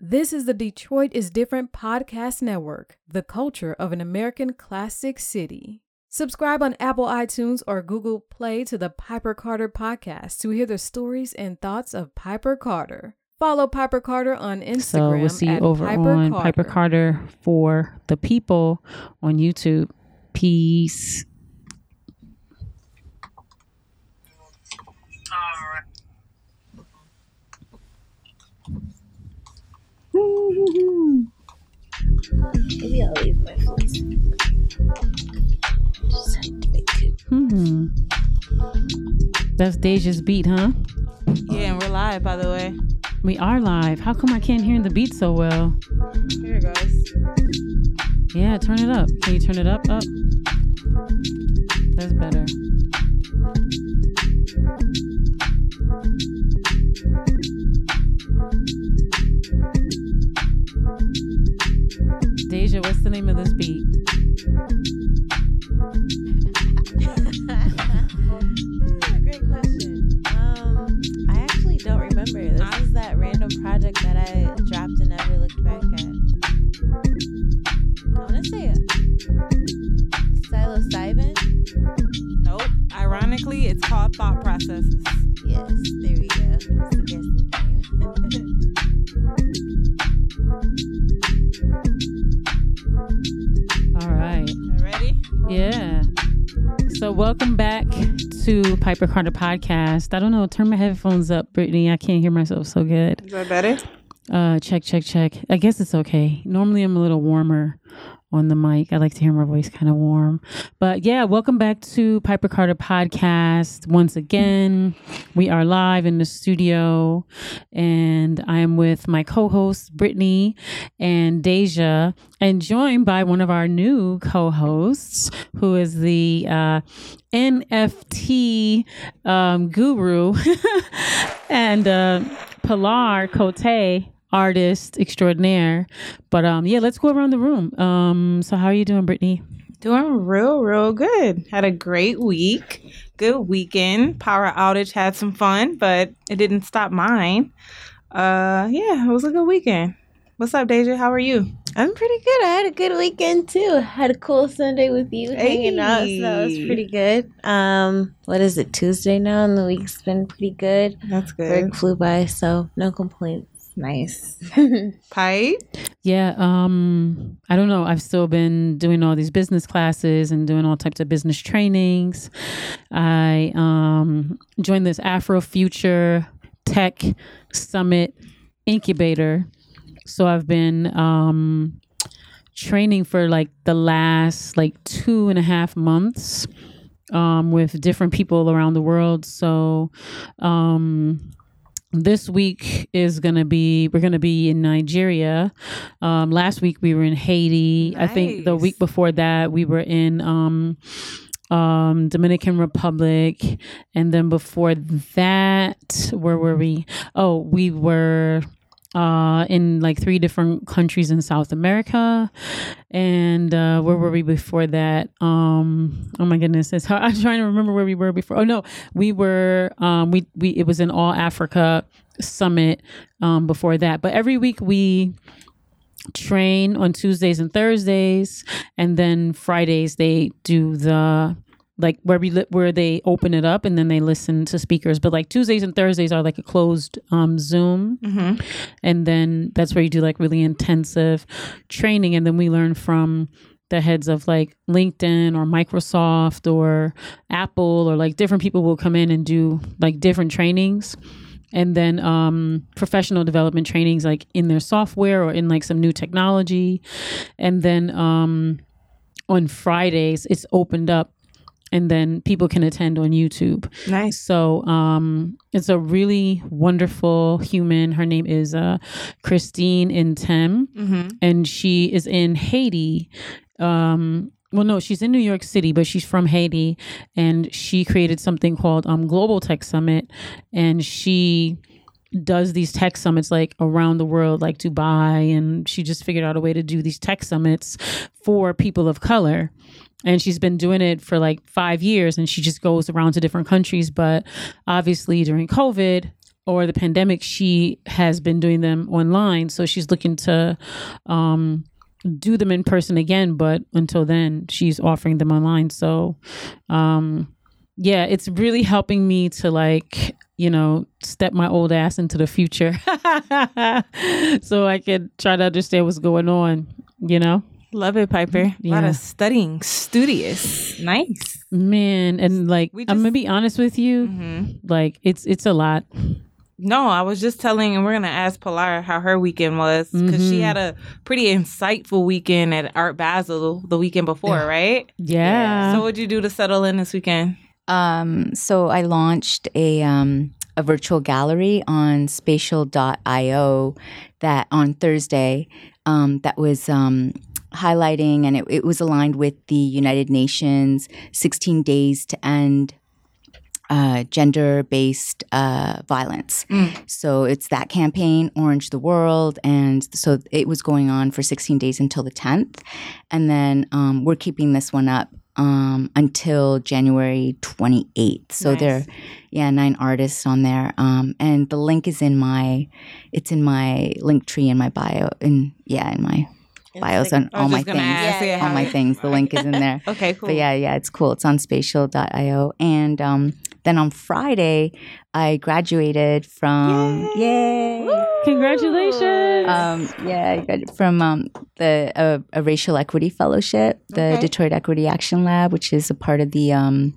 This is the Detroit is Different podcast network, the culture of an American classic city. Subscribe on Apple iTunes or Google Play to the Piper Carter podcast to hear the stories and thoughts of Piper Carter. Follow Piper Carter on Instagram. So we'll see you at over Piper on Carter. Piper Carter for the people on YouTube. Peace. Maybe I'll leave my voice. Just have to make it. Hmm. That's Deja's beat, huh? Yeah, and we're live, by the way. We are live. How come I can't hear the beat so well? Here it goes. Yeah, turn it up. Can you turn it up? Up. That's better. The name of this beat? Welcome back to Piper Carter Podcast. I don't know, turn my headphones up, Brittany. I can't hear myself so good. Is that better? Uh check, check, check. I guess it's okay. Normally I'm a little warmer on the mic. I like to hear my voice kind of warm. But yeah, welcome back to Piper Carter Podcast. Once again, we are live in the studio and I am with my co-hosts Brittany and Deja and joined by one of our new co-hosts who is the uh, NFT um, guru and uh, Pilar Cote artist extraordinaire. But um, yeah, let's go around the room. Um, so how are you doing, Brittany? Doing real, real good. Had a great week. Good weekend. Power outage had some fun, but it didn't stop mine. Uh, yeah, it was a good weekend. What's up, Deja? How are you? I'm pretty good. I had a good weekend too. Had a cool Sunday with you hanging out, so that was pretty good. Um, what is it? Tuesday now, and the week's been pretty good. That's good. Work flew by, so no complaints. Nice. Pipe? Yeah, um, I don't know. I've still been doing all these business classes and doing all types of business trainings. I um, joined this Afro Future Tech Summit incubator. So I've been um, training for like the last like two and a half months um, with different people around the world. So um, this week is gonna be we're gonna be in Nigeria. Um, last week we were in Haiti. I think the week before that we were in um, um, Dominican Republic, and then before that, where were we? Oh, we were uh in like three different countries in South America. And uh where were we before that? Um oh my goodness it's hard. I'm trying to remember where we were before. Oh no we were um we we it was an all Africa summit um before that. But every week we train on Tuesdays and Thursdays and then Fridays they do the like where we li- where they open it up and then they listen to speakers. But like Tuesdays and Thursdays are like a closed um Zoom. Mm-hmm. and then that's where you do like really intensive training. And then we learn from the heads of like linkedin or microsoft or apple or like different people will come in and do like different trainings. And then um, professional development trainings like in their software or in like some new technology. And then um, on fridays it's opened up and then people can attend on youtube Nice. so um, it's a really wonderful human. Her name is uh, Christine Ntim, Mm-hmm. and she is in Haiti. Um, well, no, she's in New York City, but she's from Haiti, and she created something called um, Global Tech Summit, and she does these tech summits like around the world, like Dubai, and she just figured out a way to do these tech summits for people of color. And she's been doing it for like five years, and she just goes around to different countries. But obviously, during COVID, or the pandemic, she has been doing them online. So she's looking to um, do them in person again. But until then, she's offering them online. So, um, yeah, it's really helping me to like, you know, step my old ass into the future so I can try to understand what's going on, you know? Love it, Piper. A lot of studying, studious. Nice. Man, and like We I'm gonna be honest with you, hmm like it's it's a lot. No, I was just telling, and we're gonna ask Pilar how her weekend was because she Mhm. had a pretty insightful weekend at Art Basel the weekend before, right? Yeah. So, what'd you do to settle in this weekend? Um, so I launched a um, a virtual gallery on spatial.io that on Thursday um, that was um, highlighting and it, it was aligned with the United Nations 16 days to end uh, gender based uh, violence. Mm. So it's that campaign, Orange the World. And so it was going on for 16 days until the 10th. And then um, we're keeping this one up um, until January 28th. So Nice. there are, yeah, nine artists on there. Um, and the link is in my, it's in my link tree in my bio. In, yeah, in my bios on all my things. ask, yeah, all my things. The link is in there. Okay, cool. But yeah, yeah, it's cool. It's on spatial.io. And um, then on Friday, I graduated from, yay. Congratulations. Um, yeah, I got from um, the uh, a racial equity fellowship, the Okay. Detroit Equity Action Lab, which is a part of the um,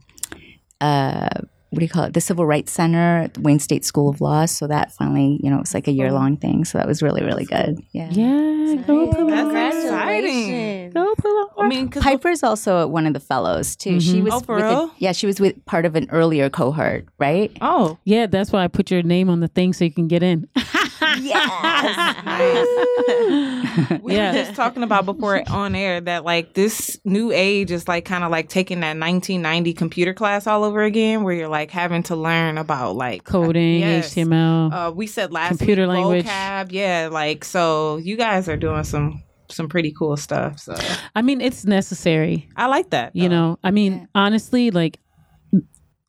uh, what do you call it? The Civil Rights Center at Wayne State School of Law. So that finally, you know, it's like a year long thing. So that was really really good. Yeah. yeah, go Pilar. Congratulations. Go Pilar. I mean, because Piper's also one of the fellows too. She Mhm. was Oh, for with a- yeah, she was with part of an earlier cohort, right? oh, Yeah, that's why I put your name on the thing so you can get in. we Yeah. were just talking about before on air that like this new age is like kind of like taking that 1990 computer class all over again, where you're like having to learn about like Coding, Yes. HTML. Uh, we said last Computer week, language. vocab, yeah. Like so, you guys are doing some some pretty cool stuff. So I mean, it's necessary. I like that. You know, I mean, Yeah. honestly, like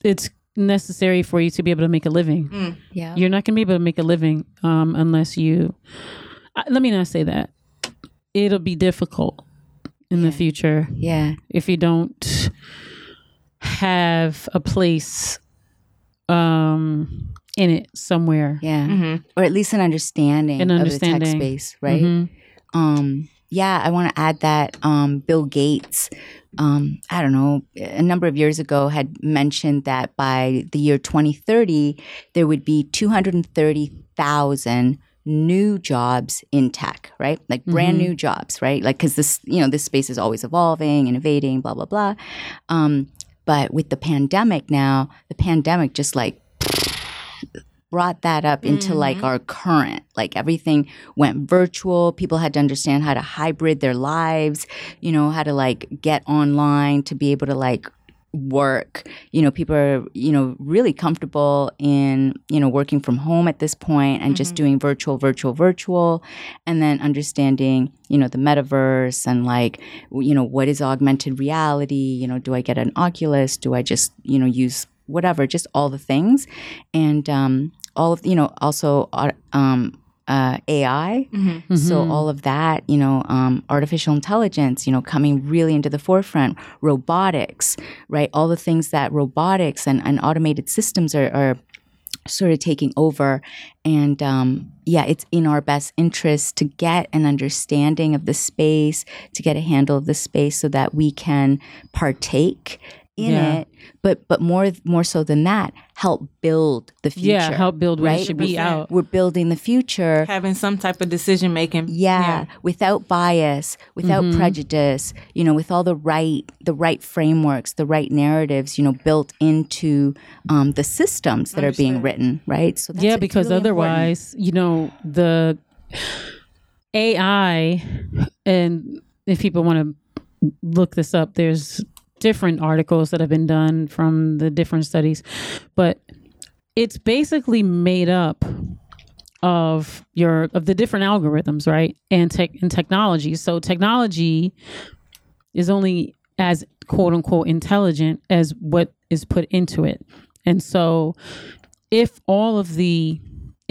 it's necessary for you to be able to make a living. Yeah. You're not going to be able to make a living um, unless you. Uh, let me not say that. It'll be difficult in the future yeah. if you don't have a place um, in it somewhere. Yeah. Mhm. Or at least an understanding, An of the tech understanding. space, right? Mhm. um yeah i want to add that um bill gates um i don't know a number of years ago had mentioned that by the year 2030 there would be 230,000 new jobs in tech right? Like brand Mhm. new jobs right? Like cuz this you know this space is always evolving innovating blah blah blah. Um but with the pandemic now the pandemic just like brought that up into like our current like everything went virtual. People had to understand how to hybrid their lives you know how to like get online to be able to like work. You know people are you know really comfortable in you know working from home at this point and just doing virtual virtual virtual and then understanding you know the metaverse and like you know what is augmented reality. You know do i get an oculus? Do i just you know use whatever just all the things? And um all of you know also uh, um uh, AI. Mhm. So Mhm. all of that, you know, um, artificial intelligence, you know, coming really into the forefront, robotics, right? All the things that robotics and, and automated systems are, are sort of taking over. And um, yeah, it's in our best interest to get an understanding of the space, to get a handle of the space so that we can partake in Yeah. it. But but more more so than that, help build the future. Yeah, help build what right? it should be 100%. out. We're building the future. having some type of decision making. Yeah, without bias, without Mhm. prejudice, you know, with all the right, the right frameworks, the right narratives, you know, built into um, the systems that are being written, right? So that's yeah, because really important. otherwise, you know, the AI, and if people want to look this up, there's different articles that have been done from the different studies, but it's basically made up of your of the different algorithms, right? And tech and technology. So technology is only as quote unquote intelligent as what is put into it. And so if all of the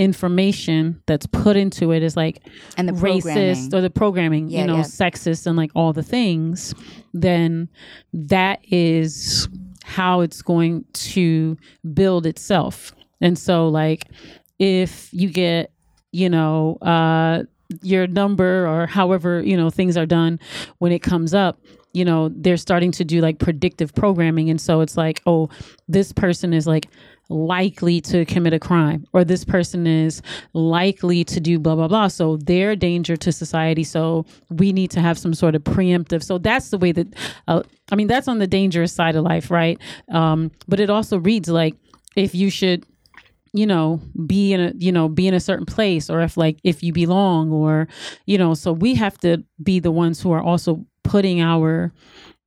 information that's put into it is like And the racist or the programming, Yeah, you know, yeah. sexist and like all the things, then that is how it's going to build itself. And so like if you get, you know, uh your number or however, you know, things are done when it comes up, you know, they're starting to do like predictive programming and so it's like, oh, this person is like likely to commit a crime or this person is likely to do blah blah blah. So they're a danger to society. So we need to have some sort of preemptive. So that's the way that uh, i mean that's on the dangerous side of life right? Um, but it also reads like if you should you know be in a you know be in a certain place or if like if you belong or you know so we have to be the ones who are also putting our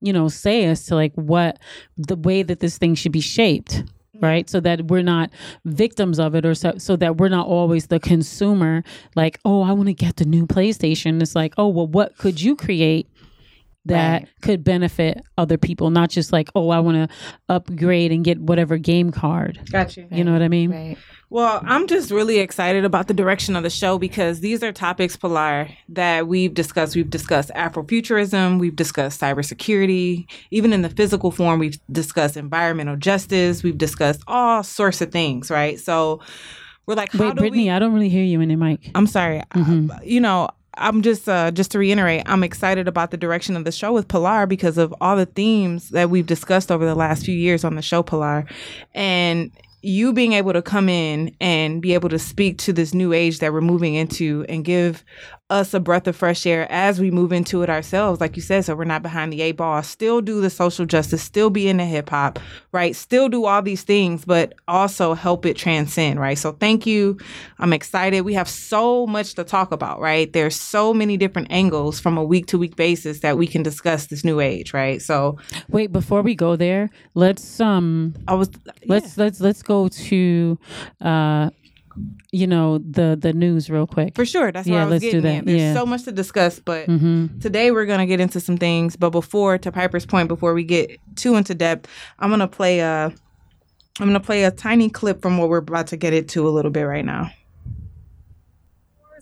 you know say as to like what the way that this thing should be shaped Mm-hmm. right so that we're not victims of it or so, so that we're not always the consumer like oh i want to get the new playstation it's like oh well what could you create that Right. could benefit other people not just like oh i want to upgrade and get whatever game card Got you. you know what i mean Right. Well, I'm just really excited about the direction of the show because these are topics, Pilar, that we've discussed. We've discussed Afrofuturism, we've discussed cybersecurity, even in the physical form, we've discussed environmental justice, we've discussed all sorts of things, right? So we're like, how wait brittany we? i don't really hear you in the mic I'm sorry. Mhm. Uh, you know, I'm just uh, just to reiterate, I'm excited about the direction of the show with Pilar because of all the themes that we've discussed over the last few years on the show, Pilar, and you being able to come in and be able to speak to this new age that we're moving into and give us a breath of fresh air as we move into it ourselves, like you said, so we're not behind the eight ball. Still do the social justice, still be in the hip hop, right? Still do all these things, but also help it transcend, right? So thank you. I'm excited. We have so much to talk about, right? There's so many different angles from a week to week basis that we can discuss this new age, right? So wait before we go there let's um I was let's let's let's go to uh you know the the news real quick for sure. That's Yeah, where I was let's do that. at. There's Yeah. so much to discuss, but mm-hmm. today we're gonna get into some things. But before, to Piper's point, before we get too into depth, I'm gonna play a, I'm gonna play a tiny clip from what we're about to get into a little bit right now.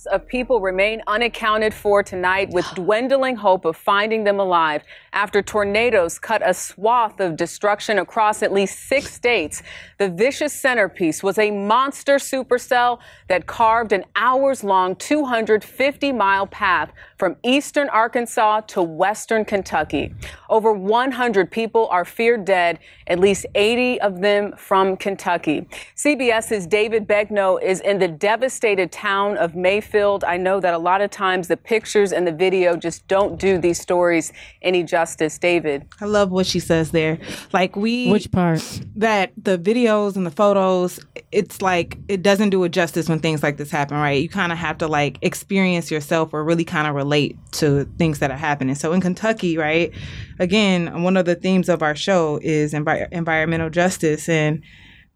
Of people remain unaccounted for tonight with dwindling hope of finding them alive after tornadoes cut a swath of destruction across at least six states. The vicious centerpiece was a monster supercell that carved an hours long 250 mile path from eastern Arkansas to western Kentucky. Over 100 people are feared dead, at least 80 of them from Kentucky. CBS's David Begnaud is in the devastated town of Mayfield. I know that a lot of times the pictures and the video just don't do these stories any justice. David. I love what she says there. Like we, which part that the videos and the photos, it's like it doesn't do it justice when things like this happen, right? You kind of have to like experience yourself or really kind of relate to things that are happening. So in Kentucky, right? Again, one of the themes of our show is envi- environmental justice and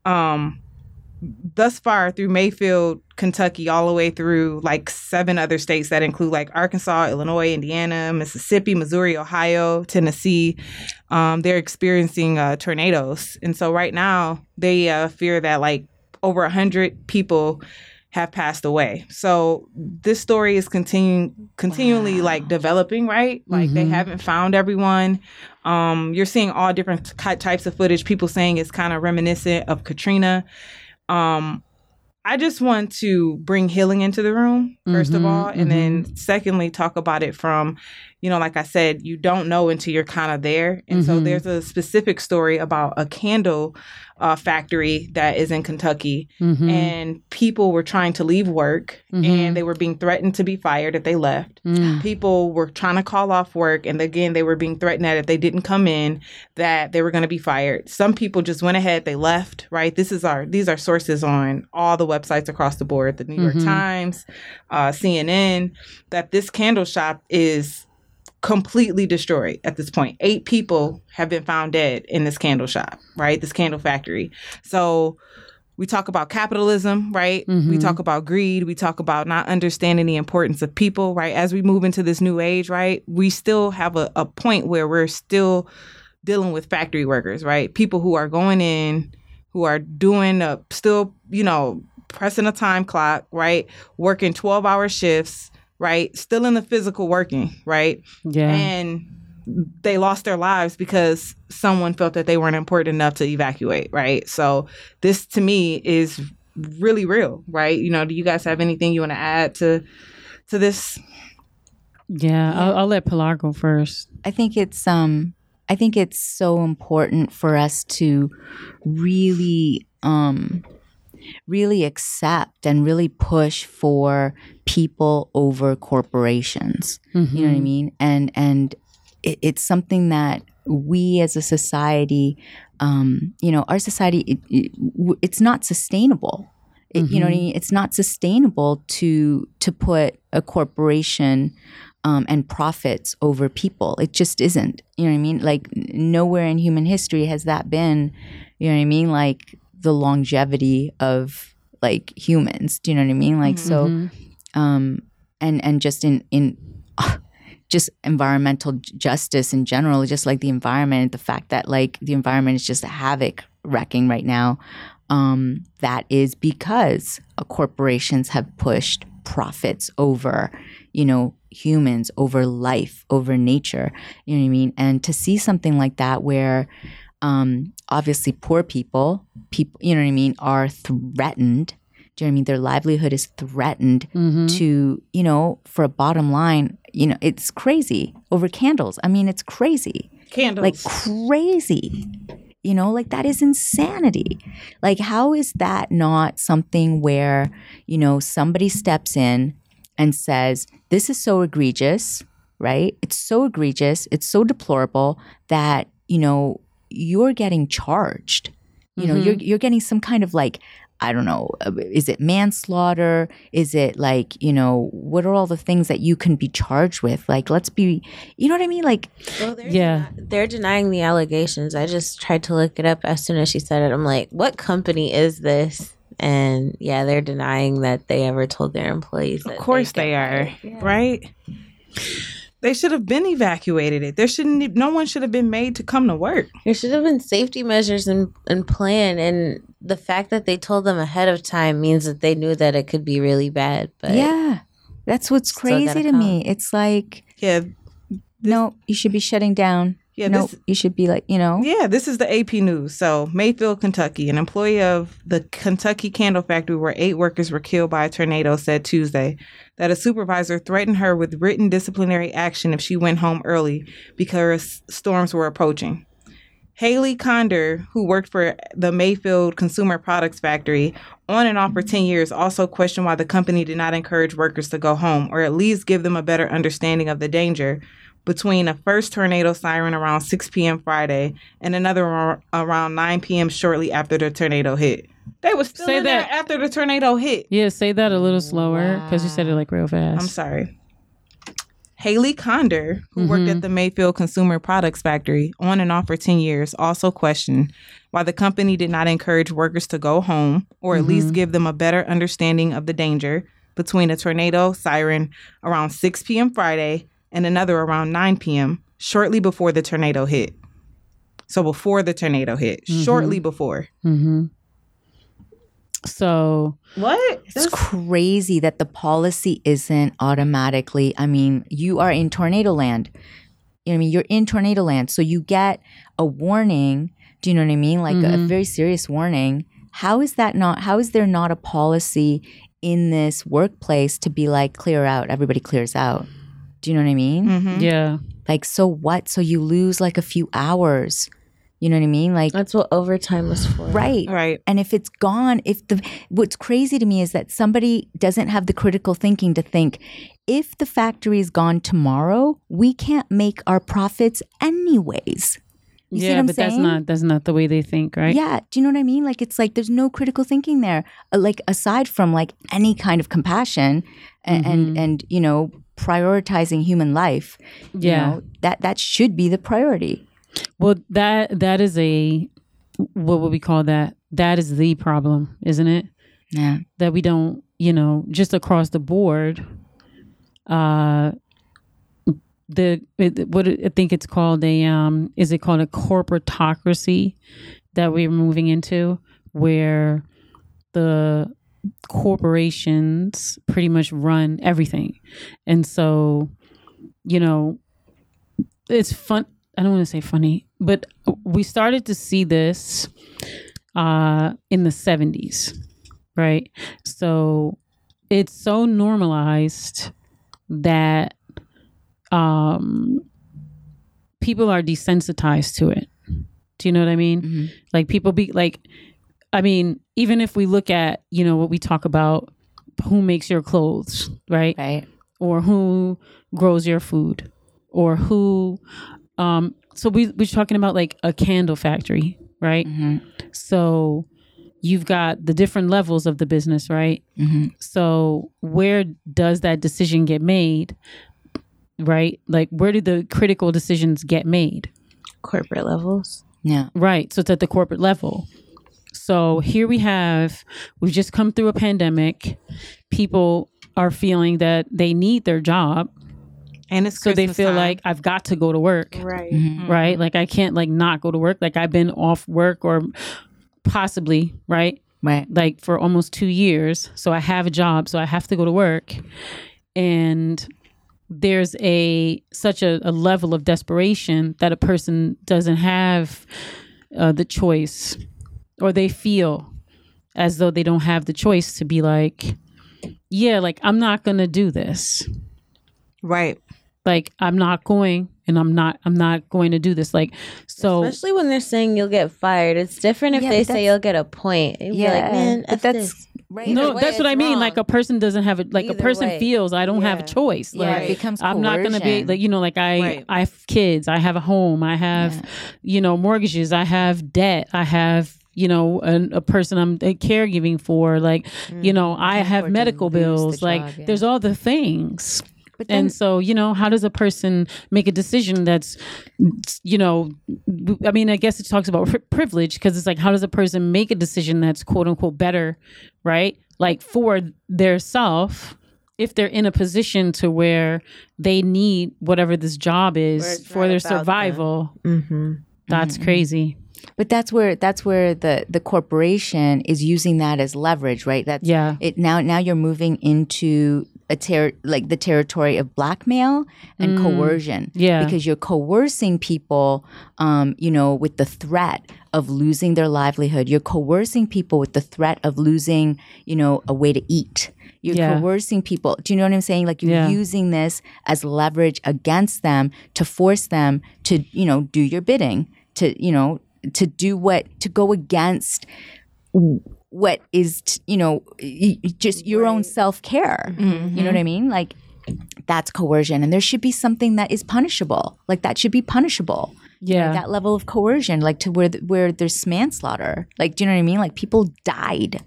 um thus far through Mayfield, Kentucky, all the way through like seven other states that include like Arkansas, Illinois, Indiana, Mississippi, Missouri, Ohio, Tennessee. Um, they're experiencing uh, tornadoes, and so right now they uh, fear that like over a hundred people have passed away. So this story is continuing continually like developing, right? Like they Mhm. haven't found everyone. Um, you're seeing all different ki- types of footage. People saying it's kind of reminiscent of Katrina. Um, I just want to bring healing into the room, 1st of Mhm, all, and then secondly, talk about it from, you know, like I said, you don't know until you're kind of there. And so Mhm. there's a specific story about a candle uh, factory that is in Kentucky, mm-hmm. and people were trying to leave work Mhm. and they were being threatened to be fired if they left. Mm. People were trying to call off work, and again, they were being threatened that if they didn't come in, that they were going to be fired. Some people just went ahead; they left. Right? This is our these are sources on all the websites across the board: the New York Mhm. Times, uh, CNN. That this candle shop is completely destroyed at this point. Eight people have been found dead in this candle shop. Right? This candle factory. So we talk about capitalism, right? We Mhm. talk about greed. We talk about not understanding the importance of people, right? As we move into this new age, right? We still have a, a point where we're still dealing with factory workers, right? People who are going in, who are doing, uh, still, you know, pressing a time clock, right? Working 12 hour shifts, right? Still in the physical working, right? Yeah. And they lost their lives because someone felt that they weren't important enough to evacuate, right? So this to me is really real, right? You know, do you guys have anything you want to add to to this? yeah. I'll, I'll let Pilar go first. I think it's um I think it's so important for us to really um really accept and really push for people over corporations. You know what I mean? And and it, it's something that we as a society, um, you know, our society, it, it, it's not sustainable. It, You know what I mean? It's not sustainable to to put a corporation um, and profits over people. It just isn't. You know what I mean? Like nowhere in human history has that been. You know what I mean? Like the longevity of like humans. Do you know what I mean? Like so, um, and and just in in just environmental justice in general, just like the environment, the fact that like the environment is just a havoc wrecking right now. Um, that is because uh, corporations have pushed profits over, you know, humans, over life, over nature. You know what I mean? And to see something like that where um, obviously poor people, people, you know what I mean, are threatened. Do you know what I mean? Their livelihood is threatened to, you know, for a bottom line, you know, it's crazy over candles. I mean, it's crazy Candles. like crazy. You know, like that is insanity. Like, how is that not something where, you know, somebody steps in and says, this is so egregious, right? It's so egregious, it's so deplorable that, you know, you're getting charged. You know, you're you're getting some kind of like I don't know, uh, is it manslaughter? Is it like, you know, what are all the things that you can be charged with? Like, let's be, you know what I mean? Like, Well, they're Yeah. deni- they're denying the allegations. I just tried to look it up as soon as she said it. I'm like, what company is this? And yeah, they're denying that they ever told their employees. Of course get they are. Yeah. right? They should have been evacuated. It. There shouldn't. No one should have been made to come to work. There should have been safety measures and and plan, and the fact that they told them ahead of time means that they knew that it could be really bad. But yeah, that's what's crazy gotta to me. It's like, Yeah, no, you should be shutting down. Yeah. no, This, you should be like, you know, yeah, this is the AP news. So, Mayfield, Kentucky, an employee of the Kentucky Candle Factory, where eight workers were killed by a tornado, said Tuesday that a supervisor threatened her with written disciplinary action if she went home early because storms were approaching. Haley Conder, who worked for the Mayfield Consumer Products Factory on and off for mm-hmm. 10 years, also questioned why the company did not encourage workers to go home or at least give them a better understanding of the danger between a first tornado siren around 6 p.m. Friday and another ar- around 9 p.m. shortly after the tornado hit. They were still Say in there that- after the tornado hit. Yeah, say that a little slower because you said it like real fast. I'm sorry. Haley Conder, who worked at mm-hmm. the Mayfield Consumer Products Factory on and off for 10 years, also questioned why the company did not encourage workers to go home or at least mm-hmm. give them a better understanding of the danger between a tornado siren around 6 p.m. Friday and another around 9 p.m. shortly before the tornado hit. So before the tornado hit, shortly before. Mm-hmm. So What? it's crazy that the policy isn't automatically. I mean, you are in tornado land. You know what I mean? You're in tornado land. So you get a warning. Do you know what I mean? Like a very serious warning. How is that not, how is there not a policy in this workplace to be like, clear out, everybody clears out? Do you know what I mean? Mhm. yeah, Like, so what? So you lose like a few hours. You know what I mean? Like, that's what overtime was for. right. Right. And if it's gone, if the what's crazy to me is that somebody doesn't have the critical thinking to think if the factory is gone tomorrow, we can't make our profits anyways. You see yeah, what I'm but saying? that's not that's not the way they think, right? Yeah, do you know what I mean? Like it's like there's no critical thinking there. Uh, like aside from like any kind of compassion and Mm-hmm. and, and you know prioritizing human life. you Yeah. know, that that should be the priority. Well, that that is a what would we call that? That is the problem, isn't it? Yeah. That we don't, you know, just across the board. Uh, the it, what I think it's called a um is it called a corporatocracy that we're moving into where the corporations pretty much run everything. And so, you know, it's fun. I don't want to say funny, but we started to see this uh, in the 70s, right? So it's so normalized that um, people are desensitized to it. Do you know what I mean? Mhm. Like people be like, I mean, even if we look at, you know, what we talk about, who makes your clothes, right? Right. Or who grows your food, or who, um, so we we're talking about like a candle factory, right? hmm So you've got the different levels of the business, right? hmm So where does that decision get made? Right? Like where do the critical decisions get made? Corporate levels. Yeah. Right. So it's at the corporate level. So here we have, we've just come through a pandemic. People are feeling that they need their job. And it's So they feel time. like I've got to go to work. Right. Mhm. Right. Like I can't like not go to work. Like I've been off work or possibly, right? Right. like for almost two years. So I have a job, so I have to go to work. And there's a such a, a level of desperation that a person doesn't have uh, the choice, or they feel as though they don't have the choice to be like, yeah, like I'm not gonna do this. right. Like I'm not going, and I'm not I'm not going to do this. Like so. Especially when they're saying you'll get fired. It's different if Yeah, they say you'll get a point. You'd be like, man, but that's this. right. no, way, that's what I mean. wrong. Like a person doesn't have a like a person way. feels I don't have a Yeah. choice. Yeah, Like it becomes I'm not gonna be like you know like I Right. I have kids, I have a home, I have Yeah. you know mortgages, I have debt, I have you know an, a person I'm uh, caregiving for, like you know I Can't have medical lose the bills, like job, yeah. there's all the things. But then, And so, you know, how does a person make a decision that's, you know, I mean, I guess it talks about pri- privilege because it's like, how does a person make a decision that's quote unquote better, right? Like for their self, if they're in a position to where they need whatever this job is for their survival, Mm-hmm. that's crazy. But that's where that's where the the corporation is using that as leverage, right? That's Yeah. It now now you're moving into a ter- like the territory of blackmail and coercion. Yeah. because you're coercing people, um, you know, with the threat of losing their livelihood. You're coercing people with the threat of losing, you know, a way to eat. You're Yeah. coercing people. Do you know what I'm saying? Like you're Yeah. using this as leverage against them to force them to, you know, do your bidding, to, you know, to do what, to go against what is, t- you know, just your own self care. You know what I mean? Like that's coercion and there should be something that is punishable. Like that should be punishable. Yeah. That level of coercion, like to where, th- where there's manslaughter. Like, do you know what I mean? Like people died.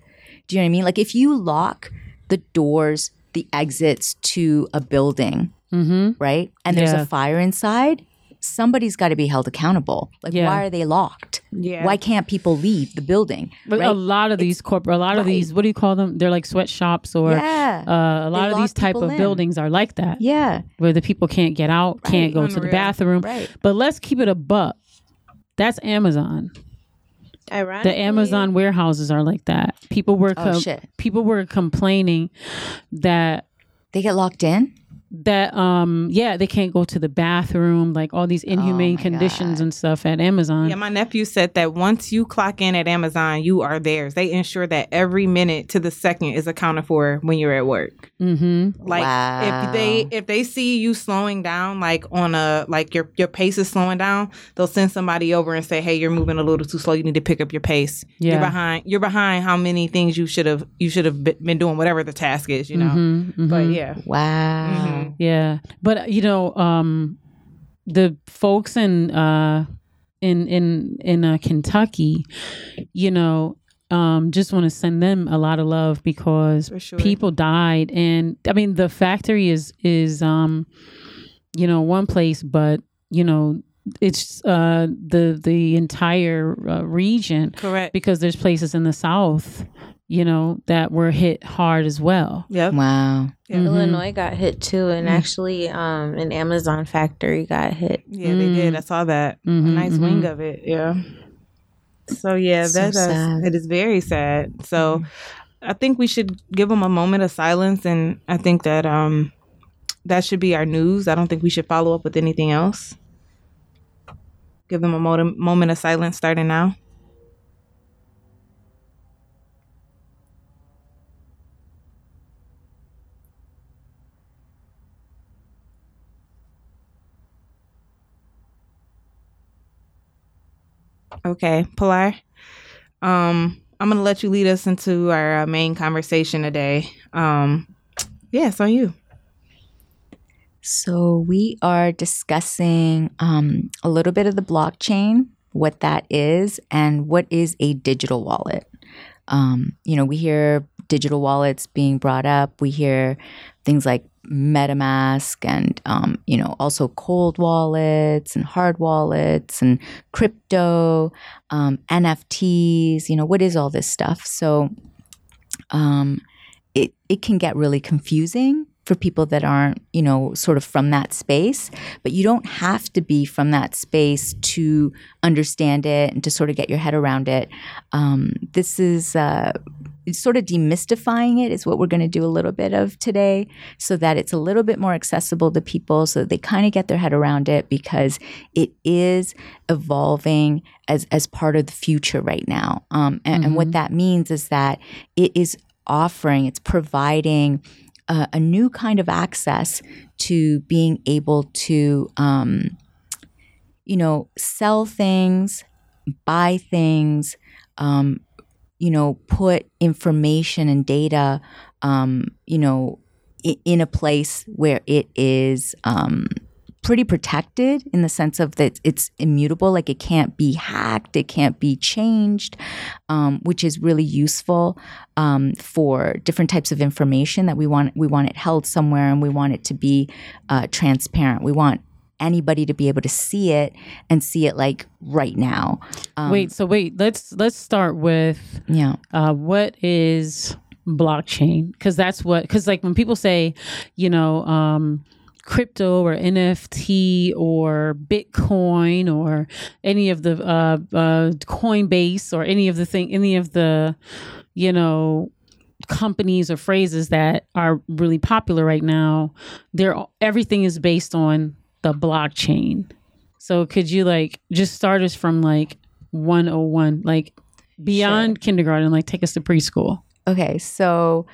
Do you know what I mean? Like if you lock the doors, the exits to a building, mm-hmm. right? And there's Yeah. a fire inside, somebody's got to be held accountable. Like, Yeah. why are they locked? Yeah. Why can't people leave the building? But right? a lot of these corporate, a lot of these, what do you call them? They're like sweatshops or yeah. uh, a lot of these type of in. buildings are like that. yeah. where the people can't get out, can't go to the bathroom. Right. But let's keep it a buck. That's Amazon. Ironically, The Amazon warehouses are like that. People were Oh, com- shit. people were complaining that They get locked in? That um yeah they can't go to the bathroom like all these inhumane Oh conditions God. and stuff at Amazon. Yeah, my nephew said that once you clock in at Amazon, you are theirs. They ensure that every minute to the second is accounted for when you're at work. mm-hmm. Like if they if they see you slowing down, like on a like your your pace is slowing down, they'll send somebody over and say, "Hey, you're moving a little too slow. You need to pick up your pace. Yeah. You're behind. You're behind. How many things you should have you should have been doing, whatever the task is, you know." Mhm, But mhm. yeah, Wow. Mhm. Yeah, but uh, you know, um, the folks in uh, in in in uh, Kentucky, you know, um, just want to send them a lot of love because sure. people died, and I mean, the factory is is um, you know, one place, but you know, it's uh the the entire uh, region correct. because there's places in the South, you know, that were hit hard as well. Yep. Wow. Yeah. Mhm. Illinois got hit too, and Mm. actually, um, an Amazon factory got hit. Yeah, they did. Mm. I saw that. A nice mhm. wing of it. Yeah. So yeah, So that is, it is very sad. So I think we should give them a moment of silence, and I think that um, that should be our news. I don't think we should follow up with anything else. Give them a mo- moment of silence starting now. Okay, Pilar. Um, I'm gonna let you lead us into our uh, main conversation today. Um, it's on you. So we are discussing um, a little bit of the blockchain, what that is, and what is a digital wallet. Um, you know, we hear digital wallets being brought up. We hear things like MetaMask and, um, you know, also cold wallets and hard wallets and crypto, um, NFTs. You know, what is all this stuff? So um, it, it can get really confusing for people that aren't, you know, sort of from that space. But you don't have to be from that space to understand it and to sort of get your head around it. Um, this is uh, sort of demystifying it, is what we're going to do a little bit of today, so that it's a little bit more accessible to people so that they kind of get their head around it because it is evolving as, as part of the future right now. Um, and, and what that means is that it is offering, it's providing a, a new kind of access to being able to, um, you know, sell things, buy things, um, you know, put information and data, um, you know, i- in a place where it is um, pretty protected in the sense of that it's immutable, like it can't be hacked, it can't be changed, um, which is really useful um, for different types of information that we want. We want it held somewhere, and we want it to be uh, transparent. We want anybody to be able to see it and see it like right now. Um, wait, so wait, let's let's start with yeah. uh, what is blockchain? Because that's what because like when people say, you know, um, crypto or NFT or Bitcoin or any of the uh, uh, Coinbase or any of the thing, any of the, you know, companies or phrases that are really popular right now, they're everything is based on the blockchain. So could you like just start us from like 101, like beyond kindergarten, like take us to preschool? Okay, so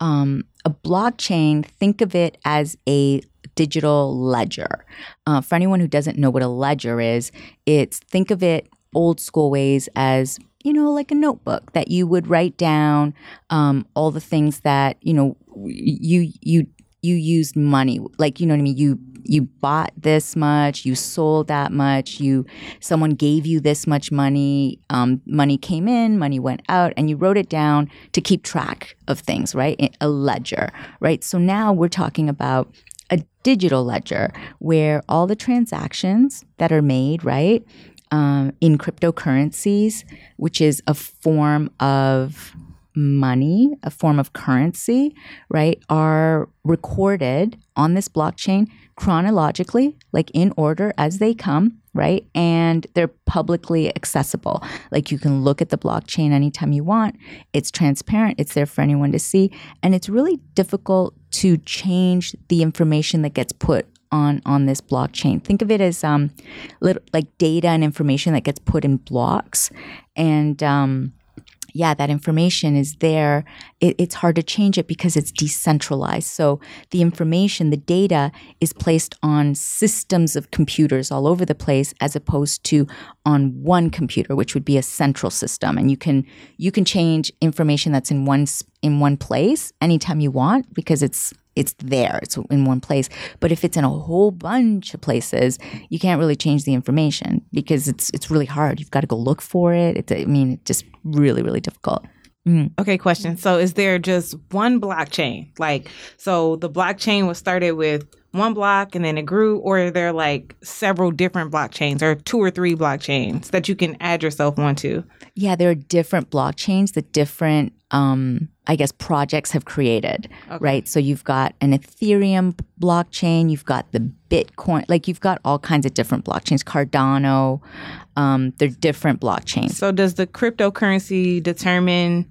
um, a blockchain, think of it as a digital ledger. Uh, for anyone who doesn't know what a ledger is, it's think of it old school ways as you know like a notebook that you would write down um, all the things that you know you you you used money. Like you know what i mean? You you bought this much you sold that much you someone gave you this much money um, money came in money went out and you wrote it down to keep track of things right? A ledger right? So now we're talking about a digital ledger where all the transactions that are made right um, in cryptocurrencies which is a form of money, a form of currency, right, are recorded on this blockchain chronologically, like in order as they come, right? And they're publicly accessible. Like you can look at the blockchain anytime you want. It's transparent, it's there for anyone to see. And it's really difficult to change the information that gets put on on this blockchain. Think of it as um, little, like data and information that gets put in blocks, and um, yeah, that information is there. It, it's hard to change it because it's decentralized. So the information, the data, is placed on systems of computers all over the place, as opposed to on one computer, which would be a central system. And you can you can change information that's in one in one place anytime you want because it's it's there it's in one place but if it's in a whole bunch of places you can't really change the information because it's it's really hard you've got to go look for it it's i mean it's just really really difficult Okay, question. So is there just one blockchain? Like, so the blockchain was started with one block and then it grew, or are there like several different blockchains or two or three blockchains that you can add yourself onto? yeah there are different blockchains that different um i guess projects have created right? So you've got an ethereum blockchain you've got the bitcoin like you've got all kinds of different blockchains cardano um they're different blockchains. So does the cryptocurrency determine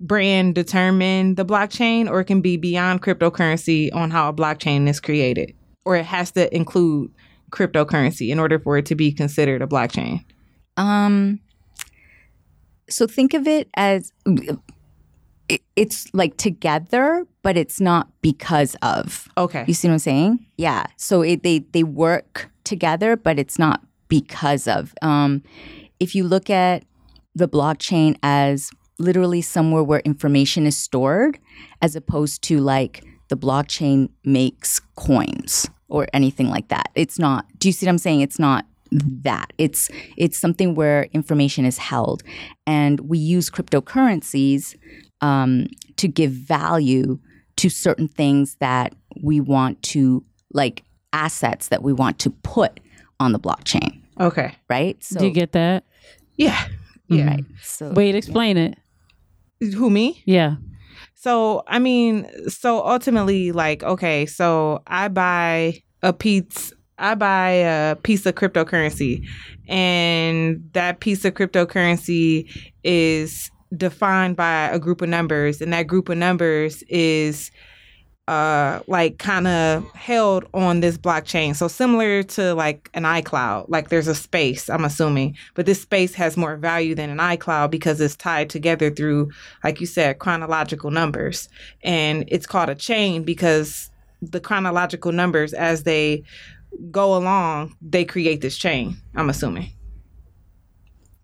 brand determine the blockchain, or it can be beyond cryptocurrency on how a blockchain is created, or it has to include cryptocurrency in order for it to be considered a blockchain. Um, so think of it as it, it's like together, but it's not because of. Okay. You see what I'm saying? Yeah. So it, they they work together, but it's not because of. Um, if you look at the blockchain as literally somewhere where information is stored, as opposed to like the blockchain makes coins or anything like that. It's not. Do you see what I'm saying? It's not that it's it's something where information is held and we use cryptocurrencies um, to give value to certain things that we want to like assets that we want to put on the blockchain Okay. right so Do you get that? Yeah. Yeah. right so Wait, explain it. Who me? Yeah. So I mean, so ultimately, like, okay, so I buy a piece. I buy a piece of cryptocurrency, and that piece of cryptocurrency is defined by a group of numbers, and that group of numbers is uh like kind of held on this blockchain. So similar to like an icloud like there's a space i'm assuming but this space has more value than an icloud because it's tied together through like you said chronological numbers. And it's called a chain because the chronological numbers as they go along they create this chain i'm assuming.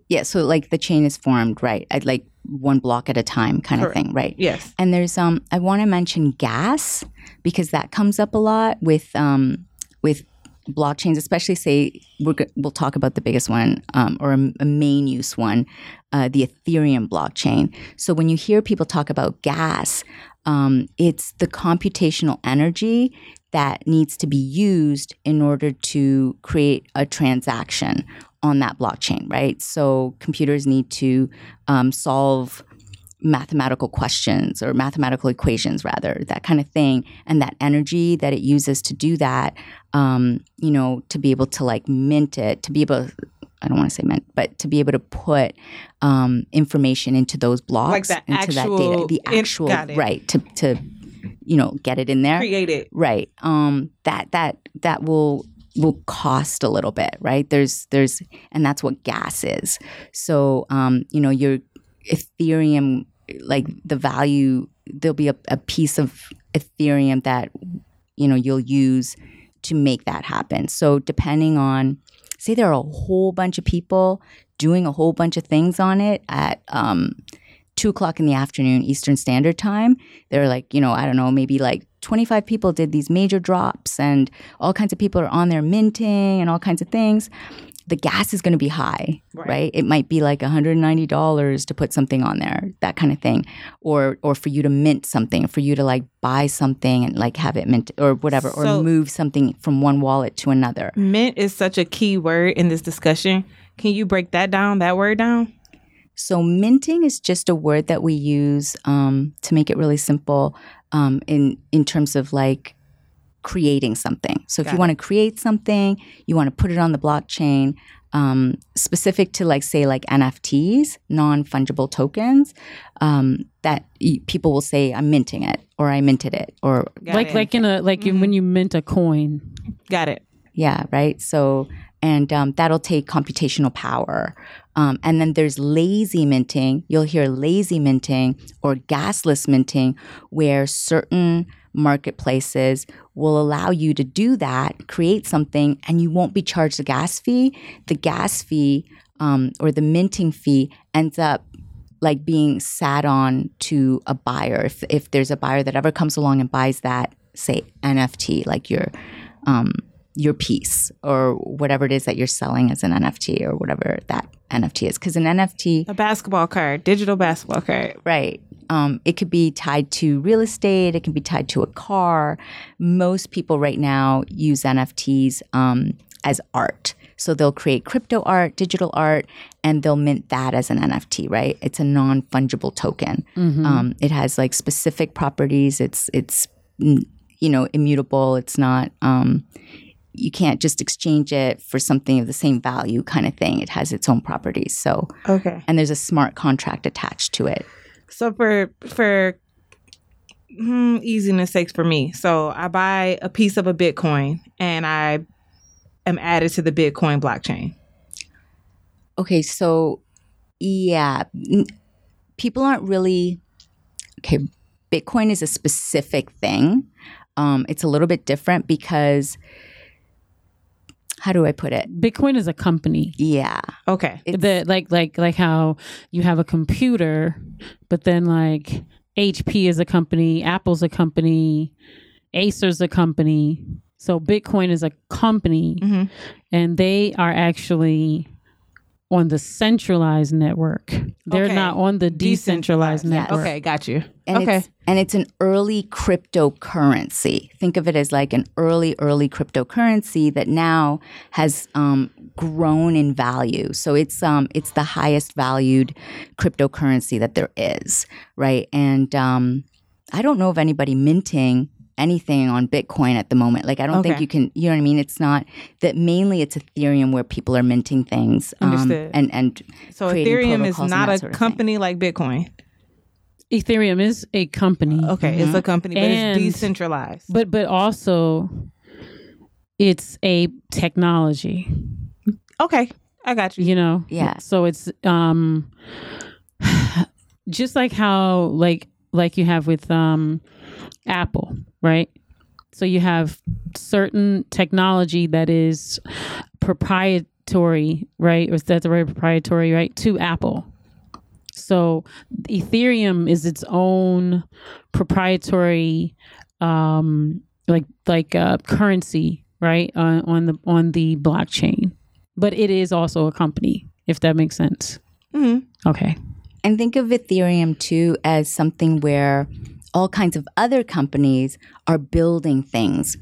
Yeah so like the chain is formed right? I'd like one block at a time kind Correct. of thing right yes And there's um I want to mention gas because that comes up a lot with um with blockchains, especially say we're go- we'll talk about the biggest one um, or a, a main use one, uh, the Ethereum blockchain. So when you hear people talk about gas, um, it's the computational energy that needs to be used in order to create a transaction on that blockchain, right? So computers need to um, solve mathematical questions or mathematical equations rather that kind of thing and that energy that it uses to do that um, you know to be able to like mint it to be able i don't want to say mint but to be able to put um, information into those blocks Like into that data the actual right to to you know get it in there. Create it. Right um that that that will will cost a little bit right? There's there's and that's what gas is. So um you know your ethereum like the value there'll be a, a piece of ethereum that you know you'll use to make that happen. So depending on say there are a whole bunch of people doing a whole bunch of things on it at um two o'clock in the afternoon eastern standard time they're like you know i don't know maybe like 25 people did these major drops and all kinds of people are on there minting and all kinds of things the gas is going to be high right. Right. it might be like $190 to put something on there that kind of thing or or for you to mint something for you to like buy something and like have it mint or whatever or move something from one wallet to another mint is such a key word in this discussion can you break that down that word down So minting is just a word that we use um, to make it really simple um, in in terms of like creating something. So if Got you it. want to create something, you want to put it on the blockchain. Um, specific to like say like NFTs, non fungible tokens, um, that y- people will say I'm minting it or I minted it or Got like it. like in a like in when you mint a coin. got it Yeah, right. So, and um, that'll take computational power. Um, and then there's lazy minting. You'll hear lazy minting or gasless minting, where certain marketplaces will allow you to do that, create something, and you won't be charged a gas fee. The gas fee um, or the minting fee ends up like being sat on to a buyer. If, if there's a buyer that ever comes along and buys that, say NFT, like your um, your piece or whatever it is that you're selling as an NFT or whatever that NFT is. Because an NFT, a basketball card digital basketball card right, um, it could be tied to real estate, it can be tied to a car. Most people right now use NFTs um, as art. So they'll create crypto art, digital art, and they'll mint that as an NFT, right? It's a non fungible token. Um, it has like specific properties. It's it's you know immutable. It's not. Um, you can't just exchange it for something of the same value, kind of thing. It has its own properties. So okay and there's a smart contract attached to it. So for for hmm, easiness sakes for me, so I buy a piece of a Bitcoin and I am added to the Bitcoin blockchain. Okay, so yeah, people aren't really okay. Bitcoin is a specific thing. Um, it's a little bit different because how do I put it? Bitcoin is a company. Yeah, Okay. it's, the like like like how you have a computer, but then like HP is a company, Apple's a company, Acer's a company. So Bitcoin is a company, Mhm. and they are actually on the centralized network. They're Okay. not on the decentralized Decentralized. network. Okay, got you. and okay. it's and it's an early cryptocurrency. Think of it as like an early, early cryptocurrency that now has um, grown in value. So it's um it's the highest valued cryptocurrency that there is, right? And um, I don't know of anybody minting anything on Bitcoin at the moment. Like I don't think you can. You know what I mean? It's not that mainly it's Ethereum where people are minting things. um, and and So Ethereum is not a sort of thing. company like Bitcoin. Ethereum is a company. Okay, it's a company, but And- it's decentralized. But but also it's a technology. Okay, I got you. you know Yeah. so it's um just like how like like you have with um apple right? So you have certain technology that is proprietary right? Or is that the right proprietary right to apple. So ethereum is its own proprietary um like like uh currency right on, on the on the blockchain. But it is also a company if that makes sense. Mhm. okay. And think of Ethereum too as something where all kinds of other companies are building things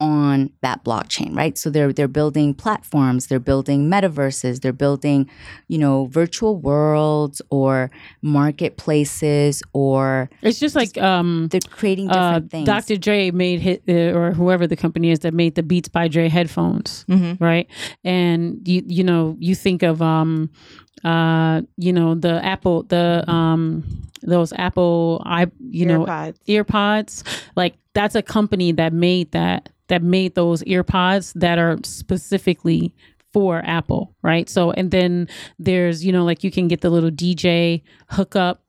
on that blockchain, right? So they're they're building platforms, they're building metaverses, they're building, you know, virtual worlds or marketplaces or it's just like um they're creating uh, different things. Dr. Dre made hit uh, or whoever the company is that made the Beats by Dre headphones, Mhm. right? And you you know you think of um uh you know the Apple the um those Apple i you know AirPods. earpods like that's a company that made that that made those earpods that are specifically for apple right so and then there's you know like you can get the little dj hookup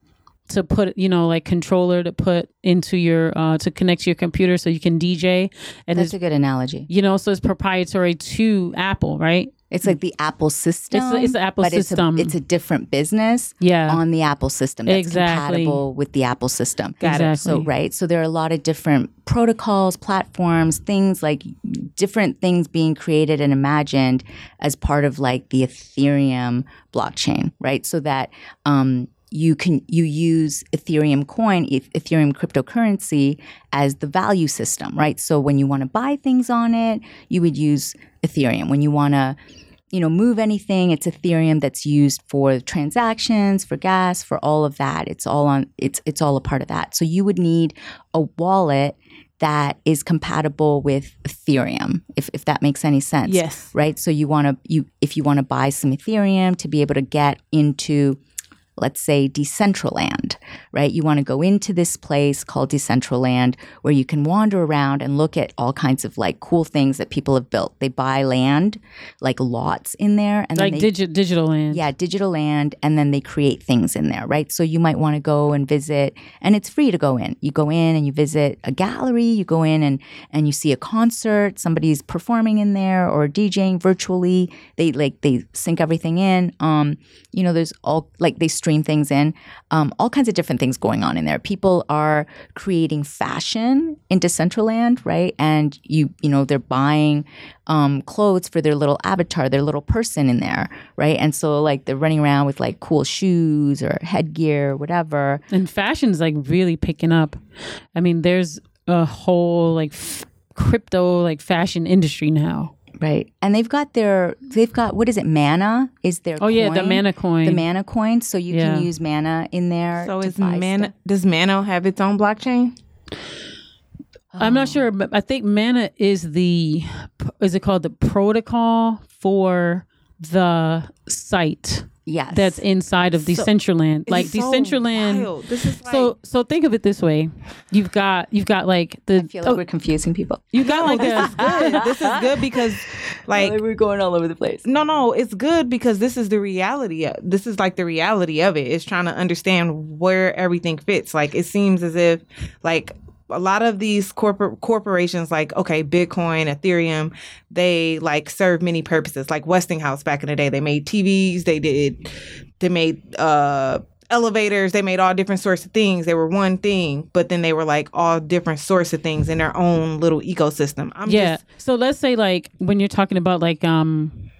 to put you know like controller to put into your uh to connect to your computer so you can dj and That's a good analogy. you know so it's proprietary to apple right It's like the Apple system. it's the Apple but it's a- It's a, different business yeah on the Apple system that's Exactly. compatible with the Apple system. Got it. So right, so there are a lot of different protocols, platforms, things like different things being created and imagined as part of like the Ethereum blockchain, right? So that um, you can you use Ethereum coin, Ethereum cryptocurrency as the value system, right? So when you want to buy things on it, you would use Ethereum. When you want to you know, move anything, it's Ethereum that's used for transactions, for gas, for all of that. It's all on it's it's all a part of that. So you would need a wallet that is compatible with Ethereum, if, if that makes any sense. Yes. Right. So you want to you if you want to buy some Ethereum to be able to get into let's say Decentraland, right? You want to go into this place called Decentraland where you can wander around and look at all kinds of like cool things that people have built. They buy land, like lots in there, and like then they, digi- digital land yeah, digital land, and then they create things in there, right? So you might want to go and visit, and it's free to go in. You go in and you visit a gallery. You go in and and you see a concert. Somebody's performing in there or DJing virtually. They like they sync everything in. Um, you know, there's all like they stream things in. Um, all kinds of different things going on in there. People are creating fashion in Decentraland, right? And you you know they're buying um, clothes for their little avatar, their little person in there, right? And so like they're running around with like cool shoes or headgear, or whatever. and fashion's like really picking up i mean there's a whole like f- crypto like fashion industry now Right. And they've got their they've got what is it? Mana is their oh yeah the mana coin The mana coin. So you Yeah. can use mana in there. So to is buy Mana stuff. does mana have its own blockchain? i'm not sure but i think mana is the is it called the protocol for the site Yes. that's inside of So- Decentraland. Like It's so Decentraland. wild. This is like, so so think of it this way. You've got you've got like the I feel like oh, we're confusing people. you got like this is good. This is good because like we're going all over the place. no no it's good because this is the reality of, this is like the reality of it it's trying to understand where everything fits like it seems as if like a lot of these corporate corporations like okay bitcoin ethereum they like serve many purposes like westinghouse back in the day they made tvs they did they made uh elevators they made all different sorts of things they were one thing but then they were like all different sorts of things in their own little ecosystem i'm yeah. just so let's say like when you're talking about like um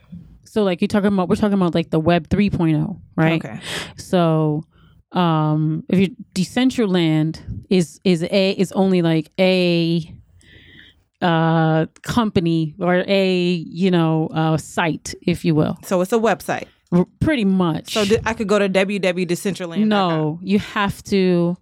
so like you're talking about we're talking about like the web 3.0, right? okay So um if you Decentraland is is a is only like a uh company or a you know uh site if you will so it's a website R- pretty much So th- I could go to www.decentraland. no you have to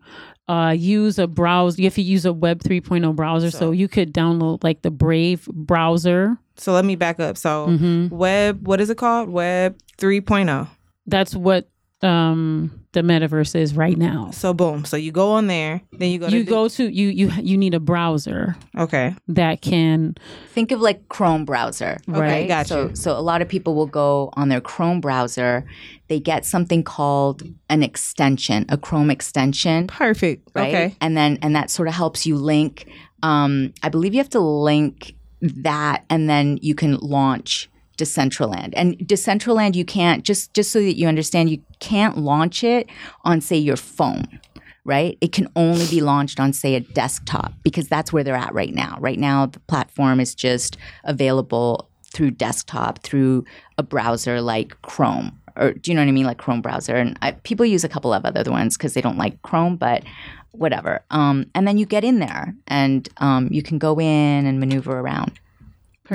uh use a browser you have to use a web 3.0 browser so, So- you could download like the brave browser So let me back up. So Mhm. web, what is it called? Web oh. 3.0. that's what um the metaverse is right now So boom. So you go on there, then you go. you to go to you you you need a browser Okay. that can Think of like Chrome browser, Right. right? got so, you. so a lot of people will go on their Chrome browser. They get something called an extension, a Chrome extension, Perfect. right? Okay. And then and that sort of helps you link. Um, I believe you have to link that, and then you can launch Decentraland. And Decentraland, you can't just just so that you understand, you can't launch it on say your phone. Right? It can only be launched on, say, a desktop because that's where they're at right now. Right now, the platform is just available through desktop, through a browser like Chrome. Or do you know what I mean? Like Chrome browser. And I, people use a couple of other ones because they don't like Chrome, but whatever. Um, and then you get in there and um, you can go in and maneuver around.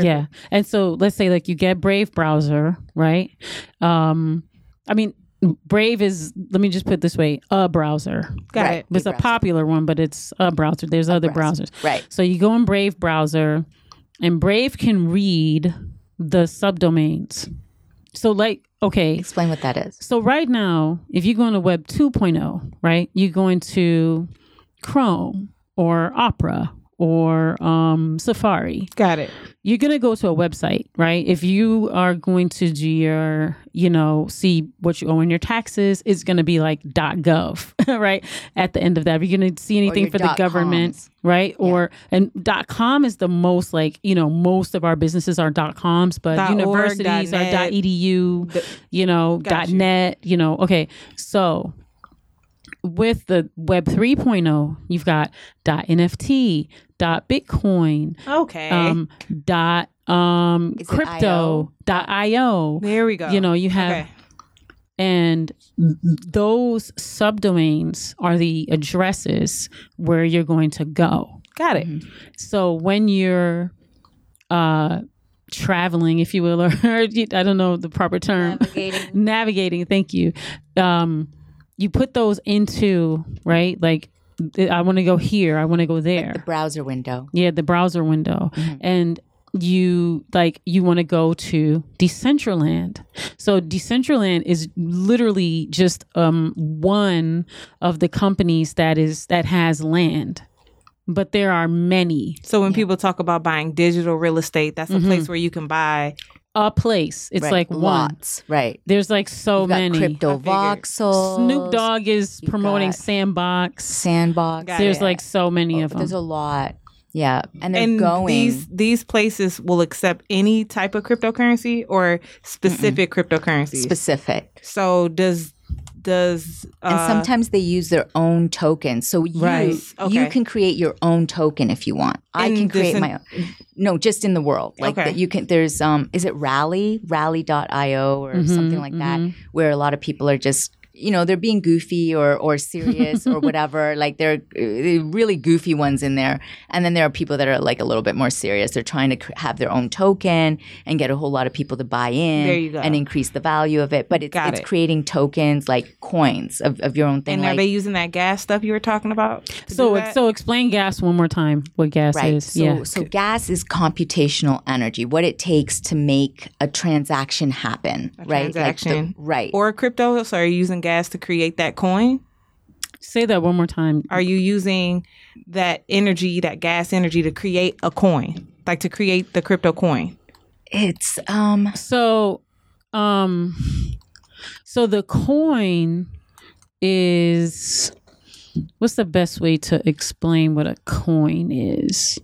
Yeah. And so let's say like you get Brave browser, right? Um I mean Brave is let me just put it this way, a browser. Got Right. it. It's a browser. popular one, but it's a browser. There's other browser. browsers. Right. So you go in Brave browser and Brave can read the subdomains. So like okay, Explain what that is. so right now, if you go into Web 2.0, right, you go into Chrome or Opera or um, Safari. Got it. You're gonna go to a website, right? If you are going to do your, you know, see what you owe in your taxes, it's gonna be like .gov, right? At the end of that, if you're gonna see anything for the government, coms. right? Or and .com is the most like you know most of our businesses are .coms, but Dot org, universities dot are net. .edu, The- you know, Got you. .net, you know. Okay, so with the Web 3.0, you've got dot .nft, dot .bitcoin, Okay. um, dot um, Is crypto, dot io. there we go. You know, you have Okay. and those subdomains are the addresses where you're going to go. Got it. So when you're uh traveling, if you will, or I don't know the proper term, Navigating. navigating, thank you. Um you put those into, right? Like I want to go here, I want to go there. The browser window. Yeah, the browser window. And you like you want to go to Decentraland. So Decentraland is literally just um one of the companies that is that has land. But there are many. So when people talk about buying digital real estate, that's a Mm-hmm. place where you can buy. A place. It's right. like one. lots. Right. There's like so You've got many. Crypto I figured. voxels. Snoop Dogg is You've promoting Sandbox. Sandbox. Got There's it. like so many Oh, of them. There's a lot. Yeah. And they're and going. these these places will accept any type of cryptocurrency or specific cryptocurrency. specific. so does does uh, And sometimes they use their own token. So you Right. you can create your own token if you want. I can create in- my own. No, just in the world. Like Okay. that you can there's um is it Rally? Rally.io or Mhm, something like that mhm. where a lot of people are just you know they're being goofy or or serious or whatever like they're uh, really goofy ones in there and then there are people that are like a little bit more serious they're trying to cr- have their own token and get a whole lot of people to buy in There you go. and increase the value of it but it's, Got it's it. creating tokens like coins of, of your own thing And are they using that gas stuff you were talking about? So so explain gas one more time. What gas Right. is? So, yeah. so gas is computational energy, what it takes to make a transaction happen, A right? Like the- transaction. right. or crypto. So are you using gas to create that coin? Say that one more time. Are you using that energy, that gas energy, to create a coin, like to create the crypto coin? it's um So, um, so the coin is what's the best way to explain what a coin is?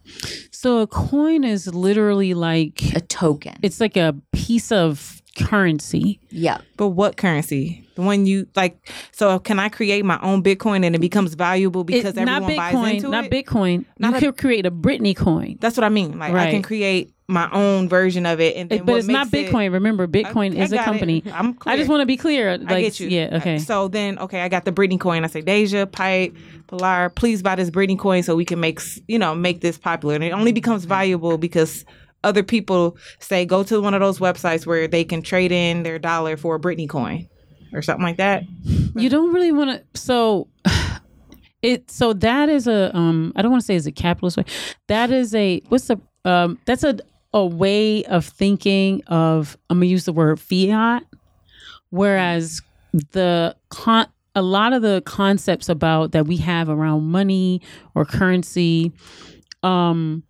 So a coin is literally like a token. it's like a piece of currency. yeah. But what currency? The one you like? So can I create my own Bitcoin and it becomes valuable because It- everyone buys Bitcoin, into not it? Bitcoin. Not you a- could create a Britney coin. That's what I mean. Like I can create my own version of it, and then It- but it's not makes it- Bitcoin. Remember, Bitcoin I is a company. I'm I just want to be clear. Like, I get you. Yeah. Okay. So then, okay, I got the Britney coin. I say, Deja, Pipe, Pilar, please buy this Britney coin so we can make, you know, make this popular. And it only becomes valuable because other people say go to one of those websites where they can trade in their dollar for a Britney coin or something like that. you don't really want to so it so that is a um i don't want to say is a capitalist way that is a what's the um that's a a way of thinking of i'm gonna use the word fiat whereas the con a lot of the concepts about that we have around money or currency um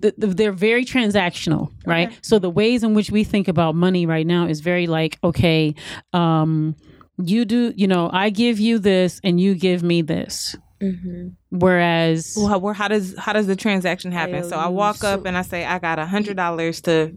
th- th- they're very transactional right so the ways in which we think about money right now is very like okay um you do you know i give you this and you give me this whereas Well, how, how does how does the transaction happen? So I walk up and I say I got a hundred dollars to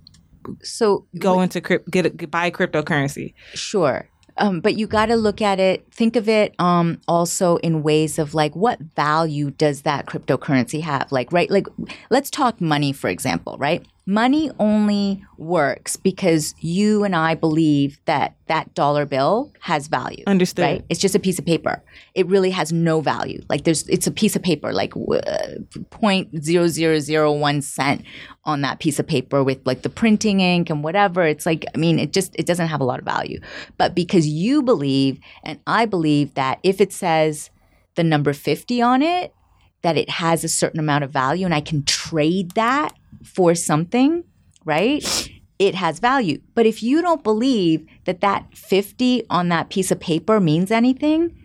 So go into crypt, get, a, get buy cryptocurrency. Sure. Um, but you got to look at it, think of it um, also in ways of like, what value does that cryptocurrency have? Like, right? Like, let's talk money, for example, right? Money only works because you and I believe that that dollar bill has value. Understood. Right? It's just a piece of paper. It really has no value. Like there's, it's a piece of paper, like w- uh, point zero zero zero one cent on that piece of paper with like the printing ink and whatever. It's like, I mean, it just it doesn't have a lot of value. But because you believe and I believe that if it says the number fifty on it, that it has a certain amount of value and I can trade that for something, right? It has value. But if you don't believe that that 50 on that piece of paper means anything,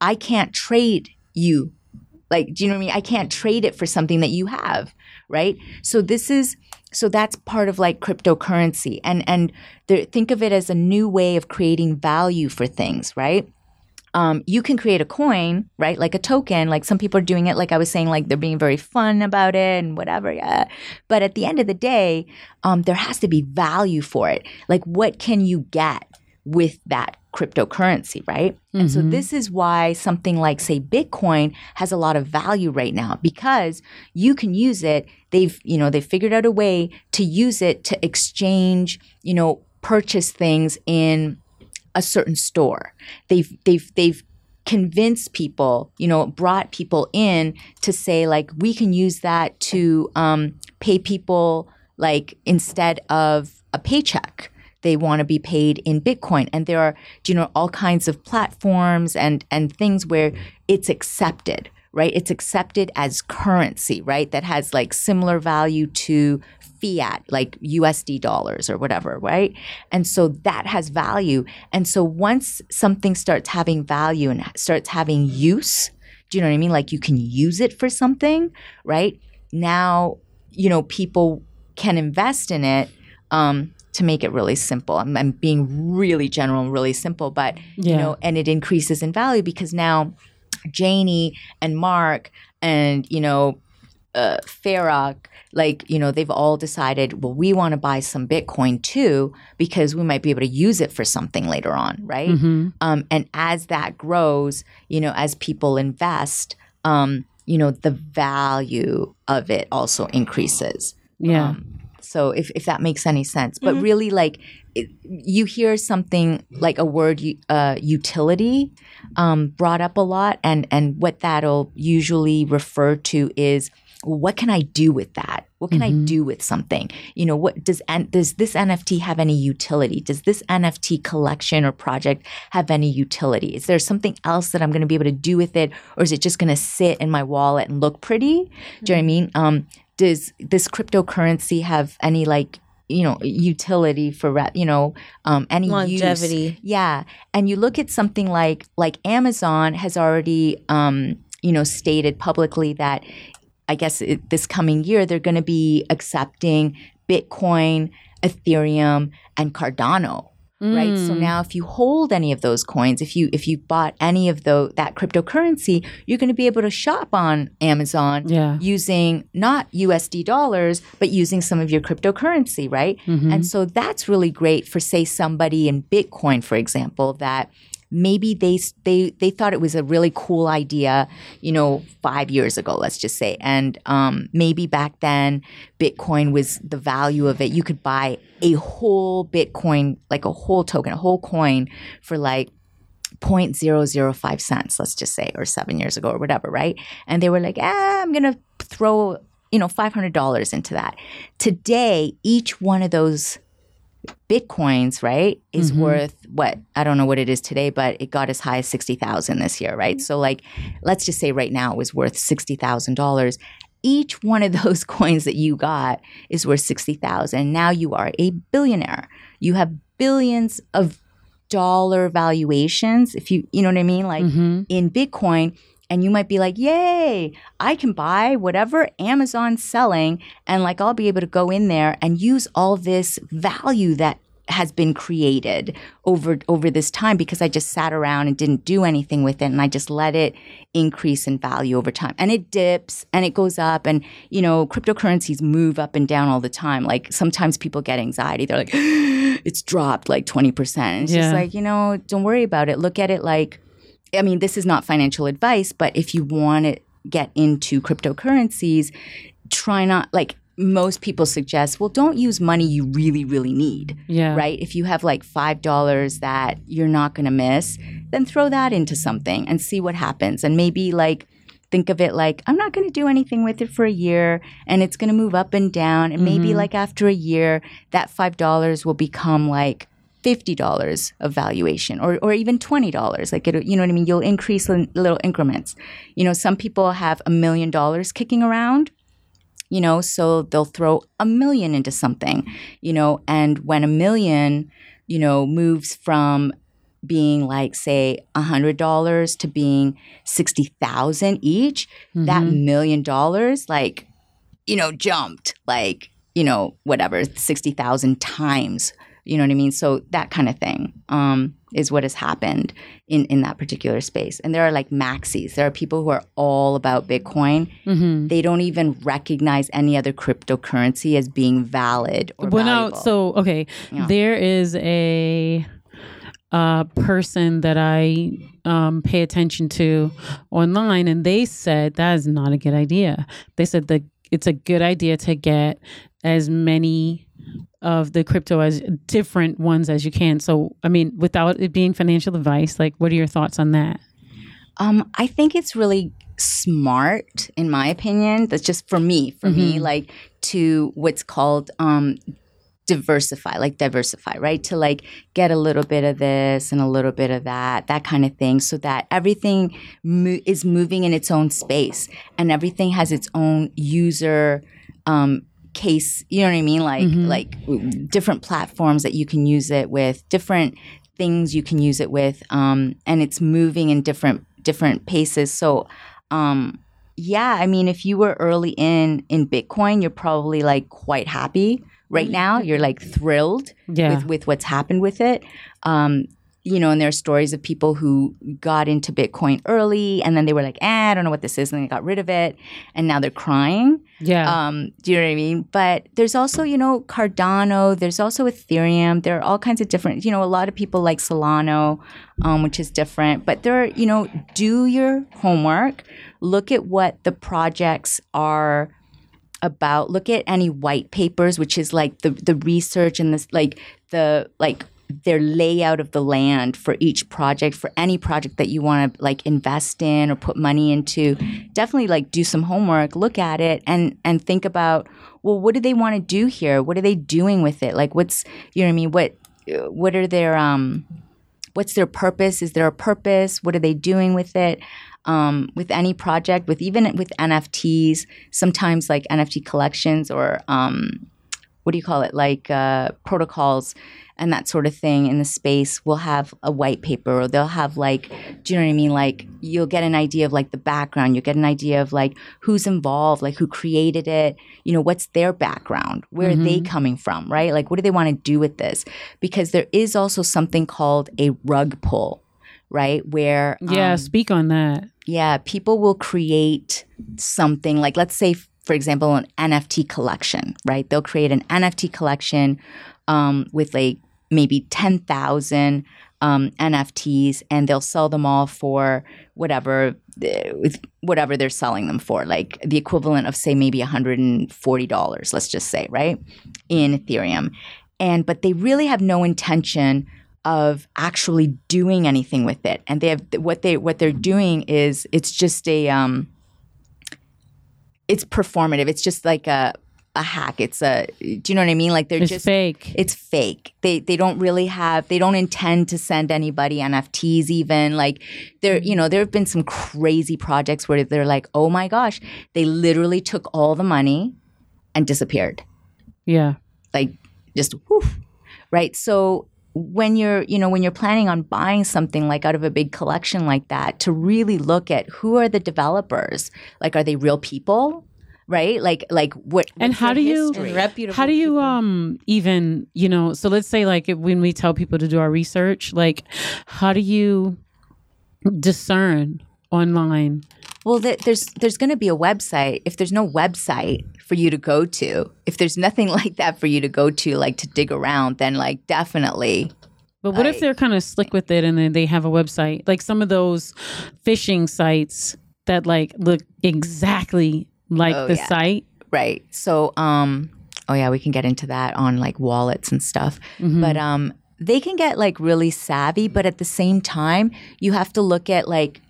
I can't trade you. Like, do you know what I mean? I can't trade it for something that you have, right? So this is so that's part of like cryptocurrency and and there, think of it as a new way of creating value for things, right? Um, you can create a coin, right? Like a token. Like some people are doing it, like I was saying, like they're being very fun about it and whatever. Yeah. But at the end of the day, um, there has to be value for it. Like, what can you get with that cryptocurrency, right? And so this is why something like, say, Bitcoin has a lot of value right now because you can use it. They've, you know, they've figured out a way to use it to exchange, you know, purchase things in a certain store. They've they've they've convinced people, you know, brought people in to say like we can use that to um, pay people like instead of a paycheck. They want to be paid in Bitcoin, and there are you know all kinds of platforms and and things where it's accepted. Right, it's accepted as currency, right? That has like similar value to fiat, like USD dollars or whatever, right? And so that has value. And so once something starts having value and starts having use, do you know what I mean? Like you can use it for something, right? Now, you know, people can invest in it um, to make it really simple. I'm, I'm being really general and really simple, but, you know, and it increases in value because now Janie and Mark and, you know, uh, like, you know, they've all decided, well, we want to buy some Bitcoin too because we might be able to use it for something later on, right? Mhm. Um, and as that grows, you know, as people invest, um, you know, the value of it also increases. yeah Um, So if, if that makes any sense, but really like it, you hear something like a word uh, utility um, brought up a lot, and and what that'll usually refer to is what can I do with that? What can I do with something? You know, what does and does this NFT have any utility? Does this NFT collection or project have any utility? Is there something else that I'm going to be able to do with it, or is it just going to sit in my wallet and look pretty? Do you know what I mean? Um, does this cryptocurrency have any like you know utility for re- you know um, any use? Longevity. Yeah, and you look at something like like Amazon has already um, you know stated publicly that I guess it, this coming year they're going to be accepting Bitcoin, Ethereum, and Cardano. Right. So mm. now if you hold any of those coins, if you if you bought any of the that cryptocurrency, you're going to be able to shop on Amazon Yeah. using not USD dollars, but using some of your cryptocurrency, right? Mm-hmm. And so that's really great for say somebody in Bitcoin, for example, that maybe they they they thought it was a really cool idea, you know, five years ago, let's just say, and um, maybe back then Bitcoin was the value of it. You could buy a whole Bitcoin, like a whole token, a whole coin, for like 0.005 cents, let's just say, or seven years ago or whatever, right? And they were like, ah, I'm to throw, you know, $500 into that. Today, each one of those bitcoins, right, is mm-hmm. worth what? I don't know what it is today, but it got as high as 60,000 this year, right? Mm-hmm. So like, let's just say right now it was worth $60,000 each one of those coins that you got is worth 60,000. Now you are a billionaire. You have billions of dollar valuations if you you know what I mean like mm-hmm. in Bitcoin and you might be like, "Yay, I can buy whatever Amazon's selling and like I'll be able to go in there and use all this value that has been created over over this time because I just sat around and didn't do anything with it and I just let it increase in value over time. And it dips and it goes up and you know, cryptocurrencies move up and down all the time. Like sometimes people get anxiety. They're like it's dropped like 20%. It's Yeah. just like, you know, don't worry about it. Look at it like I mean, this is not financial advice, but if you want to get into cryptocurrencies, try not like most people suggest, well, don't use money you really, really need. Yeah. Right? If you have like $5 that you're not going to miss, then throw that into something and see what happens. And maybe like, think of it like I'm not going to do anything with it for a year and it's going to move up and down and maybe mm-hmm. like after a year that $5 will become like $50 of valuation or, or even $20 like it, you know what i mean? You'll increase in little increments. You know some people have a million dollars kicking around you know so they'll throw a million into something you know? And when a million you know moves from being like say a hundred dollars to being sixty thousand each that mm-hmm. million dollars like you know jumped like you know whatever sixty thousand times you know what i mean so that kind of thing um is what has happened in in that particular space and there are like maxis there are people who are all about bitcoin Mm-hmm. they don't even recognize any other cryptocurrency as being valid or Well, now, so okay, Yeah. there is a uh, person that I um, pay attention to online, and they said that is not a good idea. They said that it's a good idea to get as many of the crypto as different ones as you can. So, I mean, without it being financial advice, like, what are your thoughts on that? Um, I think it's really smart, in my opinion. That's just for me, for me, like to what's called um, diversify, like diversify, right? To like get a little bit of this and a little bit of that, that kind of thing, so that everything mo- is moving in its own space and everything has its own user. Um, case you know what i mean? Like like different platforms that you can use it with different things you can use it with um, and it's moving in different different paces. So um, yeah i mean if you were early in in bitcoin you're probably like quite happy right now. You're like thrilled Yeah. with with what's happened with it. Um, you know and there are stories of people who got into bitcoin early and then they were like eh, i don't know what this is and they got rid of it and now they're crying Yeah. um, do you know what I mean? But there's also, you know, Cardano. There's also Ethereum. There are all kinds of different. You know, a lot of people like Solana, um, which is different. But there, are, you know, do your homework. Look at what the projects are about look at any white papers, which is like the the research and this like the like their layout of the land for each project for any project that you want to like invest in or put money into definitely like do some homework look at it and and think about well what do they want to do here? What are they doing with it? Like what's you know what i mean? What what are their um what's their purpose? Is there a purpose? What are they doing with it? Um, with any project with even with nfts sometimes like nft collections or um, what do you call it? Like uh, protocols and that sort of thing in the space will have a white paper or they'll have like do you know what i mean? Like you'll get an idea of like the background. You'll get an idea of like who's involved like who created it. You know what's their background? Where are they coming from right? Like what do they want to do with this? Because there is also something called a rug pull right? Where Yeah, um, speak on that. yeah, people will create something like, let's say, for example, an NFT collection, right? They'll create an NFT collection um, with like maybe 10,000 um, NFTs and they'll sell them all for whatever uh, whatever they're selling them for, like the equivalent of say maybe $140, let's just say, right? In Ethereum. And but they really have no intention of actually doing anything with it. And they have what they what they're doing is it's just a um it's performative. It's just like a a hack. It's a do you know what I mean? Like they're It's just fake. it's fake. They they don't really have they don't intend to send anybody NFTs even. Like there you know, there have been some crazy projects where they're like, "Oh my gosh, they literally took all the money and disappeared." yeah. like just woof, right so when you're you know when you're planning on buying something like out of a big collection like that to really look at who are the developers like are they real people right like like what And how do you- reputable. How do you people. um even you know? So let's say like when we tell people to do our research, like how do you discern online? well th- there's there's going to be a website if there's no website for you to go to if there's nothing like that for you to go to like to dig around then like definitely But what if they're kind of slick with it and then they have a website like some of those phishing sites that like look exactly like Oh, the yeah. site? Right. So, um, oh yeah, we can get into that on like wallets and stuff. Mm-hmm. But um, they can get like really savvy, but at the same time, you have to look at like,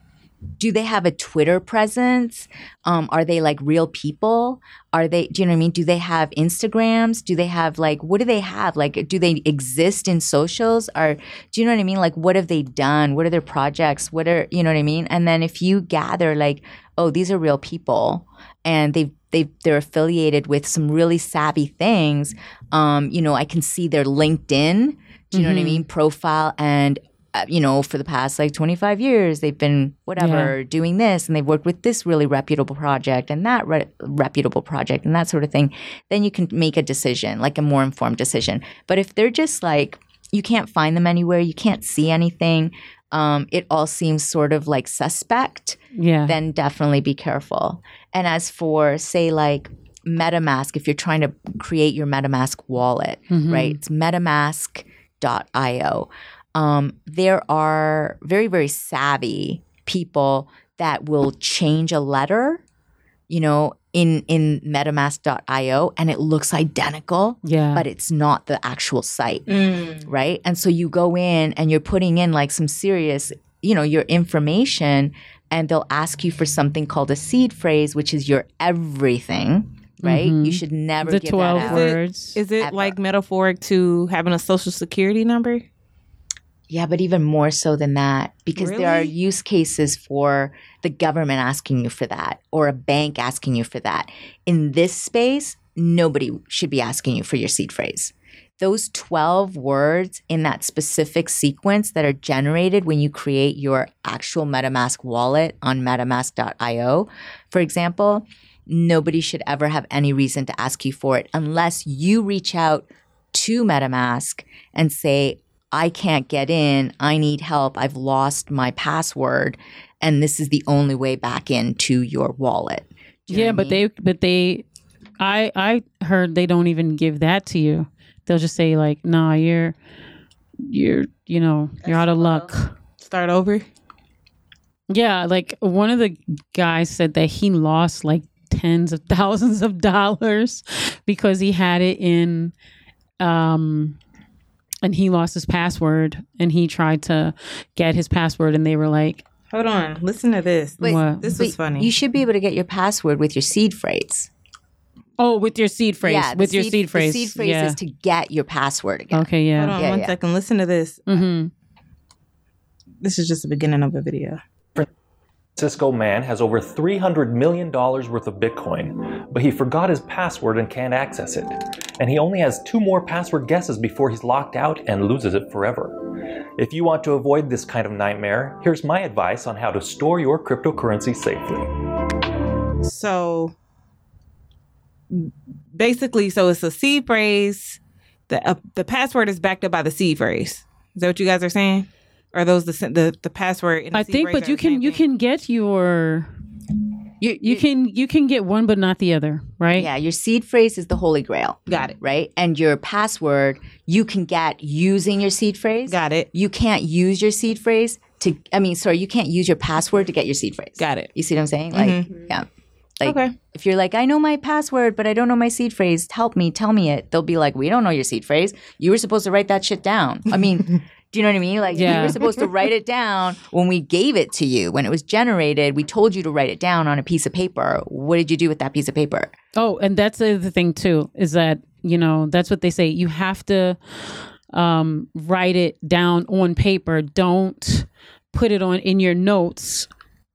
do they have a Twitter presence? Um, are they like real people? Are they? Do you know what I mean? Do they have Instagrams? Do they have like what do they have? Like, do they exist in socials? Or do you know what I mean? Like, what have they done? What are their projects? What are you know what I mean? And then if you gather like, oh, these are real people, and they've they they're affiliated with some really savvy things. Um, you know, I can see their LinkedIn. Do you know what I mean? Profile and. Uh, you know, for the past like 25 years, they've been whatever doing this and they've worked with this really reputable project and that re- reputable project and that sort of thing. Then you can make a decision, like a more informed decision. But if they're just like, you can't find them anywhere, you can't see anything, um, it all seems sort of like suspect Yeah. then definitely be careful. And as for, say, like MetaMask, if you're trying to create your MetaMask wallet, right? It's metamask.io. Um, there are very, very savvy people that will change a letter, you know, in in metamask.io and it looks identical yeah. but it's not the actual site Mm. right? And so you go in and you're putting in like some serious, you know, your information, and they'll ask you for something called a seed phrase, which is your everything, right? You should never the give twelve that out. words. Is it like metaphoric to having a social security number? Yeah, but even more so than that, because there are use cases for the government asking you for that or a bank asking you for that. In this space, nobody should be asking you for your seed phrase. Those 12 words in that specific sequence that are generated when you create your actual MetaMask wallet on metamask.io, for example, nobody should ever have any reason to ask you for it unless you reach out to MetaMask and say, I can't get in. I need help. I've lost my password. And this is the only way back into your wallet. You yeah, what I but mean? they but they I I heard they don't even give that to you. They'll just say like, "Nah, you're you're you know, you're out of luck." Start over. Yeah, like one of the guys said that he lost like tens of thousands of dollars because he had it in um and he lost his password and he tried to get his password and they were like Hold on. Listen to this. Wait, What? This but was funny. You should be able to get your password with your seed phrase. oh with your seed phrase Yeah, the with your seed phrase The seed phrase yeah is to get your password again. okay yeah. Hold on Yeah, one yeah. second. Listen to this. hmm This is just the beginning of a video. Cisco man has over $300 million worth of Bitcoin, but he forgot his password and can't access it. And he only has two more password guesses before he's locked out and loses it forever. If you want to avoid this kind of nightmare, here's my advice on how to store your cryptocurrency safely. So basically, so it's a seed phrase. The uh, the password is backed up by the seed phrase. Is that what you guys are saying? Or are those the the, the password? And i think but you can you thing? can get your You, you can you can get one but not the other right Yeah, your seed phrase is the holy grail. Got it. Right? And your password you can get using your seed phrase. Got it. You can't use your seed phrase to I mean, sorry, you can't use your password to get your seed phrase. Got it. You see what I'm saying? Like, mm-hmm. yeah. Like Okay. if you're like, I know my password, but I don't know my seed phrase, help me, tell me it. They'll be like, We don't know your seed phrase. You were supposed to write that shit down. I mean, do you know what I mean? Like you Yeah. were supposed to write it down when we gave it to you. When it was generated, we told you to write it down on a piece of paper. What did you do with that piece of paper? Oh, and that's the other thing too is that you know that's what they say. You have to um, write it down on paper. Don't put it on in your notes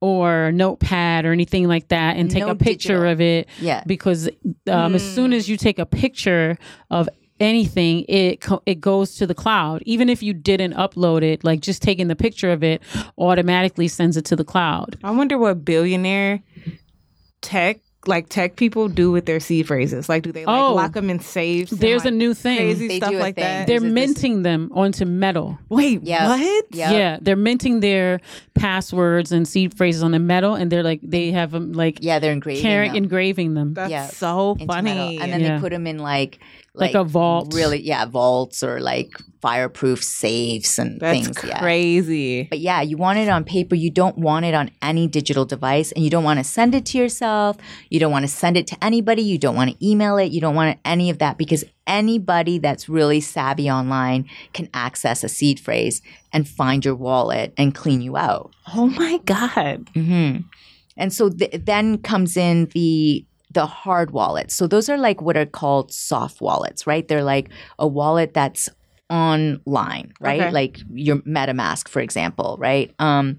or notepad or anything like that, and take No a picture digital. of it. Yeah. because um, as soon as you take a picture of anything it co- it goes to the cloud even if you didn't upload it like just taking the picture of it automatically sends it to the cloud I wonder what billionaire tech like tech people do with their seed phrases. Like, do they like Oh. lock them in safes? and, there's a new thing crazy They stuff do a like thing. that. they're Is it this- minting them onto metal Wait, Yeah. what? Yeah. Yeah, they're minting their passwords and seed phrases on the metal, and they're like they have them like Yeah, they're engraving carrying them engraving them. That's Yeah. so funny. metal. and then Yeah. they put them in like Like a vault. really yeah, vaults or like fireproof safes and That's things. Yeah. crazy. But yeah, you want it on paper. You don't want it on any digital device, and you don't want to send it to yourself. You don't want to send it to anybody. You don't want to email it. You don't want any of that because anybody that's really savvy online can access a seed phrase and find your wallet and clean you out. Oh my god. hmm And so th- then comes in the the hard wallets. So those are like what are called soft wallets, right? They're like a wallet that's online, right? Okay. Like your MetaMask, for example, right? Um,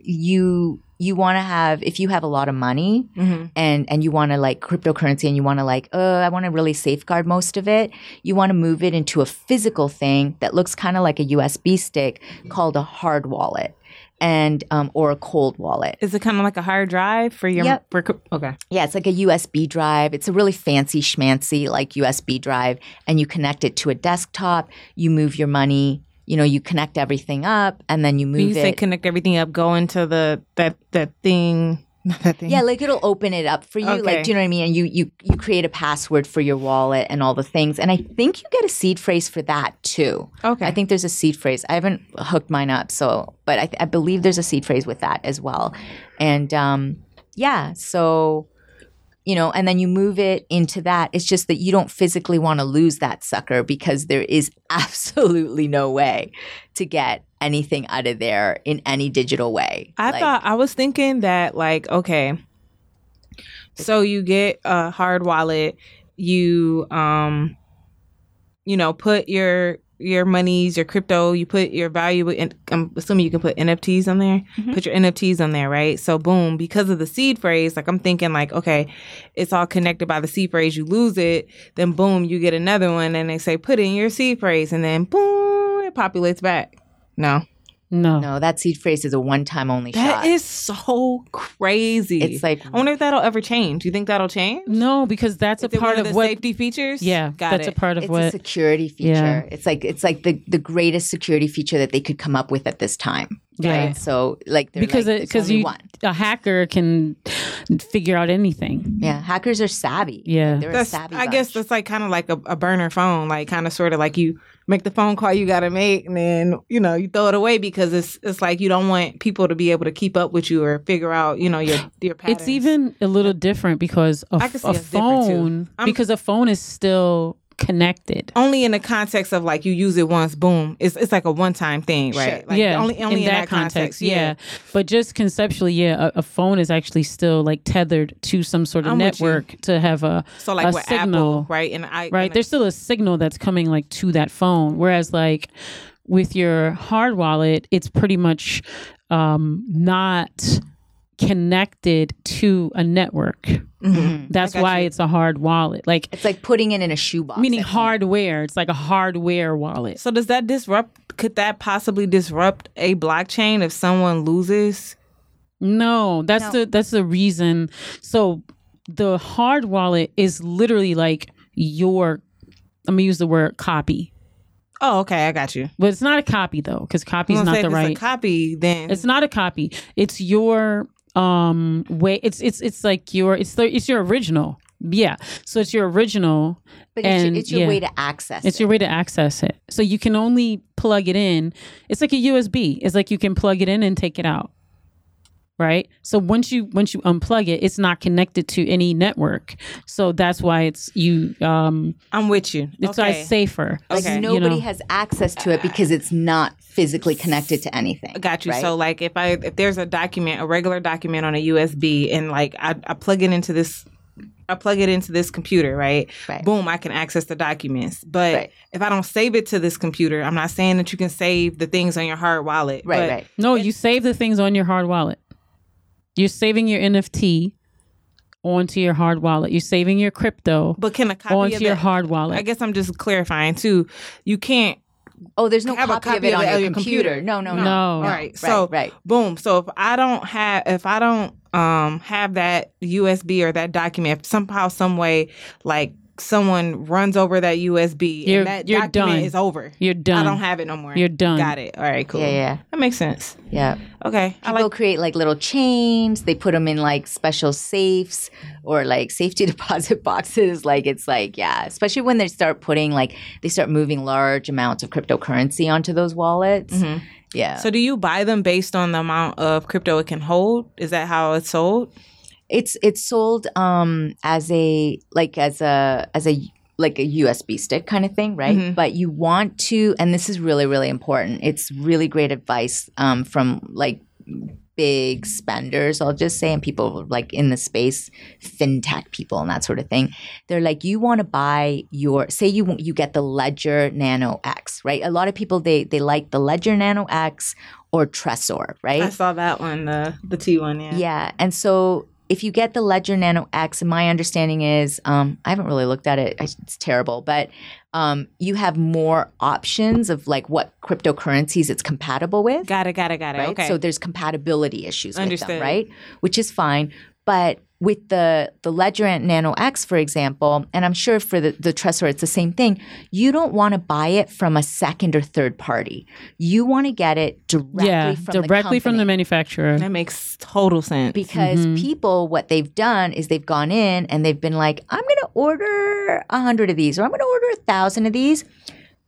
you you want to have if you have a lot of money hmm and and you want to like cryptocurrency and you want to like oh i want to really safeguard most of it you want to move it into a physical thing that looks kind of like a usb stick called a hard wallet and um or a cold wallet Is it kind of like a hard drive for your? Yep. Co- okay. yeah it's like a usb drive it's a really fancy schmancy like usb drive and you connect it to a desktop you move your money you know you connect everything up and then you move When you say it connect everything up, go into the that that thing. Not that thing. Yeah, like it'll open it up for you. Okay. Like, do you know what I mean? And you you you create a password for your wallet and all the things. And I think you get a seed phrase for that too. Okay. I think there's a seed phrase. I haven't hooked mine up, so but I, I believe there's a seed phrase with that as well. And um, yeah, so you know, and then you move it into that. It's just that you don't physically want to lose that sucker because there is absolutely no way to get anything out of there in any digital way. I Like- thought I was thinking that like okay, so you get a hard wallet, you um, you know, put your your monies, your crypto, you put your value. In, I'm assuming you can put NFTs on there. Mm-hmm. Put your NFTs on there, right? So boom, because of the seed phrase, like I'm thinking like okay, it's all connected by the seed phrase. You lose it, then boom, you get another one, and they say put in your seed phrase, and then boom, it populates back. No. No. No, that seed phrase is a one time only That shot. is so crazy. It's like- I wonder if that'll ever change. Do You think that'll change? No, because that's Is a part one of the what. safety features. yeah, got that's it. a part of it's a what. security feature. Yeah. It's like it's like the the greatest security feature that they could come up with at this time. Yeah. Right. So like they're because like, because you one. a hacker can figure out anything. Yeah, hackers are savvy. Yeah. They're a That's, savvy. I guess that's like kind of like a, a burner phone, like kind of sort of like you make the phone call you got to make, and then you know you throw it away because it's it's like you don't want people to be able to keep up with you or figure out you know your your patterns. It's even a little different because a, I can see a it's different, too. phone because a phone is still connected. only in the context of like you use it once, boom. It's it's like a one time thing, right? Like yeah, only only in, that, context, yeah. But just conceptually, yeah, a, a phone is actually still like tethered to some sort of I'm network to have a So like a with signal, Apple, right? And I right? and There's still a signal that's coming like to that phone, whereas like with your hard wallet, it's pretty much um, not connected to a network. Mhm. That's why you. it's a hard wallet. Like it's like putting it in a shoebox. meaning hardware. It's like a hardware wallet. So does that disrupt? Could that possibly disrupt a blockchain if someone loses? No, that's No. the that's the reason. So the hard wallet is literally like your I'm gonna use the word copy. Oh, okay, I got you. But it's not a copy though, because copy is not say the if right It's a copy, then it's not a copy. It's your um way it's it's it's like your it's the it's your original. Yeah. So it's your original but it's, your, it's your yeah. way to access. It's it. your way to access it. So you can only plug it in. It's like a USB. It's like you can plug it in and take it out. Right? So once you once you unplug it, it's not connected to any network. So that's why it's you um I'm with you. it's why okay. it's safer. Like Okay. nobody You know. has access to it because it's not physically connected to anything. Got you. right? So like if I if there's a document, a regular document on a USB and like I, I plug it into this I plug it into this computer, right? Right. Boom, I can access the documents. But Right. if I don't save it to this computer, I'm not saying that you can save the things on your hard wallet. right, but right. No, you save the things on your hard wallet. You're saving your NFT onto your hard wallet. You're saving your crypto But can a copy onto of your that- hard wallet. I guess I'm just clarifying too. You can't Oh, there's no have a copy, of it on your, computer. No, no, no. No. All right. Right, So right. boom. So if I don't have if I don't um have that USB or that document if somehow some way like someone runs over that USB You're- and that you're document done. is over. You're done. I don't have it no more. You're done. Got it. All right, cool. Yeah, yeah, That makes sense. yeah. Okay. I People like create like little chains. They put them in like special safes or like safety deposit boxes. Like it's like yeah, especially when they start putting like they start moving large amounts of cryptocurrency onto those wallets. Mhm. Yeah, So do you buy them based on the amount of crypto it can hold? Is that how it's sold? It's it's sold um as a like as a as a like a USB stick kind of thing, right? Mhm. But you want to, and this is really really important. It's really great advice um, from like big spenders, I'll just say, and people like in the space, fintech people and that sort of thing. They're like, you want to buy your, say you you get the Ledger Nano X, right? A lot of people they they like the Ledger Nano X or Trezor, right? I saw that one, the the T one, yeah. Yeah. And so if you get the Ledger Nano X, and my understanding is, um, I haven't really looked at it. It's terrible, but um, you have more options of like what cryptocurrencies it's compatible with. Got it, got it, got it. Right. Okay. So there's compatibility issues with Understood. them, right? Which is fine. But with the the Ledger Nano X, for example, and I'm sure for the, the Trezor it's the same thing, you don't want to buy it from a second or third party. You want to get it directly yeah, from directly the from the manufacturer. that makes total sense. because Mhm. people what they've done is they've gone in and they've been like i'm going to order a hundred of these or i'm going to order a thousand of these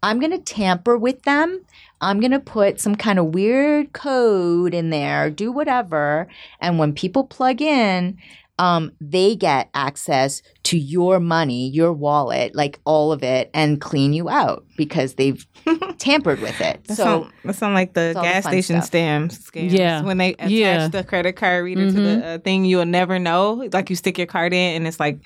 i'm going to tamper with them i'm going to put some kind of weird code in there do whatever and when people plug in um, they get access to your money, your wallet, like all of it, and clean you out because they've tampered with it. That so sound, that sound like the it's all the gas station stuff. scams. scams. Yeah. When they attach Yeah. the credit card reader to the uh, thing, you'll never know. Like you stick your card in, and it's like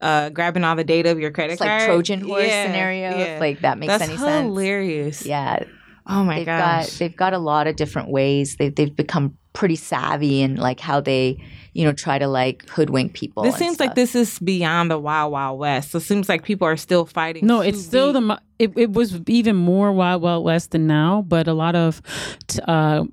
uh, grabbing all the data of your credit it's card. like Trojan horse Yeah, scenario. yeah. Like that makes That's any sense. hilarious. Yeah, Oh my they've gosh. got they've got a lot of different ways. They they've become pretty savvy in like how they you know try to like hoodwink people. this and seems like this is beyond the wild wild west. So it seems like people are still fighting. No, to it's still be- the it, it was even more wild wild west than now, but a lot of t- uh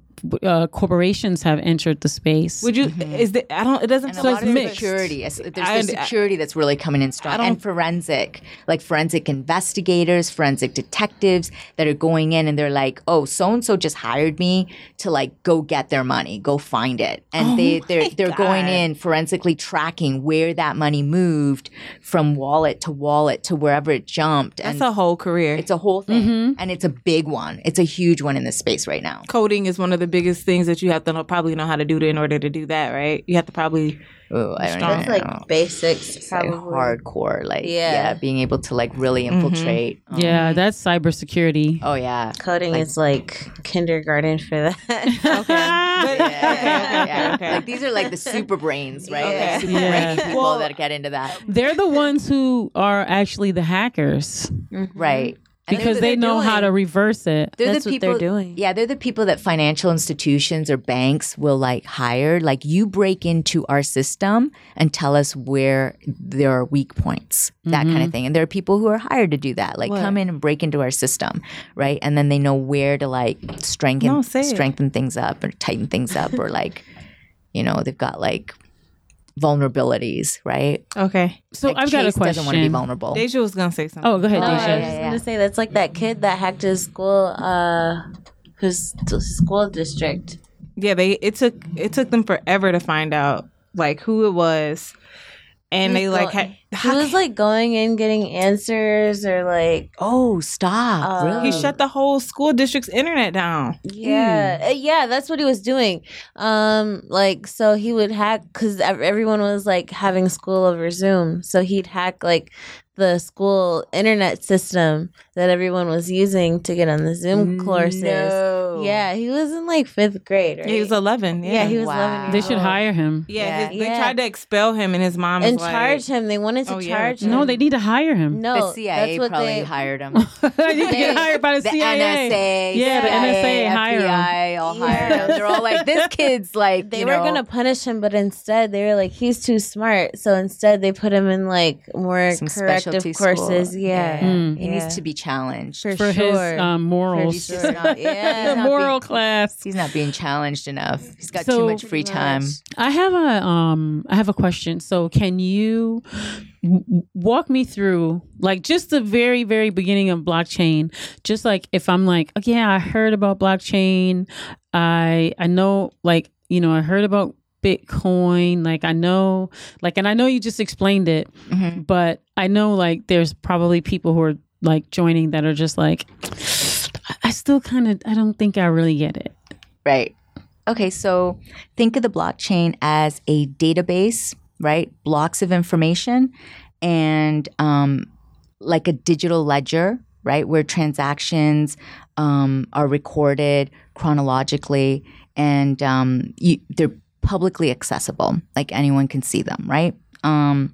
uh, corporations have entered the space. Would you? Is the I don't. It doesn't. And a So lot it's of mixed. security. There's I- the security that's really coming in strong, and forensic, like forensic investigators, forensic detectives that are going in and they're like, "Oh, so and so just hired me to like go get their money, go find it," and they they're they're going in forensically tracking where that money moved from wallet to wallet to wherever it jumped, That's and a whole career. it's a whole thing, and it's a big one. It's a huge one in this space right now. Coding is one of the biggest things that you have to know, probably know how to do to, in order to do that, right? You have to probably. Oh, I don't Strong. even like basics, It's like probably. hardcore, like Yeah. yeah. being able to like really infiltrate. Um, yeah, that's cybersecurity. Oh yeah. Coding is like kindergarten for that. Okay. But, Yeah, okay, okay, yeah. okay. Like these are like the super brains, right? Yeah. Like super Yeah. brainy people Well- that get into that, They're the ones who are actually the hackers right? And because they the- know how to reverse it. they're That's the what they're doing. Yeah, they're the people that financial institutions or banks will like hire. Like you break into our system and tell us where there are weak points, that kind of mm-hmm. thing. And there are people who are hired to do that. Like What? come in and break into our system, right? And then they know where to like strengthen No, say it. strengthen things up or tighten things up or like, you know, they've got like vulnerabilities, right? Okay. So Like, I've got a Chase doesn't want to be question. vulnerable. Deja was gonna say something. Oh, go ahead, No, I was Deja. yeah, just yeah. gonna say that's like that kid that hacked his school, uh, his school district. Yeah, they it took it took them forever to find out like who it was, and He they was like go- had, He was like going in getting answers or like Oh, stop! Uh, really? he shut the whole school district's internet down. Yeah, uh, yeah, that's what he was doing. Um, like so he would hack because everyone was like having school over Zoom, so he'd hack like the school internet system that everyone was using to get on the Zoom courses. No. Yeah, he was in like fifth grade. Right? He was eleven. Yeah, yeah, he was Wow. eleven. years They should hire him. Yeah, Yeah. his- they Yeah. tried to expel him, and his mom was and like, charge him. They wanted to Oh, yeah. charge him. No, they need to hire him. No, the CIA that's what probably they. hired him. you get hired by the, the CIA. NSA, Yeah, the CIA, NSA hire 'em. FBI, all Yeah. hired him. They're all like, this kid's like, They you were know, gonna punish him, but instead they were like, he's too smart. So instead they put him in like more some corrective specialty courses. school. Yeah, Mm. He yeah. needs to be challenged. for, for sure. his um, morals. He's just not, yeah, moral being- class. He's not being challenged enough. He's got So- too much free time. I have a um I have a question. So can you w- walk me through like just the very very beginning of blockchain? Just like if I'm like, oh yeah, I heard about blockchain. I I know like, you know, I heard about Bitcoin, like I know like and I know you just explained it, Mhm. but I know like there's probably people who are like joining that are just like I- I still kind of I don't think I really get it. Right. Okay, so think of the blockchain as a database, right? Blocks of information and um, like a digital ledger, right? Where transactions um, are recorded chronologically and um, you, they're publicly accessible, like anyone can see them, right? Um,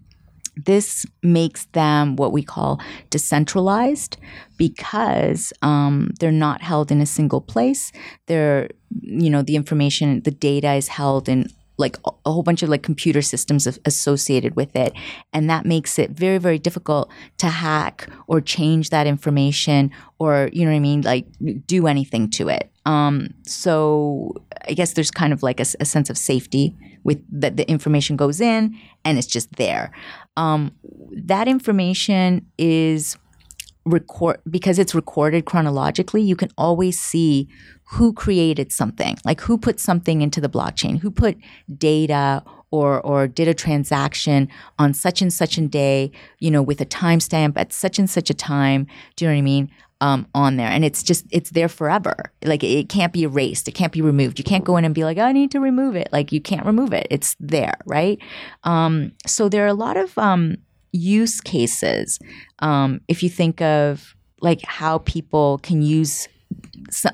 this makes them what we call decentralized because um, they're not held in a single place. They're, you know, the information, the data is held in like a- whole bunch of like computer systems associated with it. And that makes it very, very difficult to hack or change that information or, you know what I mean, like do anything to it. Um, so I guess there's kind of like a sense of safety with that the information goes in and it's just there. Um, that information is record because it's recorded chronologically you can always see who created something like who put something into the blockchain who put data or or did a transaction on such and such a day you know with a timestamp at such and such a time do you know what i mean um, on there. And it's just it's there forever. Like it can't be erased. It can't be removed. You can't go in and be like i need to remove it. Like you can't remove it. It's there right? Um, so there are a lot of um, use cases um, if you think of like how people can use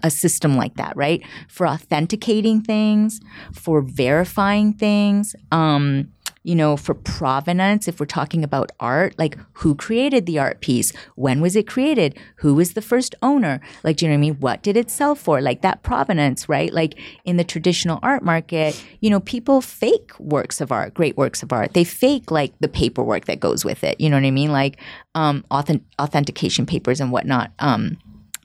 a system like that right? For authenticating things for verifying things um, you know for provenance if we're talking about art like who created the art piece? When was it created? Who was the first owner? Like do you know what i mean? What did it sell for? Like that provenance right? Like in the traditional art market you know people fake works of art great works of art. They fake like the paperwork that goes with it. You know what i mean? Like um authentic- authentication papers and whatnot. Um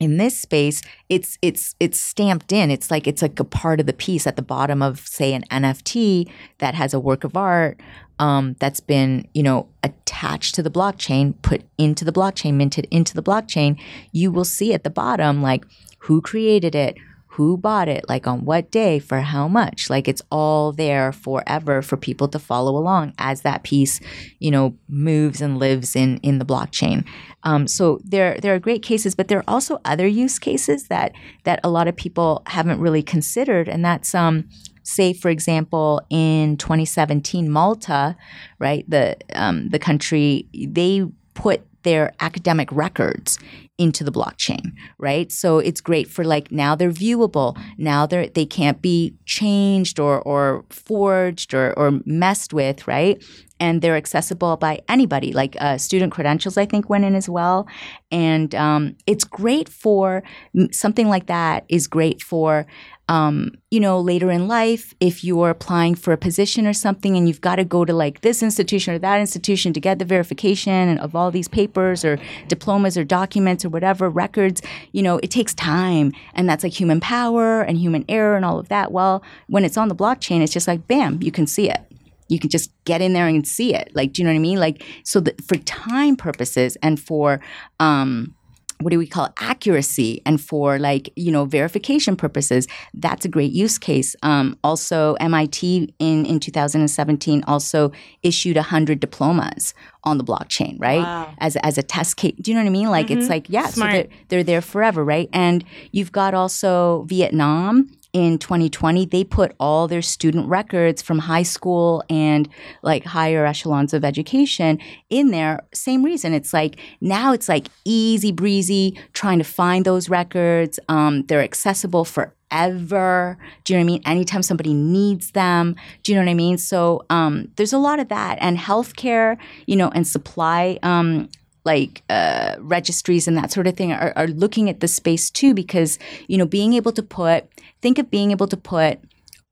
in this space it's it's it's stamped in. It's like it's like a part of the piece at the bottom of say an nft that has a work of art um, that's been you know attached to the blockchain put into the blockchain minted into the blockchain. You will see at the bottom like who created it who bought it, like on what day, for how much. Like it's all there forever for people to follow along as that piece, you know, moves and lives in in the blockchain. Um, so there there are great cases, but there are also other use cases that that a lot of people haven't really considered, and that's um, say for example in 2017 malta right the um, the country they put their academic records into the blockchain, right? So it's great for like now they're viewable. Now they're they can't be changed or or forged or or messed with, right? And they're accessible by anybody. Like uh, student credentials, I think went in as well, and um, it's great for something like that. Is great for um, you know, later in life, if you're applying for a position or something and you've got to go to like this institution or that institution to get the verification of all these papers or diplomas or documents or whatever records, you know, it takes time. And that's like human power and human error and all of that. Well, when it's on the blockchain, it's just like, bam, you can see it you can just get in there and see it. Like, do you know what I mean? Like, so that for time purposes and for um, what do we call accuracy. And for like you know verification purposes that's a great use case. Um, also mit in in 2017 also issued 100 diplomas on the blockchain right? Wow. as as a test case do you know what i mean? Like it's like yeah Smart. so they're, they're there forever right? And you've got also vietnam in 2020 they put all their student records from high school and like higher echelons of education in there same reason. It's like now it's like easy breezy trying to find those records. Um, they're accessible forever. Do you know what i mean? Anytime somebody needs them. Do you know what i mean? So um, there's a lot of that. And healthcare you know and supply um, like uh, registries and that sort of thing are, are looking at the space too because you know being able to put think of being able to put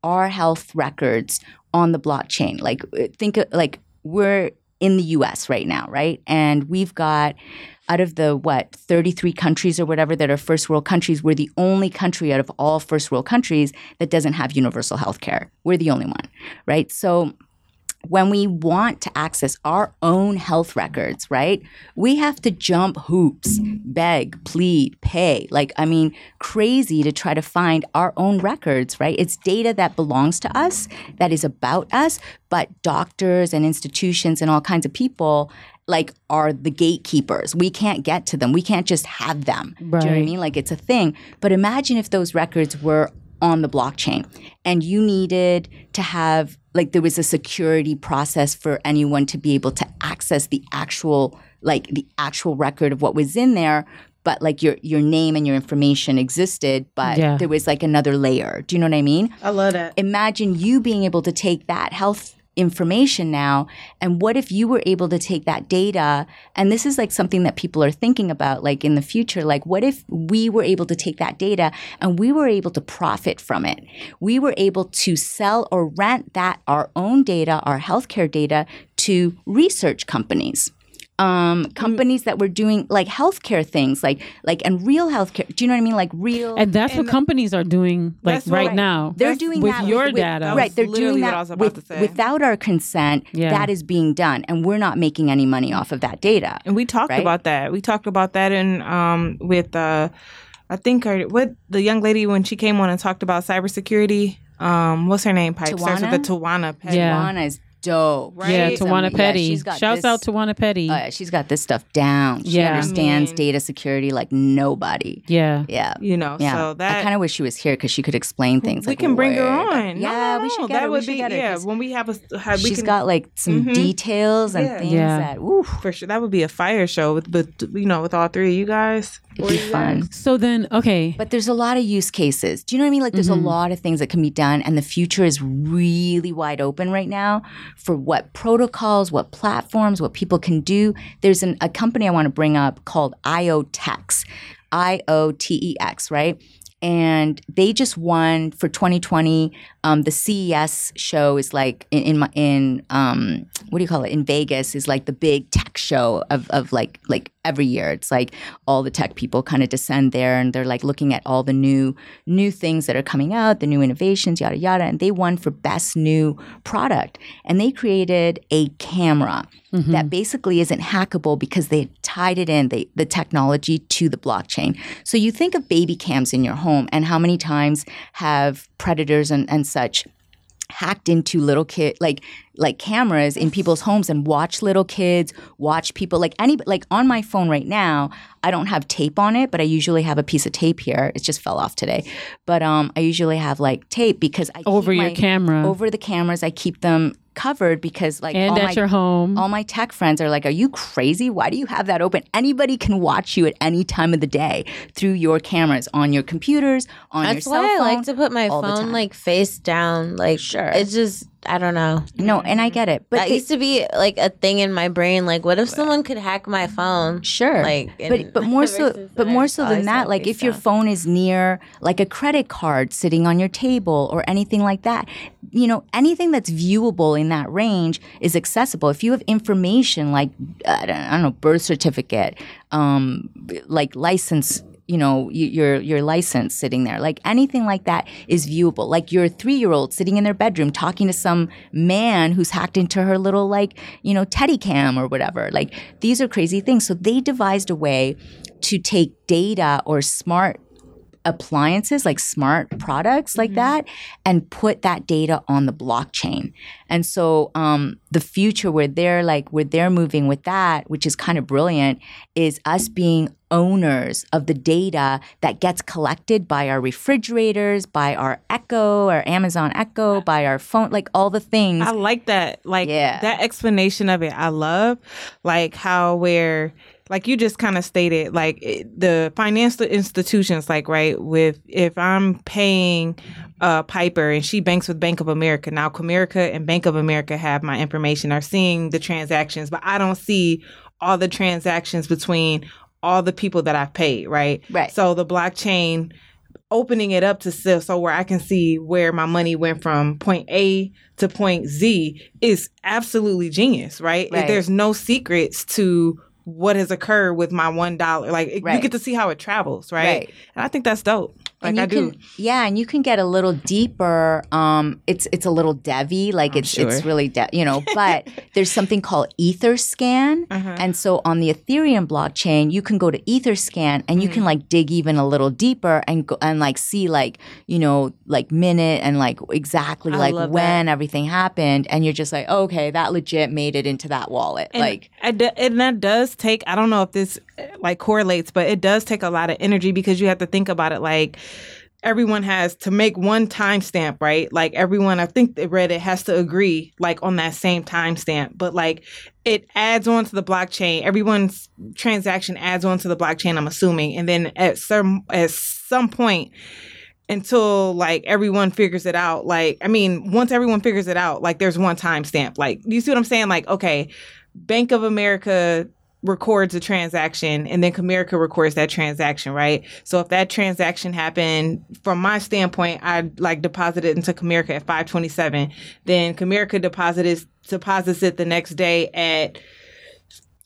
our health records on the blockchain. Like uh, think of like we're in the US right now right? And we've got out of the what 33 countries or whatever that are first world countries we're the only country out of all first world countries that doesn't have universal health care we're the only one right? So when we want to access our own health records, right? We have to jump hoops, beg, plead, pay. Like, I mean, crazy to try to find our own records, right? It's data that belongs to us, that is about us, but doctors and institutions and all kinds of people like are the gatekeepers. We can't get to them. We can't just have them. Do you know what I mean? Like it's a thing. But imagine if those records were on the blockchain and you needed to have like there was a security process for anyone to be able to access the actual like the actual record of what was in there but like your your name and your information existed but Yeah. there was like another layer do you know what i mean I love that. imagine you being able to take that health information now? And what if you were able to take that data? And this is like something that people are thinking about like in the future. Like what if we were able to take that data and we were able to profit from it? We were able to sell or rent that our own data our healthcare data to research companies um, companies that were doing like healthcare things, like like and real healthcare. Do you know what I mean? Like real. And that's what companies are doing like That's right now. they're doing with that your with, data. Right? They're literally doing what that I was about with- to say. without our consent. Yeah. That is being done, and we're not making any money off of that data. And we talked Right? about that. We talked about that in um with uh I think her what the young lady when she came on and talked about cybersecurity. Um, what's her name? Pipe starts with the Tawana. Petty. Yeah. Tawana is dope. Right? yeah, She's Tawana am- yeah, Petty. she's got Shouts this- out to Tawana Petty. Uh, she's got this stuff down. She Yeah. understands I mean- data security like nobody. yeah. Yeah. You know, Yeah, so that I kind of wish she was here because she could explain things. we like, can bring her on. No, Yeah, no, we should get that her. would we be get her, yeah. 'cause When we have a, have, we She's can, got like some Mhm. details and Yeah. things Yeah. that ooh, for sure that would be a fire show with, but you know, with all three of you guys. It'd be fun. So then, okay. But there's a lot of use cases. Do you know what I mean? Like, there's Mhm. a lot of things that can be done, and the future is really wide open right now for what protocols, what platforms, what people can do. There's an, a company I want to bring up called IoTex, I O T E X, right? And they just won for 2020. Um, the CES show is like in in, my, in um, what do you call it in Vegas is like the big tech show of of like like every year. It's like all the tech people kind of descend there and they're like looking at all the new new things that are coming out, the new innovations, yada yada. And they won for best new product. And they created a camera that basically isn't hackable because they tied it in the, the technology to the blockchain. So you think of baby cams in your home and how many times have predators and, and such hacked into little kid like like cameras in people's homes and watch little kids watch people like any like on my phone right now i don't have tape on it but i usually have a piece of tape here it just fell off today but um i usually have like tape because i Over your my- camera. over the cameras i keep them covered because like and all at my, your home. all my tech friends are like, Are you crazy? Why do you have that open? Anybody can watch you at any time of the day through your cameras on your computers, on That's your cell why I like to put my phone like face down. Like Sure. it's just I don't know. no, and I get it. But that they- used to be like a thing in my brain. Like, what if someone could hack my phone? Sure. Like, but but more so but more so than that, like face if your phone is near like a credit card sitting on your table or anything like that, you know, anything that's viewable in that range is accessible. If you have information like I don't, I don't know, birth certificate, um, like license you know your your license sitting there like anything like that is viewable. Like your 3-year-old sitting in their bedroom talking to some man who's hacked into her little like you know teddy cam or whatever. Like these are crazy things. So they devised a way to take data or smart appliances like smart products like that and put that data on the blockchain and so um, the future where they're like where they're moving with that which is kind of brilliant is us being owners of the data that gets collected by our refrigerators by our echo our amazon echo by our phone like all the things I like that. Like Yeah. that explanation of it. I love like how where like you just kind of stated like it, the financial institutions like right with if I'm paying uh Piper and she banks with Bank of America. Now Comerica and Bank of America have my information are seeing the transactions, but I don't see all the transactions between all the people that I've paid, right? Right. So the blockchain opening it up to so, so where I can see where my money went from point A to point Z is absolutely genius, right? Right. There's no secrets to what has occurred with my one dollar. Like it- you get to see how it travels, right? Right. And I think that's dope. Like and you I do. can, yeah, and you can get a little deeper. Um, it's it's a little devy, like it's it's sure. really de- you know. But there's something called EtherScan, Uh-huh. and so on the Ethereum blockchain, you can go to EtherScan and you Mm-hmm. can like dig even a little deeper and go and like see like you know like minute and like exactly I like when everything happened, and you're just like, okay, that legit made it into that wallet, And like. I d- and that does take i don't know if this like correlates but it does take a lot of energy because you have to think about it like everyone has to make one timestamp right like everyone i think they read it has to agree like on that same timestamp but like it adds on to the blockchain everyone's transaction adds on to the blockchain i'm assuming and then at some at some point until like everyone figures it out. Like, I mean, once everyone figures it out, like there's one timestamp. Like, you see what I'm saying? Like, okay, Bank of America records a transaction and then Comerica records that transaction, right? So if that transaction happened from my standpoint, I like deposited into Comerica at 527. Then Comerica deposited deposits it the next day at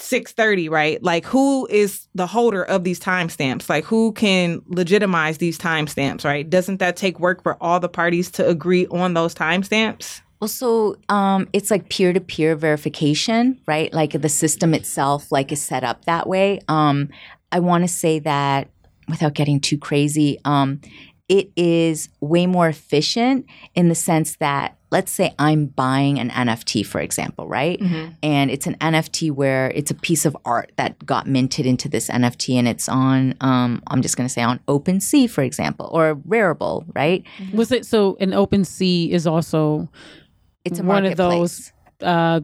630 right like who is the holder of these timestamps like who can legitimize these timestamps right doesn't that take work for all the parties to agree on those timestamps Well, so um, it's like peer to peer verification, right? Like the system itself, like is set up that way. Um, I want to say that without getting too crazy, um, it is way more efficient in the sense that let's say I'm buying an NFT, for example, right? And it's an NFT where it's a piece of art that got minted into this NFT and it's on, um, I'm just going to say on OpenSea, for example, or Rarible, right? Was it so? An OpenSea is also It's a one of those uh,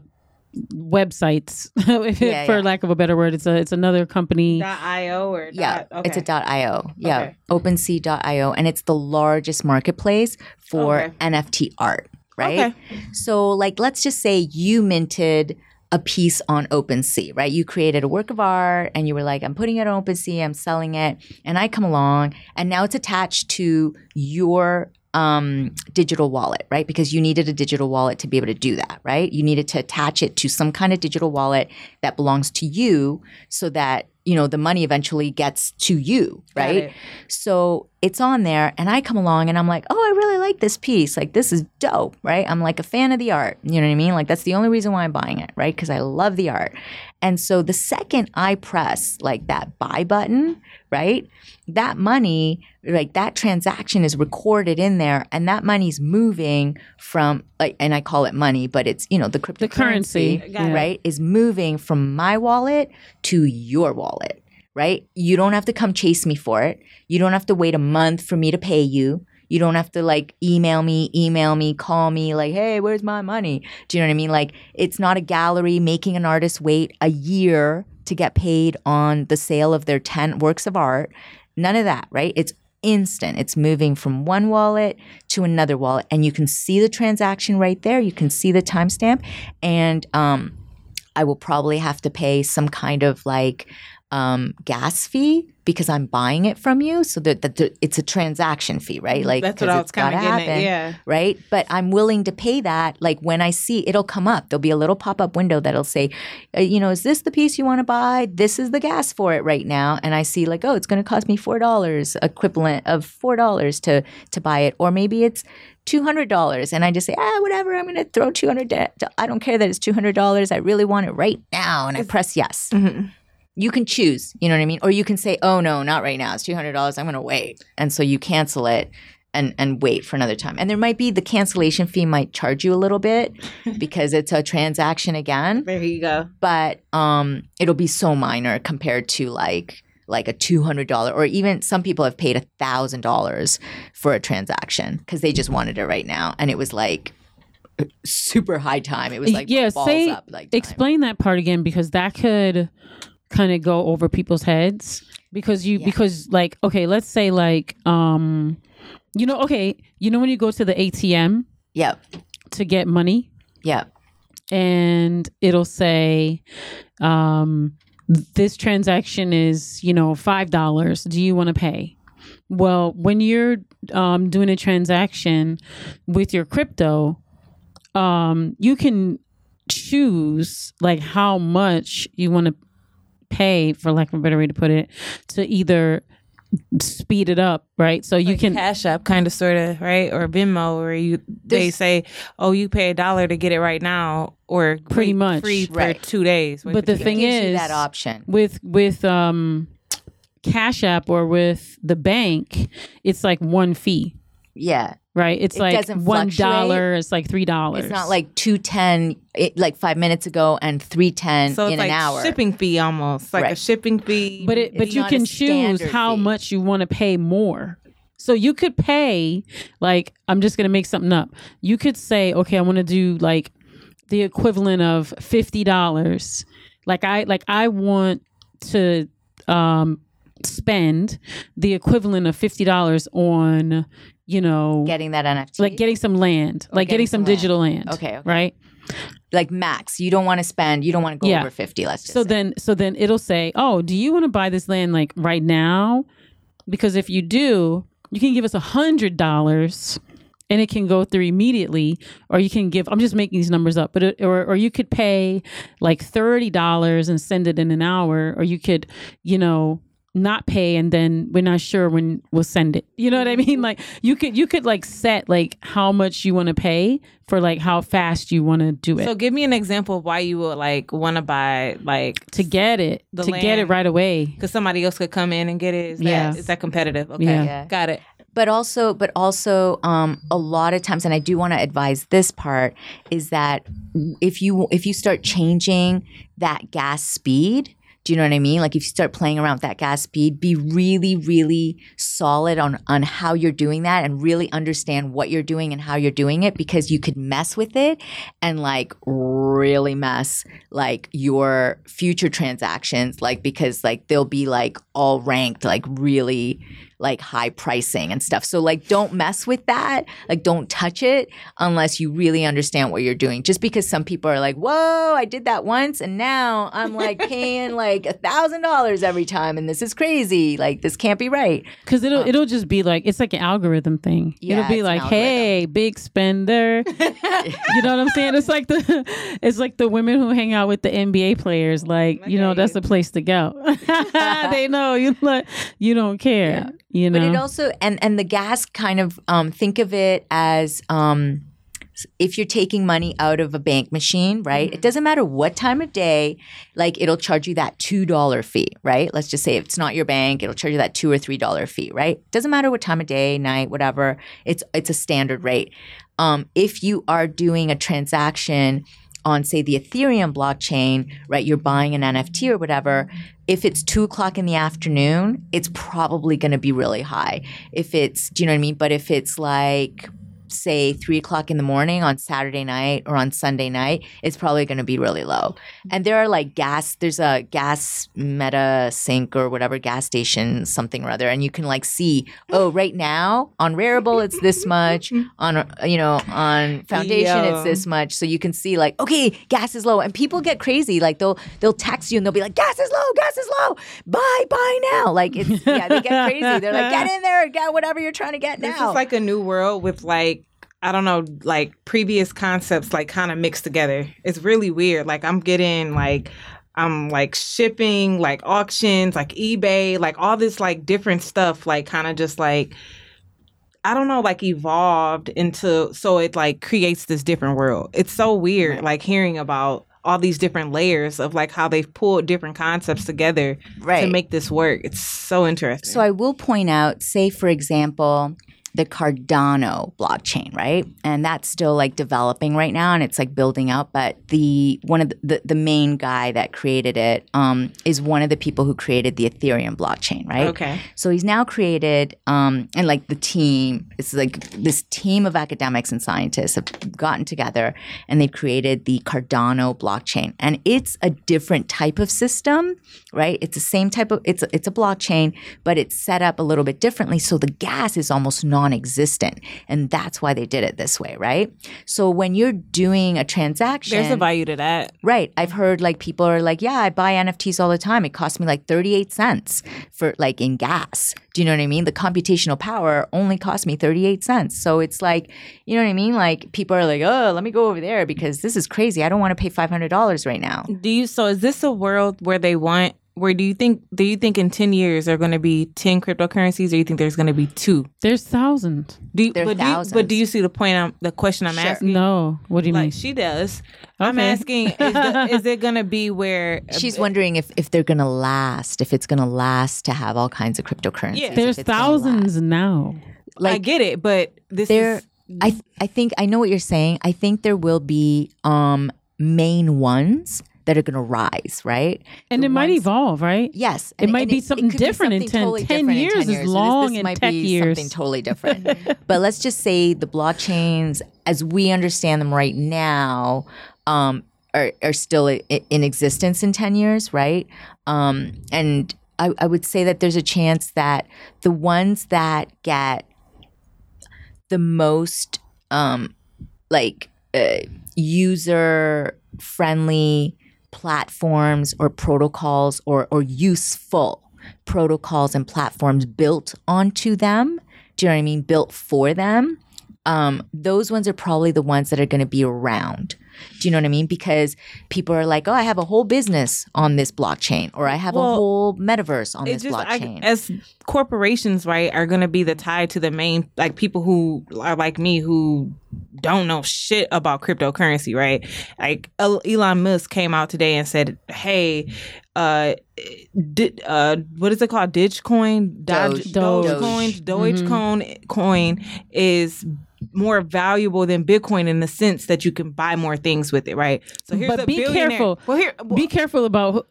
websites, Yeah, for yeah. lack of a better word. It's a it's another company. .io or Yeah, dot- it's a okay. .io. Yeah, Okay. OpenSea.io, and it's the largest marketplace for Okay. NFT art, right? Okay. So, like, let's just say you minted a piece on OpenSea, right? You created a work of art, and you were like, "I'm putting it on OpenSea, I'm selling it," and I come along, and now it's attached to your um, digital wallet, right? Because you needed a digital wallet to be able to do that, right? You needed to attach it to some kind of digital wallet that belongs to you so that you know the money eventually gets to you right so it's on there and i come along and i'm like oh i really like this piece. Like this is dope right? I'm like a fan of the art. You know what i mean? Like that's the only reason why i'm buying it right? Because i love the art. And so the second i press like that buy button right that money like that transaction is recorded in there and that money's moving from like and i call it money but it's you know the cryptocurrency The currency. Right is moving from my wallet to your wallet right? You don't have to come chase me for it. You don't have to wait a month for me to pay you. You don't have to like email me email me call me like hey where's my money? Do you know what i mean? Like it's not a gallery. Making an artist wait a year to get paid on the sale of their 10 works of art none of that right? It's instant. It's moving from one wallet to another wallet. And you can see the transaction right there. You can see the timestamp. And um I will probably have to pay some kind of like um, gas fee because I'm buying it from you. So that, that it's a transaction fee, right? Like That's what 'cause I it's was kind of gotta getting happen, Yeah. Right. But I'm willing to pay that. Like when I see it'll come up, there'll be a little pop up window that'll say, uh, you know, is this the piece you want to buy? This is the gas for it right now. And I see like, oh, it's going to cost me four dollars, equivalent of four dollars to to buy it, or maybe it's two hundred dollars, and I just say, ah, whatever, I'm going to throw two hundred. I don't care that it's two hundred dollars. I really want it right now, and I press yes. Mhm. You can choose, you know what I mean, or you can say, oh no, not right now. It's two hundred dollars. I'm going to wait, and so you cancel it. And, and wait for another time. And there might be the cancellation fee might charge you a little bit because it's a transaction again There you go. but um it'll be so minor compared to like like a $200 or even some people have paid a $1000 for a transaction because they just wanted it right now and it was like super high time it was like yeah, balls say up like explain that part again because that could kind of go over people's heads because you Yeah. because like okay let's say like um you know okay you know when you go to the ATM yep. to get money? Yep. And it'll say um this transaction is you know five dollars. Do you want to pay? Well when you're um doing a transaction with your crypto um you can choose like how much you want to pay for lack of a better way to put it to either speed it up right so you Like can Cash App, kind of, sort of, right? Or Venmo, where you they say, "Oh, you pay a dollar to get it right now," or Pretty much. free for Right. two days. Wait But the thing days. gives is- that option with with um cash app or with the bank it's like one fee yeah right? It's It like doesn't one fluctuate. dollar it's like three dollars. It's not like 210 it, like five minutes ago and 310 so it's in like an hour. shipping fee almost like a shipping fee. but it but you can choose how fee. much you want to pay more. So you could pay like i'm just gonna make something up. You could say okay i want to do like the equivalent of fifty dollars. Like i like i want to um spend the equivalent of fifty dollars on you know getting that nft like getting some land like getting getting, some, land. digital land Okay, okay. right like max you don't want to spend you don't want to go Yeah. over 50 let's just so say. then so then it'll say oh do you want to buy this land like right now because if you do you can give us a hundred dollars and it can go through immediately or you can give i'm just making these numbers up but it, or, or you could pay like $30 and send it in an hour or you could you know not pay and then we're not sure when we'll send it you know what i mean like you could you could like set like how much you want to pay for like how fast you want to do it So give me an example of why you would like want to buy like to get it The to get it right away because somebody else could come in and get it. Is Yeah. that is that competitive? Okay, Yeah. Yeah. got it. but also but also um a lot of times and i do want to advise this part is that if you if you start changing that gas speed do you know what I mean? Like if you start playing around with that gas speed, be really, really solid on on how you're doing that and really understand what you're doing and how you're doing it because you could mess with it and like really mess like your future transactions like because like they'll be like all ranked like really like high pricing and stuff. So like don't mess with that. Like don't touch it unless you really understand what you're doing. Just because some people are like, "Whoa, I did that once and now I'm like paying like a thousand dollars every time, and this is crazy. Like this can't be right." Because it'll um, it'll just be like it's like an algorithm thing. Yeah, it'll be like, hey, big spender. you know what I'm saying? It's like the it's like the women who hang out with the NBA players. Like you know, that's the place to go. they know you like you don't care. You know. But it also and and the gas kind of um, think of it as um, if you're taking money out of a bank machine, right? It doesn't matter what time of day, like it'll charge you that two dollar fee, right? Let's just say if it's not your bank, it'll charge you that two or three dollar fee, right? Doesn't matter what time of day, night, whatever. It's it's a standard rate. Um, if you are doing a transaction on say the ethereum blockchain right? You're buying an nft or whatever. If it's two o'clock in the afternoon it's probably going to be really high. If it's do you know what i mean? But if it's like say three o'clock in the morning on saturday night or on sunday night it's probably going to be really low. Mm-hmm. And there are like gas there's a gas meta sync or whatever gas station something or other and you can like see oh right now on Rarible it's this much on you know on foundation Yo. it's this much. So you can see like okay gas is low. And people get crazy like they'll they'll text you and they'll be like gas is low gas is low. Buy buy now. Like it's yeah they get crazy. They're like get in there get whatever you're trying to get This now. is like a new world with like I don't know, like previous concepts like kind of mixed together. It's really weird. Like I'm getting like I'm like shipping, like auctions, like eBay, like all this like different stuff, like kind of just like I don't know, like evolved into so it like creates this different world. It's so weird, like hearing about all these different layers of like how they've pulled different concepts together Right. to make this work. It's so interesting. So I will point out, say for example, the Cardano blockchain, right? And that's still like developing right now and it's like building up. But the one of the, the, the main guy that created it um, is one of the people who created the Ethereum blockchain, right? okay. So he's now created, um, and like the team, it's like this team of academics and scientists have gotten together and they've created the Cardano blockchain. And it's a different type of system, right? It's the same type of, it's it's a blockchain, but it's set up a little bit differently. So the gas is almost non existent. And that's why they did it this way, right? So when you're doing a transaction, There's a value to that. Right. I've heard like people are like, yeah, I buy NFTs all the time. It costs me like 38 cents for like in gas. Do you know what I mean? The computational power only costs me 38 cents. So it's like, you know what I mean? Like people are like, oh, let me go over there because this is crazy. I don't want to pay $500 right now. Do you so is this a world where they want where do you think do you think in 10 years there are going to be 10 cryptocurrencies or you think there's going to be two? There's thousands. Do you, There are but, do you, but do you see the point I'm the question I'm Sure. asking? No. What do you mean? She does. I'm asking is, the, is it going to be where She's wondering if, if they're going to last, if it's going to last to have all kinds of cryptocurrencies. Yeah. There's it's gonna last. thousands now. like I get it, but this there is I I think I know what you're saying. I think there will be um main ones that are going to rise, right? And The it might evolve, right? Yes, It might be it- something could be different in 10 totally 10 different in years is long might tech be years. Something totally different. but let's just say the blockchains, as we understand them right now, um, are are still in existence in ten years, right? Um, and I, I would say that there's a chance that the ones that get the most um, like uh, user friendly platforms or protocols or, or useful protocols and platforms built onto them. Do you know what I mean? Built for them. Um, those ones are probably the ones that are going to be around. Do you know what I mean? Because people are like, oh, I have a whole business on this blockchain, or I have a whole metaverse on this just I, blockchain. as corporations right are going to be the tie to the main like people who are like me who don't know shit about cryptocurrency right like elon musk came out today and said hey uh did uh what is it called dogecoin Doge. Doge. dogecoin dogecoin coin is more valuable than bitcoin in the sense that you can buy more things with it right? So here's But a be careful. well here Be careful about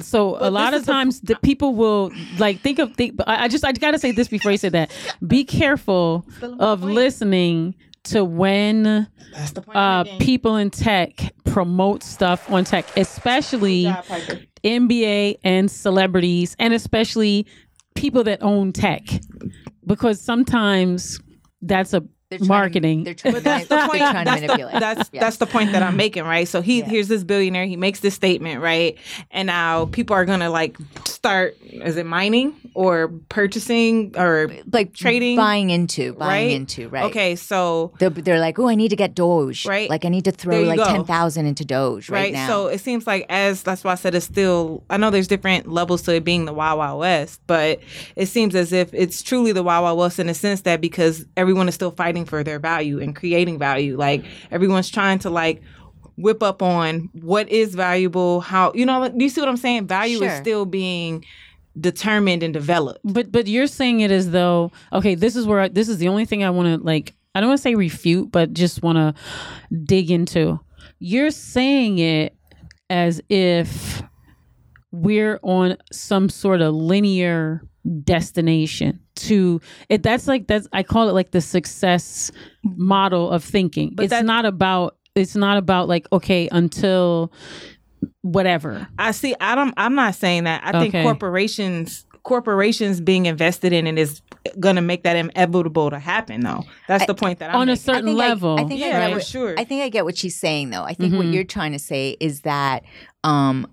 so a lot of times the people will like think of think but I just I gotta say this before you say that. Be careful of listening to when point uh, people in tech promote stuff on tech, especially Job, NBA and celebrities, and especially people that own tech. Because sometimes that's a They're trying to- marketing. they're trying, to, that's the they're point. trying to That's the, manipulate. that's Yeah. that's the point that I'm making, right? So he Yeah. here's this billionaire. He makes this statement, right? And now people are gonna like start. Is it mining or purchasing or like trading, buying into, buying right? into, right? Okay, so They're, they're like, oh, I need to get Doge. Right. Like I need to throw like go. ten thousand into Doge right, right, now. so it seems like as that's why I said it's still. I know there's different levels to it being the Wild Wild West, but it seems as if it's truly the Wild Wild West in a sense that because everyone is still fighting for their value and creating value, like everyone's trying to like whip up on what is valuable, how you know. like, Do you see what I'm saying? Value is still being determined and developed. But but you're saying it as though okay, this is where I, this is the only thing I want to like. I don't want to say refute, but just want to dig into. You're saying it as if we're on some sort of linear destination to it. That's like that's I call it like the success model of thinking. But it's that- not about it's not about like okay until whatever. I see. I don't. I'm not saying that. I think corporations corporations being invested in it is going to make that inevitable to happen. Though that's the point that I'm on a certain I think I- level. I, think I Yeah, get for what, sure. I think I get what she's saying though. I think what Mhm. you're trying to say is that um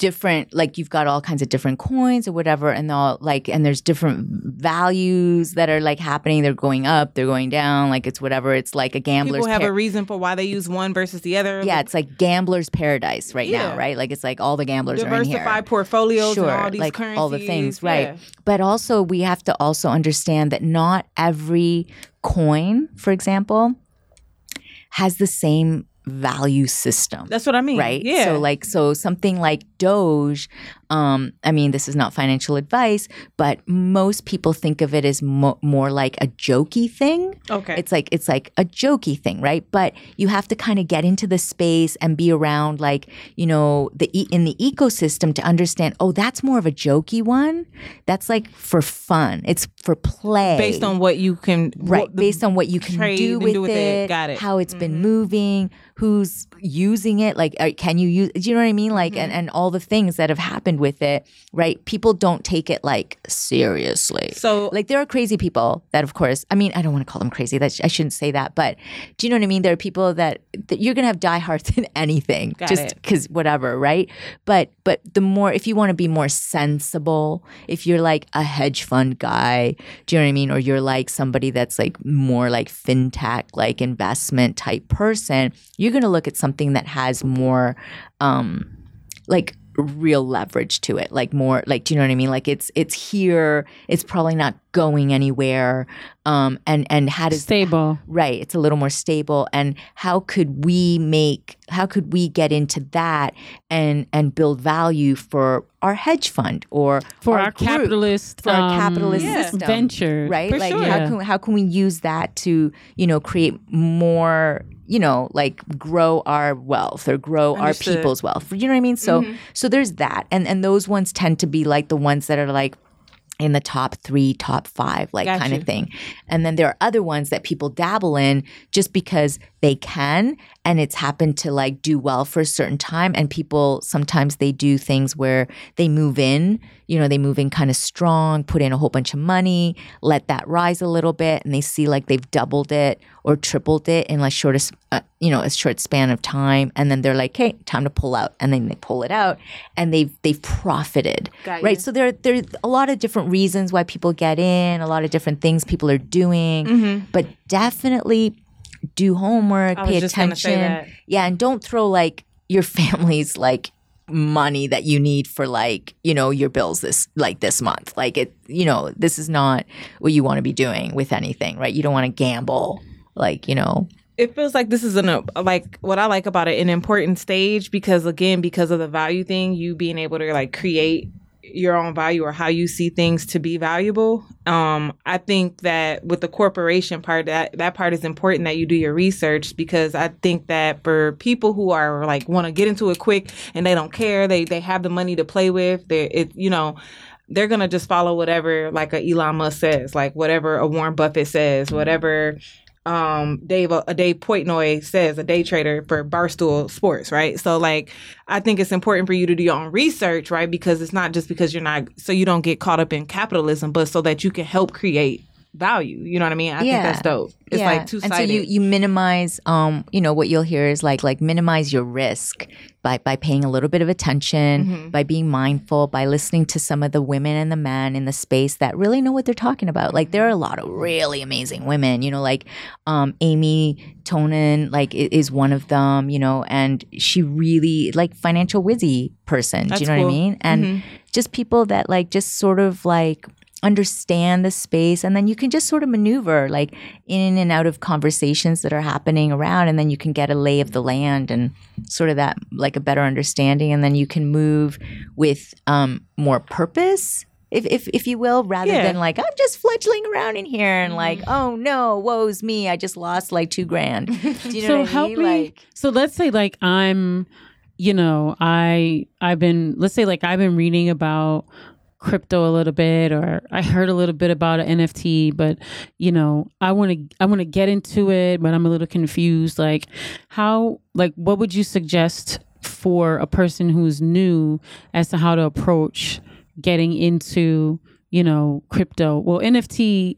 different like you've got all kinds of different coins or whatever and all like and there's different values that are like happening they're going up they're going down like it's whatever it's like a gambler's People have par- a reason for why they use one versus the other. yeah it's like gambler's paradise right Yeah. now right like it's like all the gamblers are in here diversify portfolios sure, and all these like currencies. all the things, right? Yeah. But also, we have to also understand that not every coin, for example, has the same value system. That's what I mean. Right. Yeah. So like so something like Doge, um, I mean this is not financial advice, but most people think of it as mo- more like a jokey thing. okay. It's like it's like a jokey thing, right? But you have to kind of get into the space and be around like, you know, the e- in the ecosystem to understand, oh, that's more of a jokey one. That's like for fun. It's for play. based on what you can. Right, based on what you can do with, do with it, it. Got it. how it's been Mhm. moving, who's using it, like uh, can you use? Do you know what I mean? Like, Mm-hmm. and and all the things that have happened with it, right? People don't take it like seriously. So Like there are crazy people that, of course, I mean, I don't want to call them crazy. That I shouldn't say that, but do you know what I mean? There are people that, that you're gonna have diehards in anything, Got just because whatever, right? But but the more if you want to be more sensible, if you're like a hedge fund guy, do you know what I mean? Or you're like somebody that's like more like fintech, like investment type person, you're gonna look at something that has more, um, like real leverage to it like more like do you know what i mean? Like it's it's here. It's probably not going anywhere um and and how does stable. right it's a little more stable and how could we make how could we get into that and and build value for our hedge fund or for our, group, capitalist for our um, capitalist Yeah. system venture right For like sure. how Yeah. can how can we use that to you know create more you know like grow our wealth or grow Understood. our people's wealth you know what i mean so Mhm. so there's that and and those ones tend to be like the ones that are like in the top three, top five, like Got kind you. of thing. And then there are other ones that people dabble in just because they can and it's happened to like do well for a certain time. And people sometimes they do things where they move in, you know, they move in kind of strong, put in a whole bunch of money, let that rise a little bit, and they see like they've doubled it or tripled it in like shortest, uh, you know, a short span of time. And then they're like, hey, time to pull out. And then they pull it out and they've, they've profited right so there there's a lot of different reasons why people get in a lot of different things people are doing Mhm. but definitely do homework pay attention. yeah and don't throw like your family's like money that you need for like you know your bills this like this month. Like it you know this is not what you want to be doing with anything right? You don't want to gamble like you know? It feels like this is an uh, like what I like about it an important stage because again because of the value thing you being able to like create your own value or how you see things to be valuable um i think that with the corporation part that that part is important that you do your research because i think that for people who are like want to get into it quick and they don't care they they have the money to play with they it you know they're gonna just follow whatever like a Elon Musk says, like whatever a Warren Buffett says, whatever um Dave uh, Dave Portnoy says a day trader for Barstool Sports, right? So like I think it's important for you to do your own research, right? Because it's not just because you're not so you don't get caught up in capitalism, but so that you can help create value. You know what I mean? I Yeah. think that's dope. It's like two And so you you minimize um you know what you'll hear is like like minimize your risk by by paying a little bit of attention, Mm-hmm. by being mindful, by listening to some of the women and the men in the space that really know what they're talking about. Like there are a lot of really amazing women, you know, like um Amy Tonin like is one of them, you know, and she really like financial wizzy person. That's do you know what I mean? And Mhm. just people that like just sort of like understand the space and then you can just sort of maneuver like in and out of conversations that are happening around and then you can get a lay of the land and sort of that like a better understanding and then you can move with um more purpose if, if, if you will, rather Yeah. than like I'm just fledgling around in here and like, oh no, woe's me, I just lost like two grand. Do you know so what I help mean? me. Like, so let's say like I'm, you know, I I've been let's say like I've been reading about crypto a little bit or I heard a little bit about an NFT, but you know, I want to I want to get into it, but I'm a little confused. Like how like what would you suggest for a person who's new as to how to approach getting into, you know, crypto? Well, NFT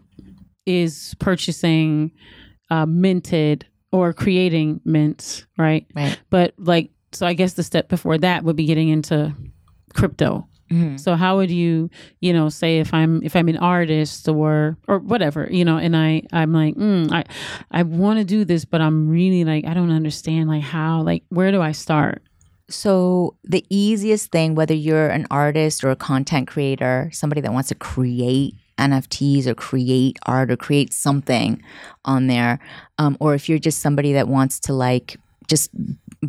is purchasing uh, minted or creating mints, right? Right. But like, so I guess the step before that would be getting into crypto. Mhm. So how would you, you know, say if I'm if I'm an artist or or whatever, you know, and I I'm like, mm, I I want to do this, but I'm really like I don't understand like how like where do I start? So, the easiest thing, whether you're an artist or a content creator, somebody that wants to create NFTs or create art or create something on there, um, or if you're just somebody that wants to like just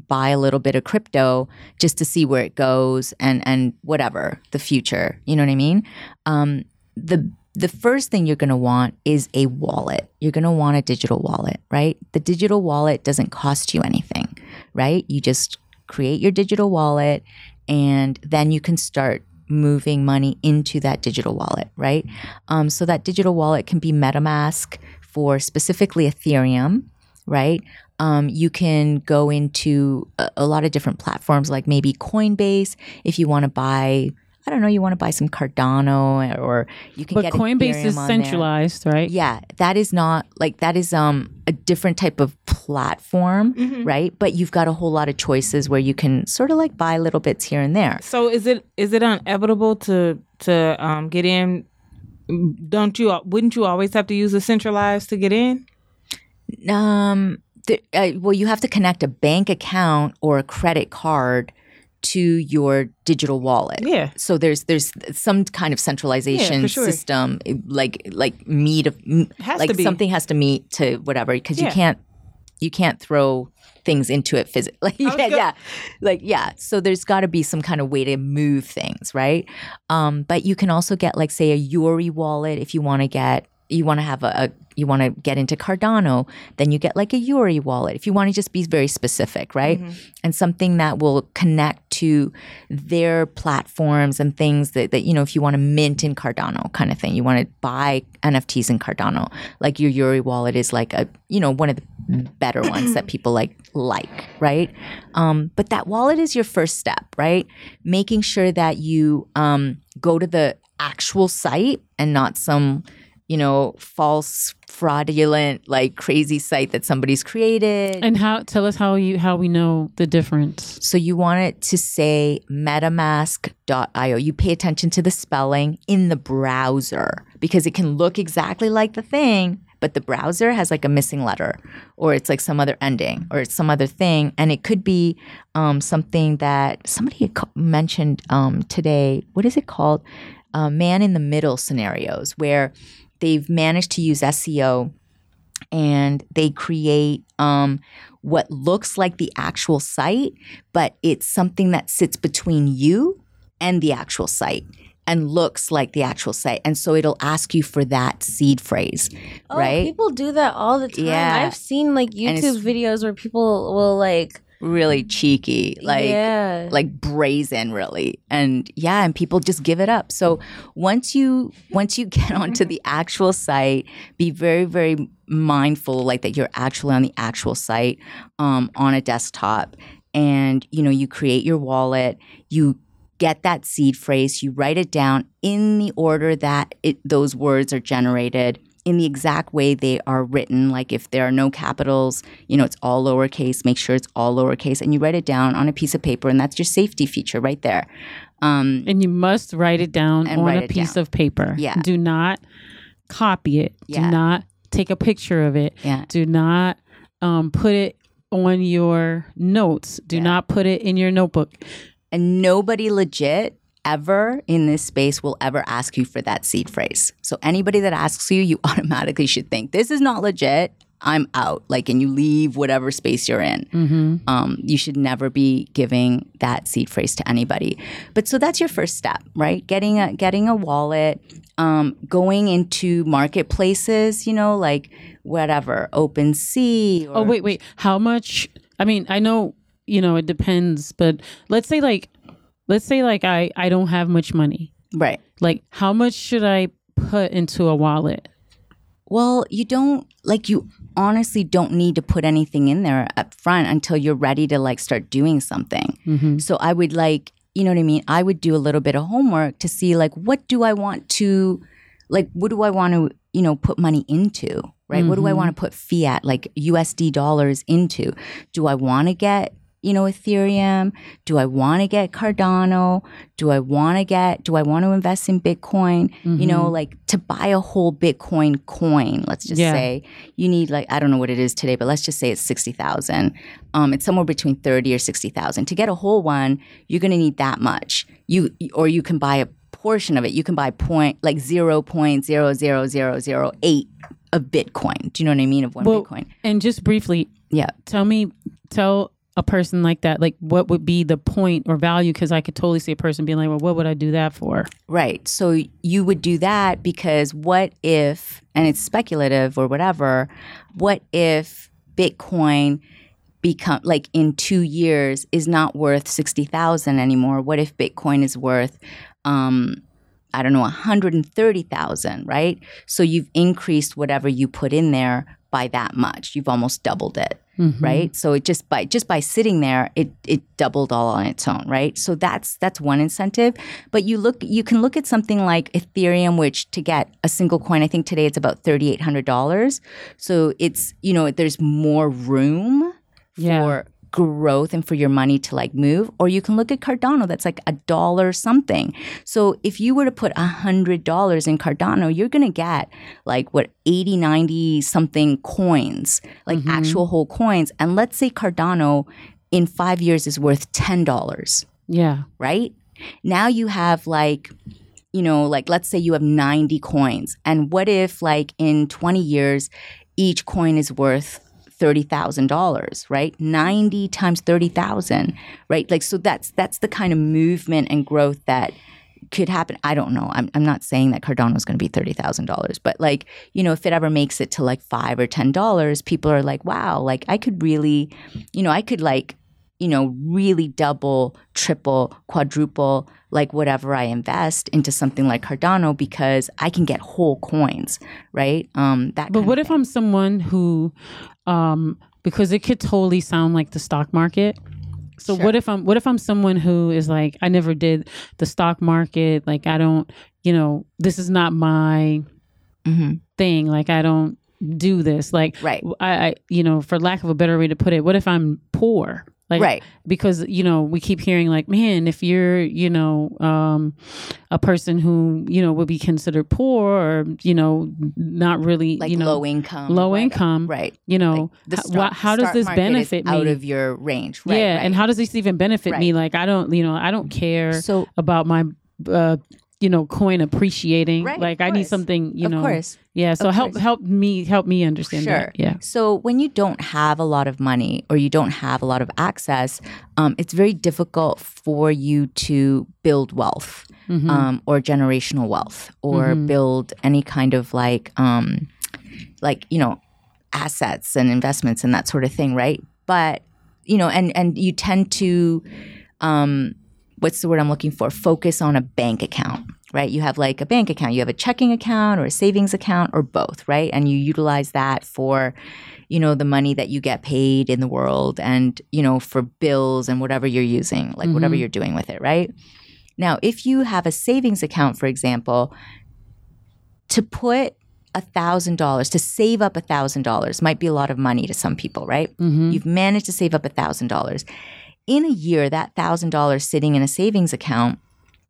buy a little bit of crypto just to see where it goes and and whatever the future, you know what I mean? Um, the the first thing you're going to want is a wallet. You're going to want a digital wallet, right? The digital wallet doesn't cost you anything, right? You just create your digital wallet and then you can start moving money into that digital wallet, right? Um, so that digital wallet can be MetaMask for specifically Ethereum, right? Um, you can go into a, a lot of different platforms like maybe Coinbase if you want to buy. I don't know. You want to buy some Cardano, or you can But get Coinbase Ethereum is on there. centralized, right? Yeah, that is not like that is um a different type of platform, Mm-hmm. right? But you've got a whole lot of choices where you can sort of like buy little bits here and there. So is it is it inevitable to to um, get in? Don't you? Wouldn't you always have to use a centralized to get in? Um, th- uh, well, you have to connect a bank account or a credit card to your digital wallet. Yeah. So there's there's some kind of centralization for sure. system, like like meet of Has like to be. something has to meet to whatever because you can't you can't throw things into it physically. Like, yeah, go- yeah, like yeah. So there's got to be some kind of way to move things, right? Um, but you can also get like say a Yoroi wallet if you want to get you want to have a, a you want to get into Cardano, then you get like a Yoroi wallet. If you want to just be very specific, right? And something that will connect to their platforms and things that, that you know, if you want to mint in Cardano kind of thing, you want to buy NFTs in Cardano, like your Yoroi wallet is like a, you know, one of the better ones that people like like, right? Um, but that wallet is your first step, right? Making sure that you um, go to the actual site and not some you know, false, fraudulent, like crazy site that somebody's created. And how tell us how you how we know the difference. so you want it to say metamask.io. You pay attention to the spelling in the browser because it can look exactly like the thing, but the browser has like a missing letter or it's like some other ending or it's some other thing. And it could be um, something that somebody mentioned um, today. What is it called? Uh, man in the middle scenarios where they've managed to use SEO and they create um, what looks like the actual site, but it's something that sits between you and the actual site and looks like the actual site. And so it'll ask you for that seed phrase, Oh, right? people do that all the time. Yeah. I've seen like YouTube videos where people will like really cheeky, like yeah. like brazen really. And yeah and people just give it up. So once you once you get onto the actual site be very very mindful like that you're actually on the actual site um, on a desktop. And you know you create your wallet you get that seed phrase you write it down in the order that it, those words are generated in the exact way they are written. Like if there are no capitals, you know, it's all lowercase, make sure it's all lowercase, and you write it down on a piece of paper, and that's your safety feature right there. Um, And you must write it down on a piece down. of paper. Yeah. Do not copy it. Yeah. Do not take a picture of it. yeah. Do not um, put it on your notes. Do Yeah. not put it in your notebook. And nobody legit ever in this space will ever ask you for that seed phrase. So anybody that asks you, you automatically should think, this is not legit. I'm out. Like, and you leave whatever space you're in. Mm-hmm. Um, you should never be giving that seed phrase to anybody. But so that's your first step, right? Getting a getting a wallet, um, going into marketplaces, you know, like whatever, OpenSea. Or, Oh wait, wait. How much? I mean, I know you know it depends, but let's say like, let's say like I I don't have much money. right. Like, how much should I put into a wallet? Well, you don't like you honestly don't need to put anything in there up front until you're ready to like start doing something. Mm-hmm. So I would like, you know what I mean? I would do a little bit of homework to see like what do I want to like what do I want to, you know, put money into? Right? What do I want to put fiat like USD dollars into? Do I want to get you know, Ethereum? Do I want to get Cardano? Do I want to get, do I want to invest in Bitcoin? You know, like to buy a whole Bitcoin coin, let's just Yeah. say, you need like, I don't know what it is today, but let's just say it's 60,000. Um, it's somewhere between 30 or 60,000. To get a whole one, you're going to need that much. You, or you can buy a portion of it. You can buy point, like 0.00008 of Bitcoin. Do you know what I mean? Of one Well, Bitcoin. And just briefly, Yeah. tell me, tell a person like that, like what would be the point or value? Because I could totally see a person being like, well, what would I do that for? Right. So you would do that because what if, and it's speculative or whatever, what if Bitcoin become like in two years is not worth 60,000 anymore? What if Bitcoin is worth, um, I don't know, 130,000, right? So you've increased whatever you put in there by that much. You've almost doubled it Mm-hmm. right so it just by just by sitting there it it doubled all on its own right so that's that's one incentive but you look you can look at something like ethereum which to get a single coin i think today it's about $3800 so it's you know there's more room Yeah. for growth and for your money to like move or you can look at cardano that's like a dollar something so if you were to put a hundred dollars in cardano you're gonna get like what 80 90 something coins like mm-hmm. actual whole coins and let's say cardano in five years is worth ten dollars Yeah. right? Now you have like, you know, like let's say you have 90 coins. And what if like in 20 years, each coin is worth $30,000, right? 90 times 30,000, right? Like, so that's, that's the kind of movement and growth that could happen. I don't know. I'm, I'm not saying that Cardano is going to be $30,000, but like, you know, if it ever makes it to like five or $10, people are like, wow, like I could really, you know, I could like, you know, really double, triple, quadruple, like whatever I invest into something like Cardano because I can get whole coins, right? Um, that. But what if I'm someone who, um, because it could totally sound like the stock market. So Sure. what if I'm what if I'm someone who is like I never did the stock market, like I don't, you know, this is not my Mhm. thing, like I don't do this, like Right. I, I you know, for lack of a better way to put it, what if I'm poor? Like, Right. because you know we keep hearing like man if you're you know um a person who you know would be considered poor or you know not really like you know low income, low income, right? you know Like the h- stock- how does this benefit me out of your range? Right, yeah right. and how does this even benefit me like i don't you know i don't care so about my uh you know coin appreciating Right, like of i need something you of know course. yeah so of help course. help me help me understand Sure. that yeah So when you don't have a lot of money or you don't have a lot of access, um, it's very difficult for you to build wealth Mhm. um, or generational wealth or Mhm. build any kind of like, um, like you know, assets and investments and that sort of thing, right? But you know, and and you tend to, um, what's the word I'm looking for? Focus on a bank account, right? You have like a bank account, you have a checking account or a savings account or both, right? And you utilize that for, you know, the money that you get paid in the world and you know for bills and whatever you're using, like whatever mm-hmm. you're doing with it, right? Now, if you have a savings account, for example, to put a thousand dollars to save up a thousand dollars might be a lot of money to some people, right? Mm-hmm. You've managed to save up a thousand dollars. In a year, that thousand dollars sitting in a savings account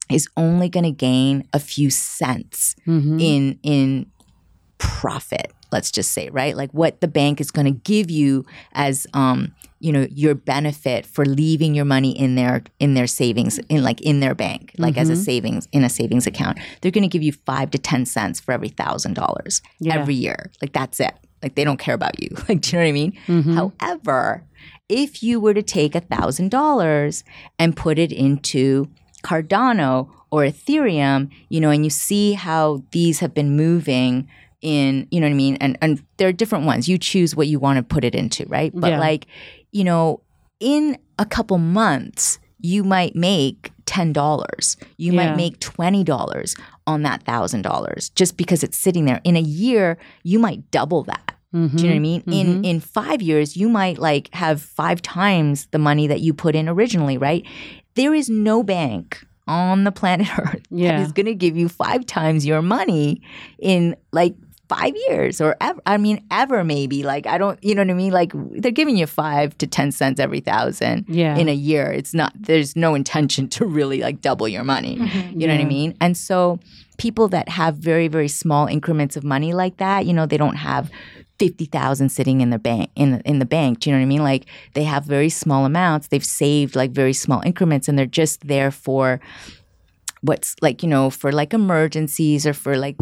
is only going to gain a few cents mm-hmm. in in profit. Let's just say, right? Like what the bank is going to give you as um, you know, your benefit for leaving your money in their in their savings in like in their bank, like as a mm-hmm. savings in a savings account. They're going to give you 5 to 10 cents for every $1000 Yeah. every year. Like that's it. Like they don't care about you. Like do you know what I mean? Mm-hmm. However, if you were to take a thousand dollars and put it into Cardano or Ethereum, you know, and you see how these have been moving in, you know what I mean? And and there are different ones. You choose what you want to put it into, right? But Yeah. like, you know, in a couple months, you might make ten dollars. You Yeah. might make twenty dollars on that thousand dollars just because it's sitting there. In a year, you might double that. Do you know what I mm-hmm. mean? In mm-hmm. in five years, you might like have five times the money that you put in originally, right? There is no bank on the planet Earth Yeah. that is going to give you five times your money in like five years or ever. I mean, ever maybe. Like I don't, you know what I mean? Like they're giving you five to ten cents every thousand Yeah. in a year. It's not. There's no intention to really like double your money. Mm-hmm. You know what I mean? And so people that have very very small increments of money like that, you know, they don't have. 50,000 sitting in the bank in in the bank. Do you know what i mean? Like they have very small amounts. They've saved like very small increments and they're just there for what's like you know for like emergencies or for like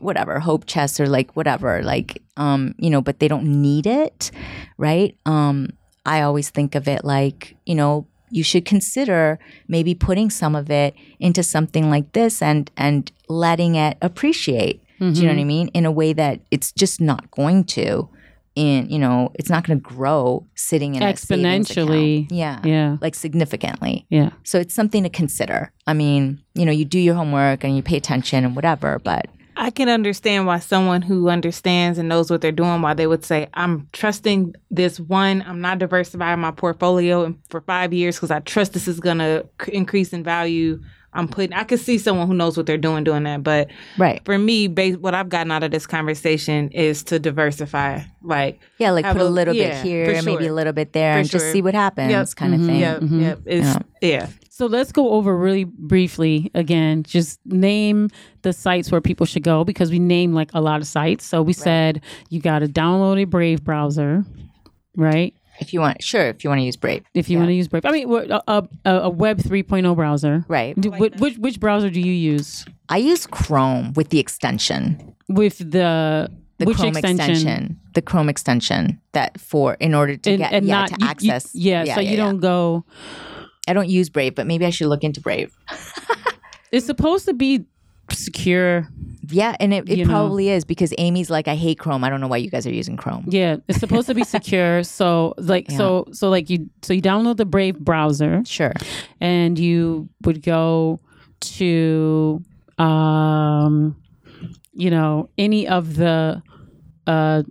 whatever hope chests or like whatever like um you know but they don't need it right? Um i always think of it like you know you should consider maybe putting some of it into something like this and and letting it appreciate do you know what i mm-hmm. mean in a way that it's just not going to in you know it's not going to grow sitting in a. Exponentially. yeah Yeah. like significantly Yeah. so it's something to consider. I mean, you know, you do your homework and you pay attention and whatever, but I can understand why someone who understands and knows what they're doing, why they would say, I'm trusting this one. I'm not diversifying my portfolio for five years because I trust this is going to increase in value. I'm putting, I could see someone who knows what they're doing doing that. But right. for me, ba- what I've gotten out of this conversation is to diversify. Like, Yeah, like put a a- little yeah, bit here, for maybe a little bit there, For and just see what happens, Yep. kind of mm-hmm. thing. yep, mm-hmm. yep. It's, yeah. So let's go over really briefly again. Just name the sites where people should go because we named like a lot of sites. So we said you got to download a Brave browser, right? If you want, sure, if you want to use Brave, If you want to use Brave, I mean a, a, a Web 3.0 browser. right? Do, which, which which browser do you use I use Chrome with the extension, with the, the which Chrome extension? extension? the Chrome extension that for in order to get yeah to you- you- access. yeah, so you don't go. I don't use Brave, but maybe I should look into Brave. It's supposed to be secure. Yeah, and it, it You know. probably is because Amy's like, I hate Chrome. I don't know why you guys are using Chrome. Yeah, it's supposed to be secure. So like so so like you so you download the Brave browser. Sure. and you would go to um you know any of the uh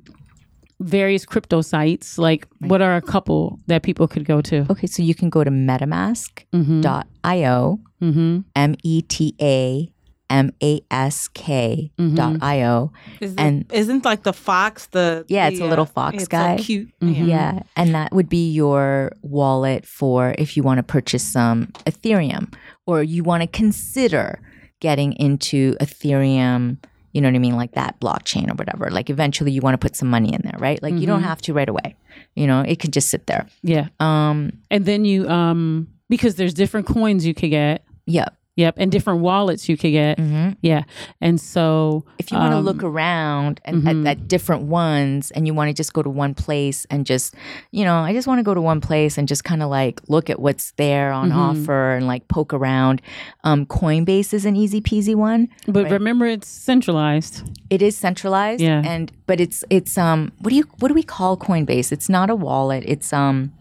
various crypto sites like what are a couple that people could go to Okay, so you can go to metamask.io, mm-hmm. M E T A M A S K dot I-O. And- isn't like the fox the Yeah, it's a the, little uh, fox it's guy. so cute Mm-hmm. Yeah, and that would be your wallet for if you want to purchase some Ethereum or you want to consider getting into Ethereum, you know what I mean, like that blockchain or whatever. Like eventually you want to put some money in there, right? Like you don't have to right away. You know, it could just sit there. yeah Um, and then you um because there's different coins you could get yeah. Yep and different wallets you could get Mhm. yeah and so If you want to um, look around and mhm. at, at different ones and you want to just go to one place and just, you know, I just want to go to one place and just kind of like look at what's there on Mhm. offer and like poke around. Um, Coinbase is an easy peasy one. but right. remember it's centralized It is centralized. Yeah. And but it's it's um what do you what do we call Coinbase? It's not a wallet. It's um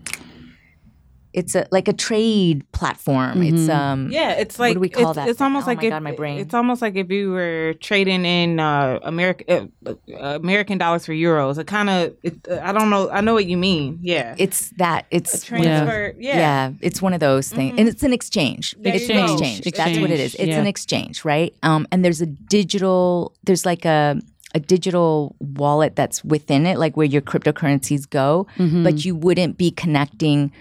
it's a like a trade platform. It's um Yeah, it's What like do we call it's, that It's almost Oh like my if, God, my brain. It's almost like if you were trading in uh, American uh, American dollars for euros. It kind of it, uh, I don't know. I know what you mean. Yeah, it's that it's a transfer. Yeah. Yeah. it's one of those things, and it's an exchange. There it's an go. exchange. That's what it is. It's yeah. an exchange, right? Um, and there's a digital. There's like a a digital wallet that's within it, like where your cryptocurrencies go. Mm-hmm. But you wouldn't be connecting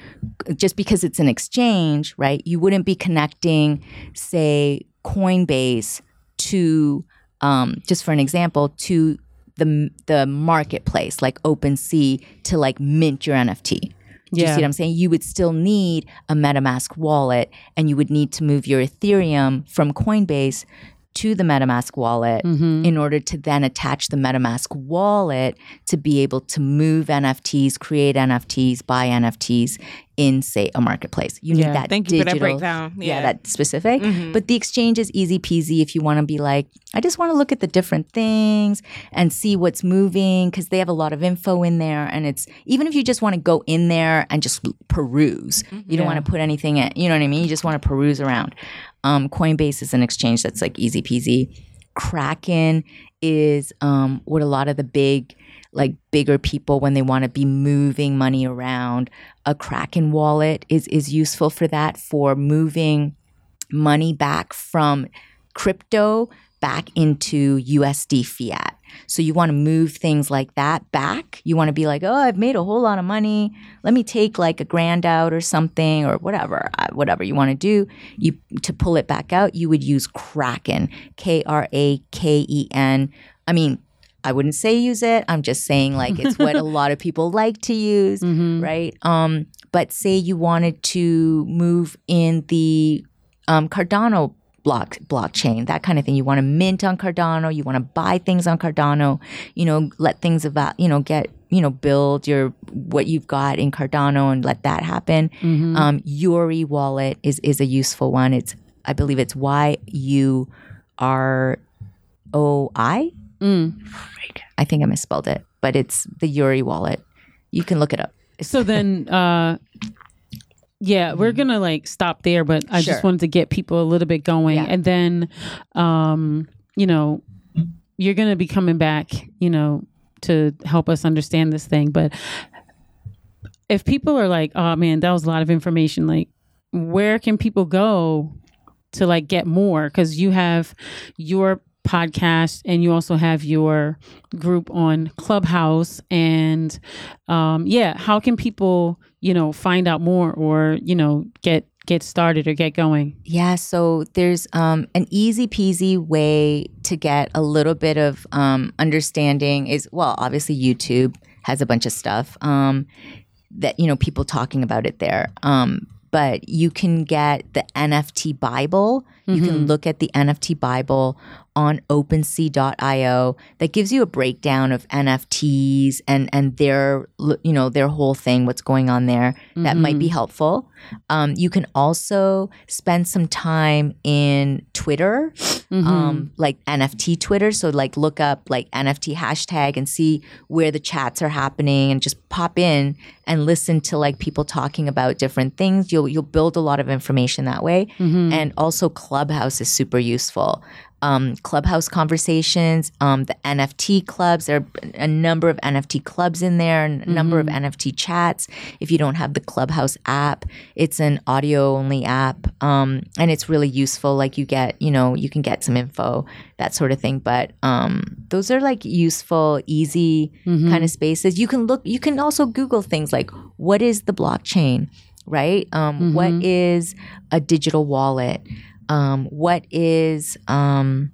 just because it's an exchange, right? You wouldn't be connecting, say, Coinbase to, um, just for an example, to the the marketplace like OpenSea to like mint your NFT. Do you see what I'm saying? You would still need a MetaMask wallet and you would need to move your Ethereum from Coinbase to the MetaMask wallet Mm-hmm. in order to then attach the MetaMask wallet to be able to move NFTs, create NFTs, buy NFTs in, say, a marketplace. You Yeah. need that Thank you for that digital- breakdown. Yeah, Yeah. that specific. Mhm. But the exchange is easy peasy if you want to be like, I just want to look at the different things and see what's moving because they have a lot of info in there. And it's even if you just want to go in there and just peruse, you don't Yeah. want to put anything in, you know what I mean? You just want to peruse around. Um, Coinbase is an exchange that's like easy peasy. Kraken is um, what a lot of the big, like bigger people when they want to be moving money around. A Kraken wallet is is useful for that for moving money back from crypto back into USD fiat. So you want to move things like that back. You want to be like, oh, I've made a whole lot of money. Let me take like a grand out or something or whatever, uh, whatever you want to do. You to pull it back out, you would use Kraken, K R A K E N. I mean, I wouldn't say use it. I'm just saying like it's what a lot of people like to use, Mm-hmm. right? Um, but say you wanted to move in the um, Cardano block blockchain, that kind of thing. You want to mint on Cardano, you want to buy things on Cardano, you know, let things about, you know, get, you know, build your what you've got in Cardano and let that happen. Mm-hmm. Um, Yoroi wallet is is a useful one. It's I believe it's Y U R O I. Mm. I think I misspelled it, but it's the Yuri wallet. You can look it up. So then, uh, yeah, we're gonna like stop there, but I just wanted to get people a little bit going, Yeah. and then, um, you know, you're gonna be coming back, you know, to help us understand this thing. But if people are like, "Oh man, that was a lot of information," like, where can people go to like get more? Because you have your podcast and you also have your group on Clubhouse and um yeah how can people you know find out more or you know get get started or get going Yeah, so there's um, an easy peasy way to get a little bit of um, understanding is well, obviously YouTube has a bunch of stuff um, that you know people talking about it there. Um, but you can get the NFT Bible. You can look at the NFT Bible on OpenSea.io. That gives you a breakdown of NFTs and and their you know their whole thing, what's going on there. That might be helpful. Um, you can also spend some time in Twitter, um, like NFT Twitter. So like look up like NFT hashtag and see where the chats are happening, and just pop in and listen to like people talking about different things. You'll you'll build a lot of information that way, and also Clubhouse is super useful. Um, clubhouse conversations, um, the NFT clubs. There are a number of NFT clubs in there, and a number of NFT chats. If you don't have the Clubhouse app, it's an audio only app, um, and it's really useful. Like you get, you know, you can get some info, that sort of thing. But um, those are like useful, easy kind of spaces. You can look. You can also Google things like what is the blockchain, right? Um, what is a digital wallet? Um, what is um,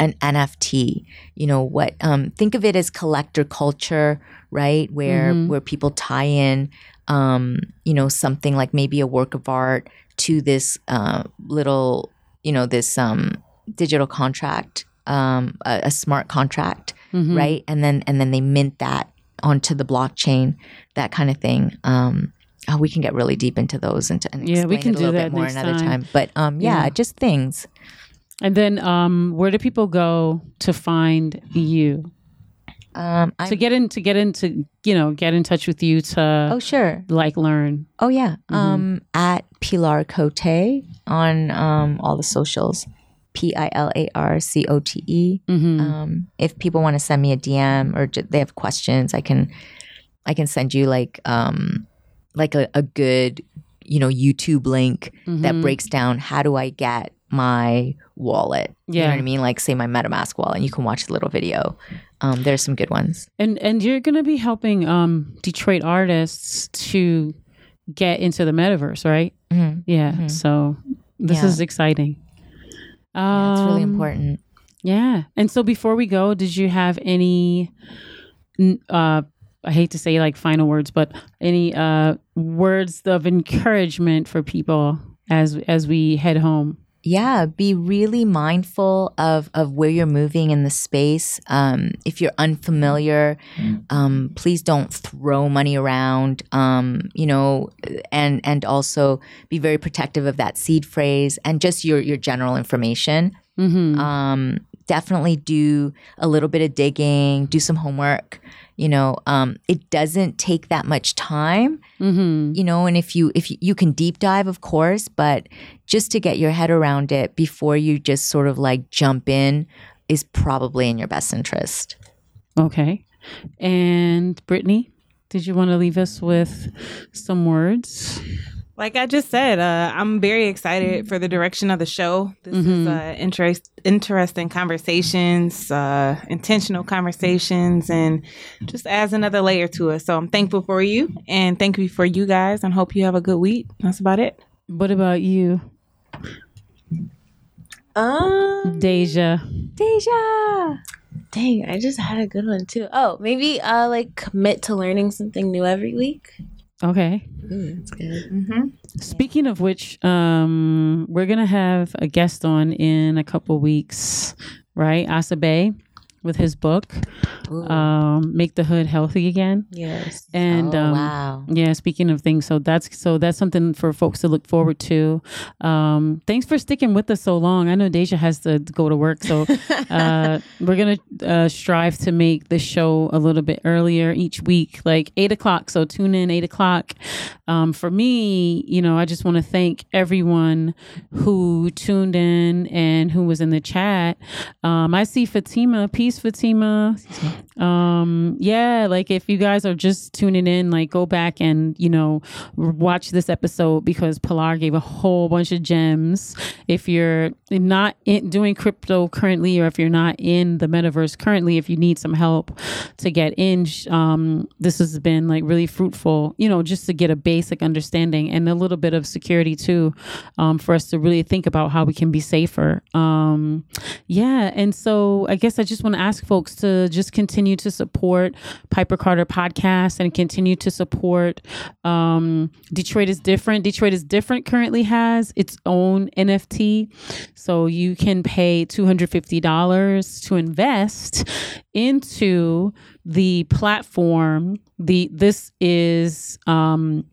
an NFT? You know what? Um, think of it as collector culture, right? Where where people tie in, um, you know, something like maybe a work of art to this uh, little, you know, this um, digital contract, um, a, a smart contract, right? And then and then they mint that onto the blockchain, that kind of thing. Um, oh, we can get really deep into those and, and Yeah, we can do little that bit more another time. time. But um, yeah, Yeah. just things. and then um where do people go to find you Um, I'm, to get in to get into you know get in touch with you to oh sure. like learn. Oh yeah. Mhm. Um, at Pilar Cote on um all the socials. P I L A R C O T E. Mm-hmm. Um, if people want to send me a DM or j- they have questions, I can, I can send you like um, like a, a good, you know, YouTube link that Mhm. breaks down how do I get my wallet. You know Yeah. what I mean? Like say my MetaMask wallet, and you can watch the little video. Um, there's some good ones. And and you're gonna be helping um Detroit artists to get into the metaverse, right? Mhm. Yeah. Mhm. So this Yeah. is exciting. Yeah, it's really Um, important. Yeah. And so before we go, did you have any uh I hate to say like final words, but any uh words of encouragement for people as as we head home? yeah be really mindful of of where you're moving in the space um if you're unfamiliar um please don't throw money around um you know and and also be very protective of that seed phrase and just your your general information Mm-hmm. um definitely do a little bit of digging do some homework you know um it doesn't take that much time mm-hmm. you know and if you if you, you can deep dive of course but just to get your head around it before you just sort of like jump in is probably in your best interest Okay. And Brittany, did you want to leave us with some words? Like I just said, uh, I'm very excited for the direction of the show. This is Mhm. uh, interest, interesting conversations, uh, intentional conversations, and just adds another layer to it. So I'm thankful for you, and thank you for you guys, and hope you have a good week. That's about it. What about you, Um, Deja? deja dang, I just had a good one too. Oh, maybe uh, like commit to learning something new every week. Okay. Mm, that's good. Mm-hmm. Speaking of which, um, we're gonna have a guest on in a couple weeks, right? Asabe with his book, um, "Make the Hood Healthy Again." Yes. And oh, um, wow Yeah, speaking of things, so that's so that's something for folks to look forward to. Um, thanks for sticking with us so long. I know Deja has to go to work, so uh, we're gonna uh, strive to make the show a little bit earlier each week, like eight o'clock. So tune in eight o'clock. Um, for me, you know, I just want to thank everyone who tuned in and who was in the chat. Um, I see Fatima. Peace, Fatima. Um, yeah, like if you guys are just tuning in, like go back and you know watch this episode because Pilar gave a whole bunch of gems. If you're not in, doing crypto currently, or if you're not in the metaverse currently, if you need some help to get in, um, this has been like really fruitful. You know, just to get a basic understanding and a little bit of security too, um, for us to really think about how we can be safer. Um, yeah, and so I guess I just want to ask folks to just continue to support Piper Carter podcast and continue to support um, Detroit is different. Detroit is different currently has its own NFT, so you can pay two hundred fifty dollars to invest into the platform. The this is um,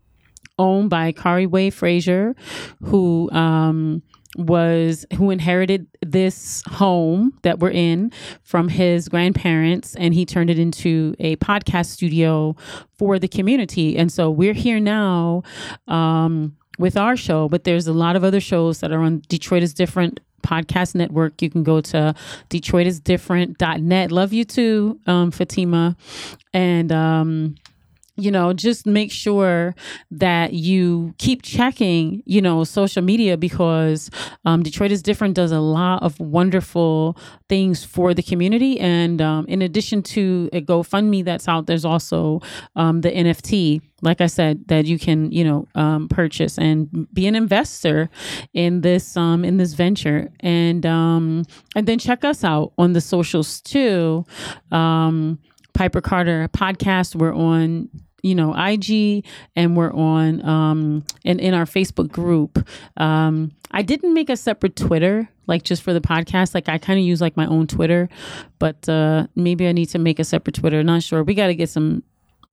owned by Khary Way Frazier, who um, was who inherited this home that we're in from his grandparents, and he turned it into a podcast studio for the community. And so we're here now um, with our show, but there's a lot of other shows that are on Detroit is Different podcast network. You can go to detroitisdifferent.net love you too um fatima. And um you know just make sure that you keep checking you know social media because um, detroit is different does a lot of wonderful things for the community. And um, in addition to a gofundme that's out there's also um, the nft like i said that you can you know um, purchase and be an investor in this um, in this venture. And um, and then check us out on the socials too. Um, Piper Carter podcast. We're on, you know, IG and we're on um and in our Facebook group. Um I didn't make a separate Twitter like just for the podcast. Like I kind of use like my own Twitter, but uh maybe I need to make a separate Twitter. Not sure. We got to get some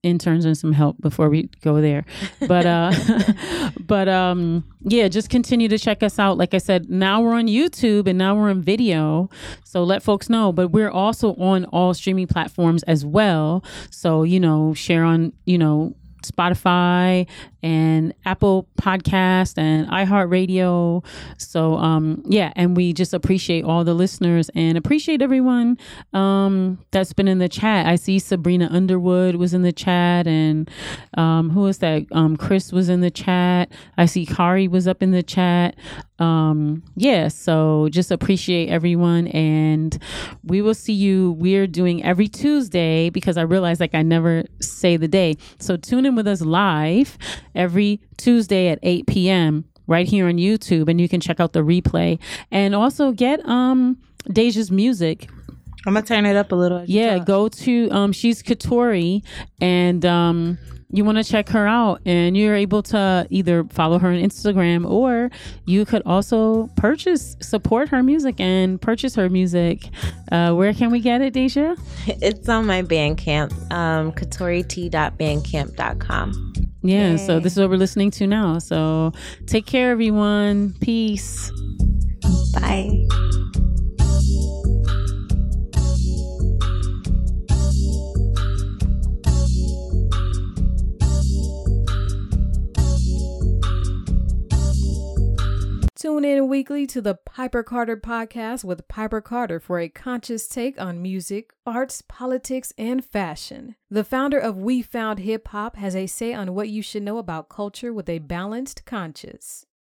interns and some help before we go there. But uh but um yeah, just continue to check us out. Like I said, now we're on YouTube and now we're on video. So let folks know. But we're also on all streaming platforms as well. So, you know, share on, you know, Spotify and Apple Podcast and iHeartRadio. So um yeah, and we just appreciate all the listeners and appreciate everyone um that's been in the chat. I see Sabrina Underwood was in the chat and um who is that? Um Chris was in the chat. I see Khary was up in the chat. Um yeah, so just appreciate everyone and we will see you. We're doing every Tuesday because I realize like I never say the day. So tune in with us live every Tuesday at 8 p.m. right here on YouTube, and you can check out the replay and also get um Deja's music. I'm gonna turn it up a little. Yeah, go to um she's Katori and um you want to check her out and you're able to either follow her on Instagram or you could also purchase support her music and purchase her music. Uh where can we get it, Deja? It's on my Bandcamp, um, katoriti.bandcamp.com. Yeah, so this is what we're listening to now. So take care everyone. Peace. Bye. Tune in weekly to the Piper Carter podcast with Piper Carter for a conscious take on music, arts, politics, and fashion. The founder of We Found Hip Hop has a say on what you should know about culture with a balanced conscience.